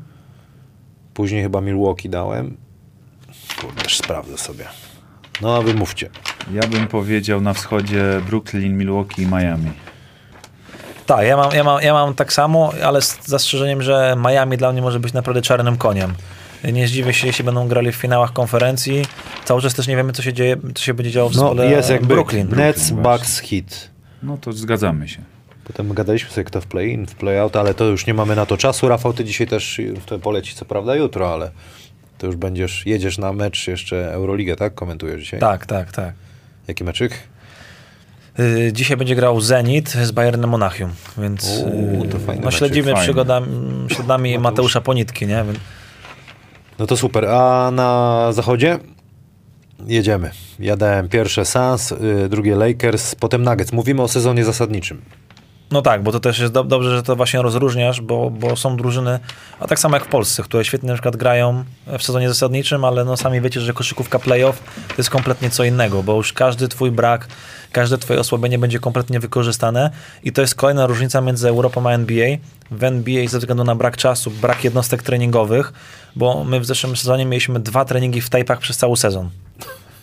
Później chyba Milwaukee dałem. Kurde, też sprawdzę sobie. No a wy mówcie. Ja bym powiedział na wschodzie Brooklyn, Milwaukee i Miami. Tak, ja mam, ja, mam, ja mam tak samo, ale z zastrzeżeniem, że Miami dla mnie może być naprawdę czarnym koniem. Nie zdziwię się, jeśli będą grali w finałach konferencji. Cały czas też nie wiemy, co się dzieje, co się będzie działo w No zespole jest jakby Brooklyn. Nets, Bucks, Heat. No to zgadzamy się. Potem gadaliśmy sobie kto w play-in, w play-out, ale to już nie mamy na to czasu. Rafał, ty dzisiaj też, to poleci co prawda jutro, ale to już będziesz, jedziesz na mecz jeszcze Euroligę, tak? Komentujesz dzisiaj? Tak, tak, tak. Jaki meczyk? Y, Dzisiaj będzie grał Zenit z Bayernem Monachium, więc Uuu, y, to fajny no, śledzimy fajny. przygodami, śladami Mateusza Ponitki, nie? No to super. A na zachodzie? Jedziemy. Ja dałem pierwsze Suns, y, drugie Lakers, potem Nuggets. Mówimy o sezonie zasadniczym. No tak, bo to też jest do, dobrze, że to właśnie rozróżniasz, bo, bo są drużyny, a tak samo jak w Polsce, które świetnie na przykład grają w sezonie zasadniczym, ale no sami wiecie, że koszykówka playoff to jest kompletnie co innego, bo już każdy twój brak, każde twoje osłabienie będzie kompletnie wykorzystane i to jest kolejna różnica między Europą a NBA. W NBA ze względu na brak czasu, brak jednostek treningowych, bo my w zeszłym sezonie mieliśmy dwa treningi w tape'ach przez cały sezon.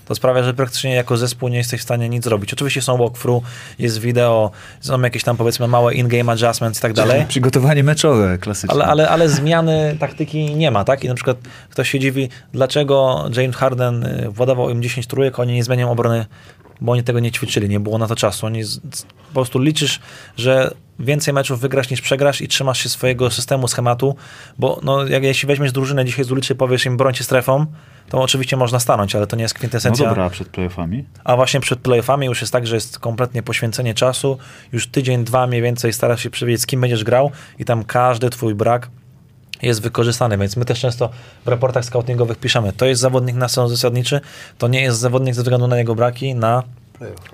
To sprawia, że praktycznie jako zespół nie jesteś w stanie nic zrobić. Oczywiście są walkthrough, jest wideo, są jakieś tam powiedzmy małe in-game adjustments i tak dalej, Przygotowanie meczowe, klasyczne. ale, ale, ale zmiany taktyki nie ma, tak? I na przykład ktoś się dziwi, dlaczego James Harden y, władował im 10 trójek, oni nie zmienią obrony, bo oni tego nie ćwiczyli, nie było na to czasu. Oni z, po prostu liczysz, że więcej meczów wygrasz niż przegrasz i trzymasz się swojego systemu, schematu, bo no, jak jeśli weźmiesz drużynę dzisiaj z ulicy i powiesz im brońcie strefą, to oczywiście można stanąć, ale to nie jest No kwintesencja. dobra, a przed playoffami? A właśnie przed playoffami już jest tak, że jest kompletnie poświęcenie czasu. Już tydzień, dwa mniej więcej starasz się przewidzieć, z kim będziesz grał i tam każdy twój brak jest wykorzystany, więc my też często w raportach scoutingowych piszemy, to jest zawodnik na sezon zasadniczy, to nie jest zawodnik ze względu na jego braki na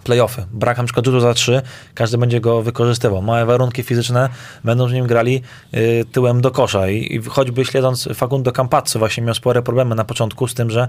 playoffy. Brak na przykład rzutu za trzy, każdy będzie go wykorzystywał. Małe warunki fizyczne będą z nim grali y, tyłem do kosza i, i choćby śledząc Facundo Campazzo właśnie miał spore problemy na początku z tym, że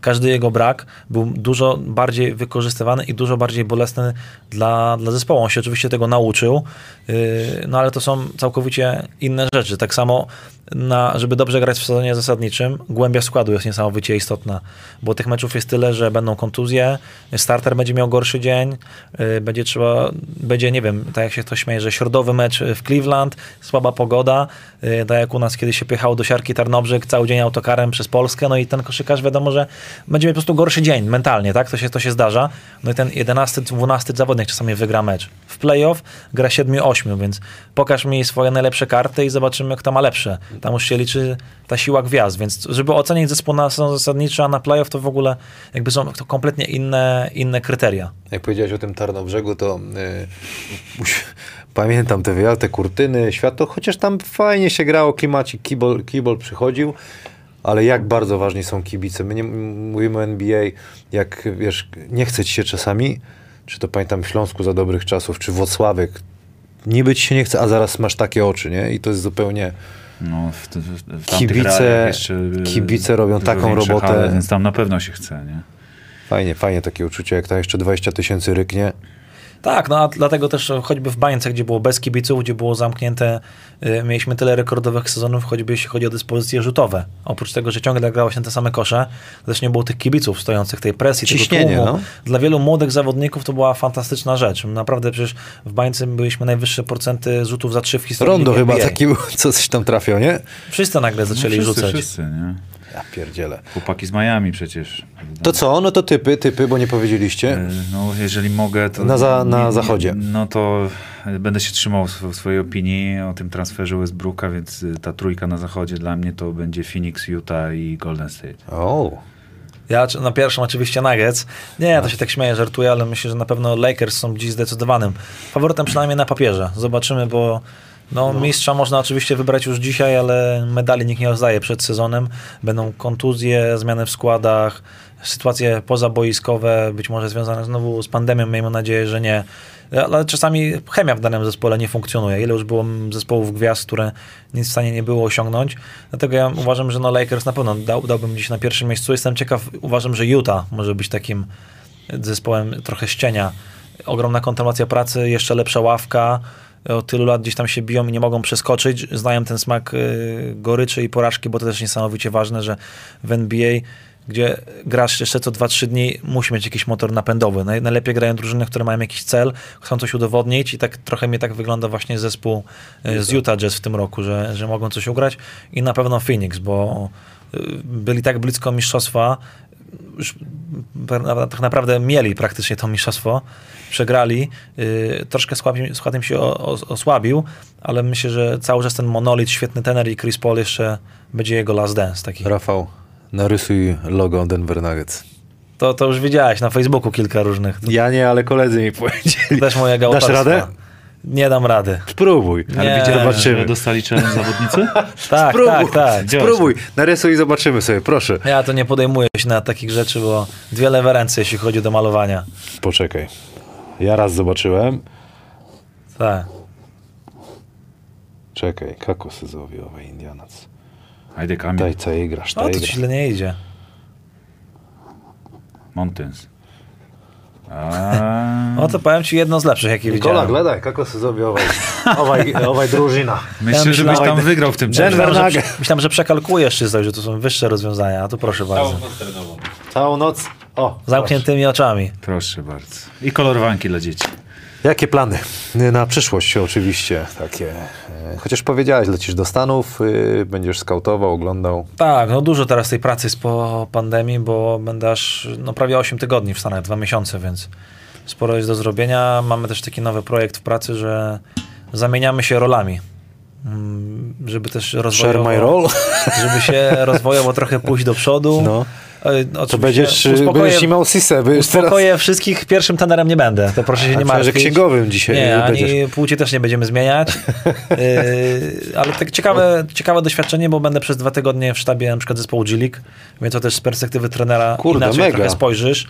każdy jego brak był dużo bardziej wykorzystywany i dużo bardziej bolesny dla, dla zespołu. On się oczywiście tego nauczył, y, no ale to są całkowicie inne rzeczy. Tak samo na, żeby dobrze grać w sezonie zasadniczym, głębia składu jest niesamowicie istotna, bo tych meczów jest tyle, że będą kontuzje, starter będzie miał gorszy dzień, y, będzie trzeba, będzie, nie wiem, tak jak się to śmieje, że środowy mecz w Cleveland, słaba pogoda, y, tak jak u nas kiedyś się piechało do siarki Tarnobrzeg cały dzień autokarem przez Polskę, no i ten koszykarz wiadomo, że będzie miał po prostu gorszy dzień mentalnie, tak? To się, to się zdarza. No i ten 11, 12 zawodnik czasami wygra mecz. W playoff gra 7-8, więc pokaż mi swoje najlepsze karty i zobaczymy, kto ma lepsze. Tam już się liczy ta siła gwiazd, więc żeby ocenić zespół na sezon zasadniczy, a na playoff to w ogóle jakby są to kompletnie inne, inne kryteria. Jak powiedziałeś o tym Tarnobrzegu, to yy, pamiętam te wyjazdy, te kurtyny, światło, chociaż tam fajnie się grało, klimacik, kibol, kibol przychodził, ale jak bardzo ważni są kibice. My nie mówimy o NBA, jak wiesz, nie chce ci się czasami, czy to pamiętam w Śląsku za dobrych czasów, czy Włocławek, niby ci się nie chce, a zaraz masz takie oczy, nie? I to jest zupełnie... No, w, w, w kibice, jeszcze, kibice robią taką robotę. Hale, więc tam na pewno się chce, nie? Fajnie, fajnie takie uczucie, jak tam jeszcze 20 tysięcy ryknie. Tak, no a dlatego też choćby w Bańce, gdzie było bez kibiców, gdzie było zamknięte, y, mieliśmy tyle rekordowych sezonów, choćby jeśli chodzi o dyspozycje rzutowe. Oprócz tego, że ciągle grało się te same kosze, też nie było tych kibiców stojących tej presji, Ciśnienie, tego tłumu. no. Dla wielu młodych zawodników to była fantastyczna rzecz. Naprawdę przecież w Bańce byliśmy najwyższe procenty rzutów za trzy w historii Rondo Ligi chyba NBA. taki był, co coś tam trafiał, nie? Wszyscy nagle zaczęli no, wszyscy, rzucać. Wszyscy, nie? Ja pierdzielę. Chłopaki z Miami przecież. To co? No to typy, typy, bo nie powiedzieliście. E, No, jeżeli mogę, to. Na za- na zachodzie. No to będę się trzymał swojej opinii o tym transferze Westbrooka, więc y, ta trójka na zachodzie dla mnie to będzie Phoenix, Utah i Golden State. O, Ja na pierwszym oczywiście Nuggets. Nie, to się tak śmieję, żartuję, ale myślę, że na pewno Lakers są dziś zdecydowanym faworytem, przynajmniej na papierze. Zobaczymy, bo no, mistrza można oczywiście wybrać już dzisiaj, ale medali nikt nie rozdaje przed sezonem. Będą kontuzje, zmiany w składach, sytuacje pozaboiskowe, być może związane znowu z pandemią, miejmy nadzieję, że nie. Ale czasami chemia w danym zespole nie funkcjonuje. Ile już było zespołów gwiazd, które nic w stanie nie było osiągnąć. Dlatego ja uważam, że no Lakers na pewno dał, dałbym dziś na pierwszym miejscu. Jestem ciekaw, uważam, że Utah może być takim zespołem trochę ścienia. Ogromna kontynuacja pracy, jeszcze lepsza ławka. Od tylu lat gdzieś tam się biją i nie mogą przeskoczyć. Znają ten smak y, goryczy i porażki, bo to też niesamowicie ważne, że w NBA gdzie grasz jeszcze co 2-3 dni, musi mieć jakiś motor napędowy. Naj- Najlepiej grają drużyny, które mają jakiś cel, chcą coś udowodnić i tak trochę mnie tak wygląda właśnie zespół y, z Utah Jazz w tym roku, że, że mogą coś ugrać i na pewno Phoenix, bo y, byli tak blisko mistrzostwa, już tak naprawdę mieli praktycznie to mistrzostwo, przegrali, yy, troszkę skład, im- skład im się osłabił, ale myślę, że cały czas ten monolit, świetny tener i Chris Paul jeszcze będzie jego last dance taki. Rafał, narysuj logo Denver Nuggets. To, to już widziałeś na Facebooku kilka różnych. Ja nie, ale koledzy mi powiedzieli. też moja Dasz radę? Nie dam rady. Spróbuj. Ale Nie. widzicie, zobaczymy. Dostali challenge zawodnicy? Tak, Spróbuj, tak, tak. spróbuj. Narysuj i zobaczymy sobie, proszę. Ja to nie podejmuję się na takich rzeczy, bo dwie lewe ręce, jeśli chodzi do malowania. Poczekaj. Ja raz zobaczyłem. Tak. Czekaj, kakosy złowiowe, Indianac. Ajde Kamil. Daj, co jej grasz, No daj to grasz. źle nie idzie. Mountains. No to powiem ci jedno z lepszych, jakie Nikola, widziałem. gledaj, kakosy złowiowe. Owaj, owaj drużyna. Myślę, Ja żebyś myślałem- tam wygrał w tym Denver challenge. Myślałem, że, Nuggets. myślałem, że przekalkulujesz czy coś, że to są wyższe rozwiązania, a tu proszę bardzo. Całą noc trenową. Całą noc. O, Zamkniętymi oczami. Proszę bardzo. I kolorowanki dla dzieci. Jakie plany? Na przyszłość oczywiście takie. E, Chociaż powiedziałeś, lecisz do Stanów, y, będziesz skautował, oglądał. Tak, no dużo teraz tej pracy jest po pandemii, bo będę aż no, prawie 8 tygodni w Stanach, 2 miesiące, więc sporo jest do zrobienia. Mamy też taki nowy projekt w pracy, że zamieniamy się rolami. Mm, Żeby też Share rozwojowo, my role? żeby się rozwojowo trochę pójść do przodu. No. To będziesz, y, uspokoję- będziesz imał Sisę. Będziesz teraz... Uspokoję wszystkich, pierwszym tenerem nie będę, to proszę się A nie myślałem, że martwić. księgowym dzisiaj Nie, będziesz. ani płci też nie będziemy zmieniać. Yy, ale tak ciekawe, ciekawe doświadczenie, bo będę przez dwa tygodnie w sztabie na przykład zespołu G-League, więc to też z perspektywy trenera Kurde, inaczej mega. trochę spojrzysz.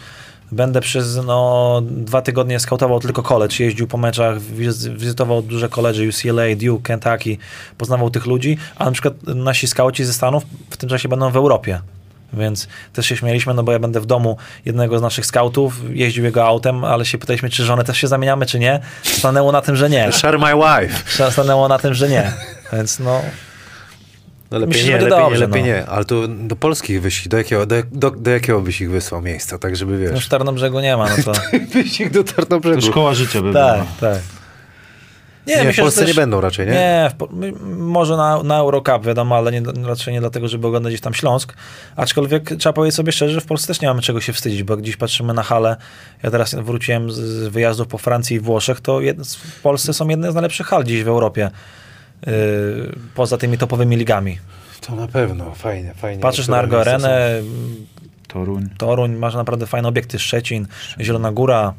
Będę przez no, dwa tygodnie skautował tylko college, jeździł po meczach, wiz- wizytował duże college, UCLA, Duke, Kentucky, poznawał tych ludzi, a na przykład nasi skauci ze Stanów w tym czasie będą w Europie. Więc też się śmieliśmy, no bo ja będę w domu jednego z naszych skautów, jeździł jego autem, ale się pytaliśmy, czy żonę też się zamieniamy, czy nie. Stanęło na tym, że nie. Share my wife. Stanęło na tym, że nie. Więc no, No lepiej Myślę, nie, lepiej, będzie nie, dobrze, lepiej no. nie, ale to do polskich wyścig, do jakiego, do, do, do jakiego byś ich wysłał miejsca, tak żeby No wiesz. w Tarnobrzegu nie ma, no to... Wyścig do Tarnobrzegu. To szkoła życia by tak, była. tak. Nie, w myślę, że Polsce też- nie będą raczej, nie? Nie, w, może na, na Eurocup, wiadomo, ale nie, raczej nie dlatego, żeby oglądać gdzieś tam Śląsk. Aczkolwiek trzeba powiedzieć sobie szczerze, że w Polsce też nie mamy czego się wstydzić, bo jak dziś patrzymy na halę, ja teraz wróciłem z, z wyjazdów po Francji i Włoszech, to jed, w Polsce są jedne z najlepszych hal dziś w Europie. Yy, poza tymi topowymi ligami. To na pewno, fajnie, fajnie. Patrzysz na Argo Arenę, Toruń. Toruń, masz naprawdę fajne obiekty, Szczecin, Zielona Góra.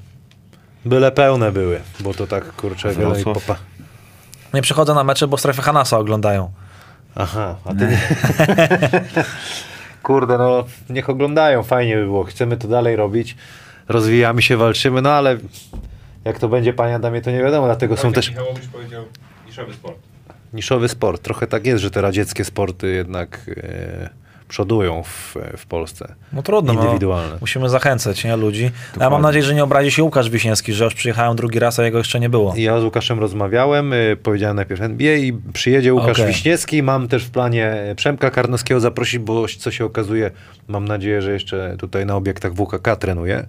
Byle pełne były, bo to tak, kurczę, wiele popa. Nie przychodzę na mecze, bo strefę Hanasa oglądają. Aha, a ty nie. Kurde, no niech oglądają, fajnie by było. Chcemy to dalej robić, rozwijamy się, walczymy, no ale jak to będzie, panie Adamie, to nie wiadomo, dlatego są też Michałowicz powiedział niszowy sport. niszowy sport. Trochę tak jest, że te radzieckie sporty jednak e, przodują w, w Polsce. No trudno, Indywidualne. No, musimy zachęcać nie, ludzi. Ja mam nadzieję, że nie obrazi się Łukasz Wiśniewski, że już przyjechałem drugi raz, a jego jeszcze nie było. Ja z Łukaszem rozmawiałem, y, powiedziałem najpierw NBA i przyjedzie Łukasz Okej. Wiśniewski. Mam też w planie Przemka Karnowskiego zaprosić, bo co się okazuje, mam nadzieję, że jeszcze tutaj na obiektach WKK trenuje.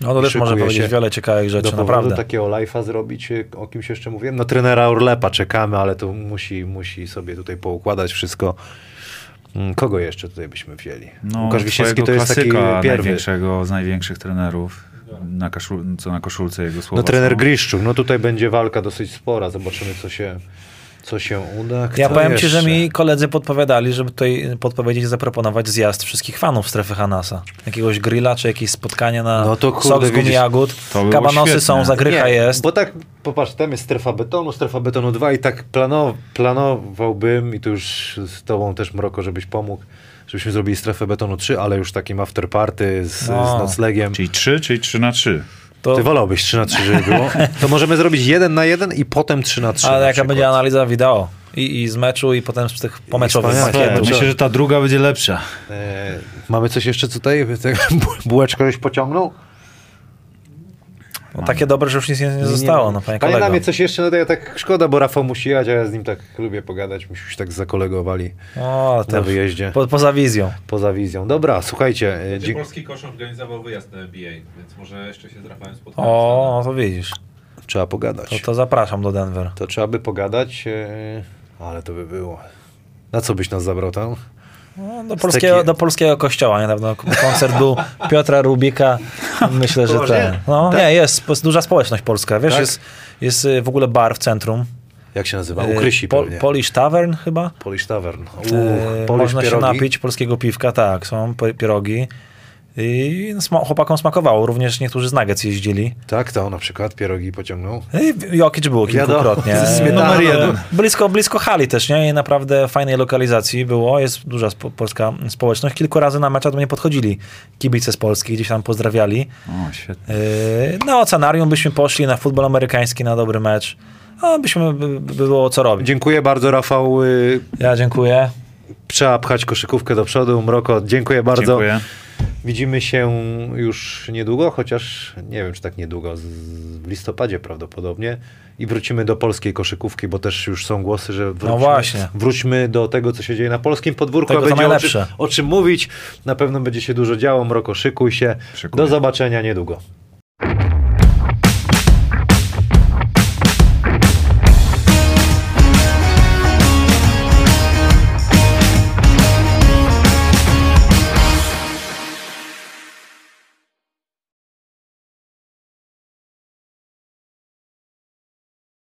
No to też może powiedzieć wiele ciekawych rzeczy, Do naprawdę. takiego live'a zrobić, y, o kimś jeszcze mówiłem. No trenera Orlepa czekamy, ale to musi, musi sobie tutaj poukładać wszystko. Mm, Kogo jeszcze tutaj byśmy wzięli? No, Łukasz Wiśniewski to jest taki pierwszy. największego z największych trenerów. Na kaszul, co na koszulce jego słowa No trener. Griszczuk, no tutaj będzie walka dosyć spora. Zobaczymy, co się, co się uda. Ja Kto powiem ci, że jeszcze? mi koledzy podpowiadali, żeby tutaj podpowiedzieć i zaproponować zjazd wszystkich fanów strefy Hanasa. Jakiegoś grilla, czy jakieś spotkanie na No to kurde, sok z gumi jagód. Kabanosy świetne. są, zagrycha Nie, jest. Bo tak, popatrz, tam jest strefa betonu, strefa betonu 2 i tak planow, planowałbym, i tu już z tobą też Mroko, żebyś pomógł, żebyśmy zrobili strefę betonu 3, ale już takim after party z, No. z noclegiem. Czyli 3, czyli 3 na 3. To, Ty wolałbyś 3 na 3, żeby było? To możemy zrobić 1 na 1 i potem 3 na 3. ale na jaka przykład. będzie analiza wideo? I, I z meczu, i potem z tych pomeczowych wspaniale. Myślę, że ta druga będzie lepsza. E, mamy coś jeszcze tutaj? Bułeczkę żeś pociągnął? No, takie dobre, że już nic nie, nie zostało, no panie Panie. Damie, coś jeszcze, no to ja tak szkoda, bo Rafał musi jechać, a ja z nim tak lubię pogadać, myśmy się tak zakolegowali O, na to wyjeździe. po, poza wizją. Poza wizją. Dobra, słuchajcie. e, dzie- polski kosz organizował wyjazd na NBA, więc może jeszcze się z Rafałem spotkamy. O, no to widzisz. Trzeba pogadać. To, To, to zapraszam do Denver. trzeba by pogadać, e, ale to by było. Na co byś nas zabrał tam? Do, polskiego, do polskiego kościoła niedawno koncert był Piotra Rubika. Myślę, że ten. No Tak? nie, jest, jest duża społeczność polska. Wiesz, Tak? jest, jest y, w ogóle bar w centrum. Jak się nazywa? Y, Ukrysi Po- pewnie. Polish Tavern chyba. Polish Tavern. Y, Uuu, Polish Można się pierogi. napić polskiego piwka, tak, są pi- pierogi. I sma- chłopakom smakowało, również niektórzy z Nuggets jeździli. Tak, to na przykład pierogi pociągnął. I Jokic było Wiadomo, kilkukrotnie. z śmietaną. Numer jeden. Blisko, blisko hali też, nie? I naprawdę fajnej lokalizacji było. Jest duża spo, polska społeczność. Kilku razy na mecza do mnie podchodzili kibice z Polski, gdzieś tam pozdrawiali. O, świetnie. Yy, na ocenarium byśmy poszli, na futbol amerykański, na dobry mecz. A byśmy, by, by było co robić. Dziękuję bardzo, Rafał. y, Ja dziękuję. Trzeba pchać koszykówkę do przodu. Mroko, dziękuję bardzo. Dziękuję. Widzimy się już niedługo, chociaż nie wiem, czy tak niedługo, z- w listopadzie prawdopodobnie. I wrócimy do polskiej koszykówki, bo też już są głosy, że wróćmy, No właśnie. wróćmy do tego, co się dzieje na polskim podwórku, Tego, a będzie o czym, o czym mówić. Na pewno będzie się dużo działo. Mroko, szykuj się. Szykuję. Do zobaczenia niedługo.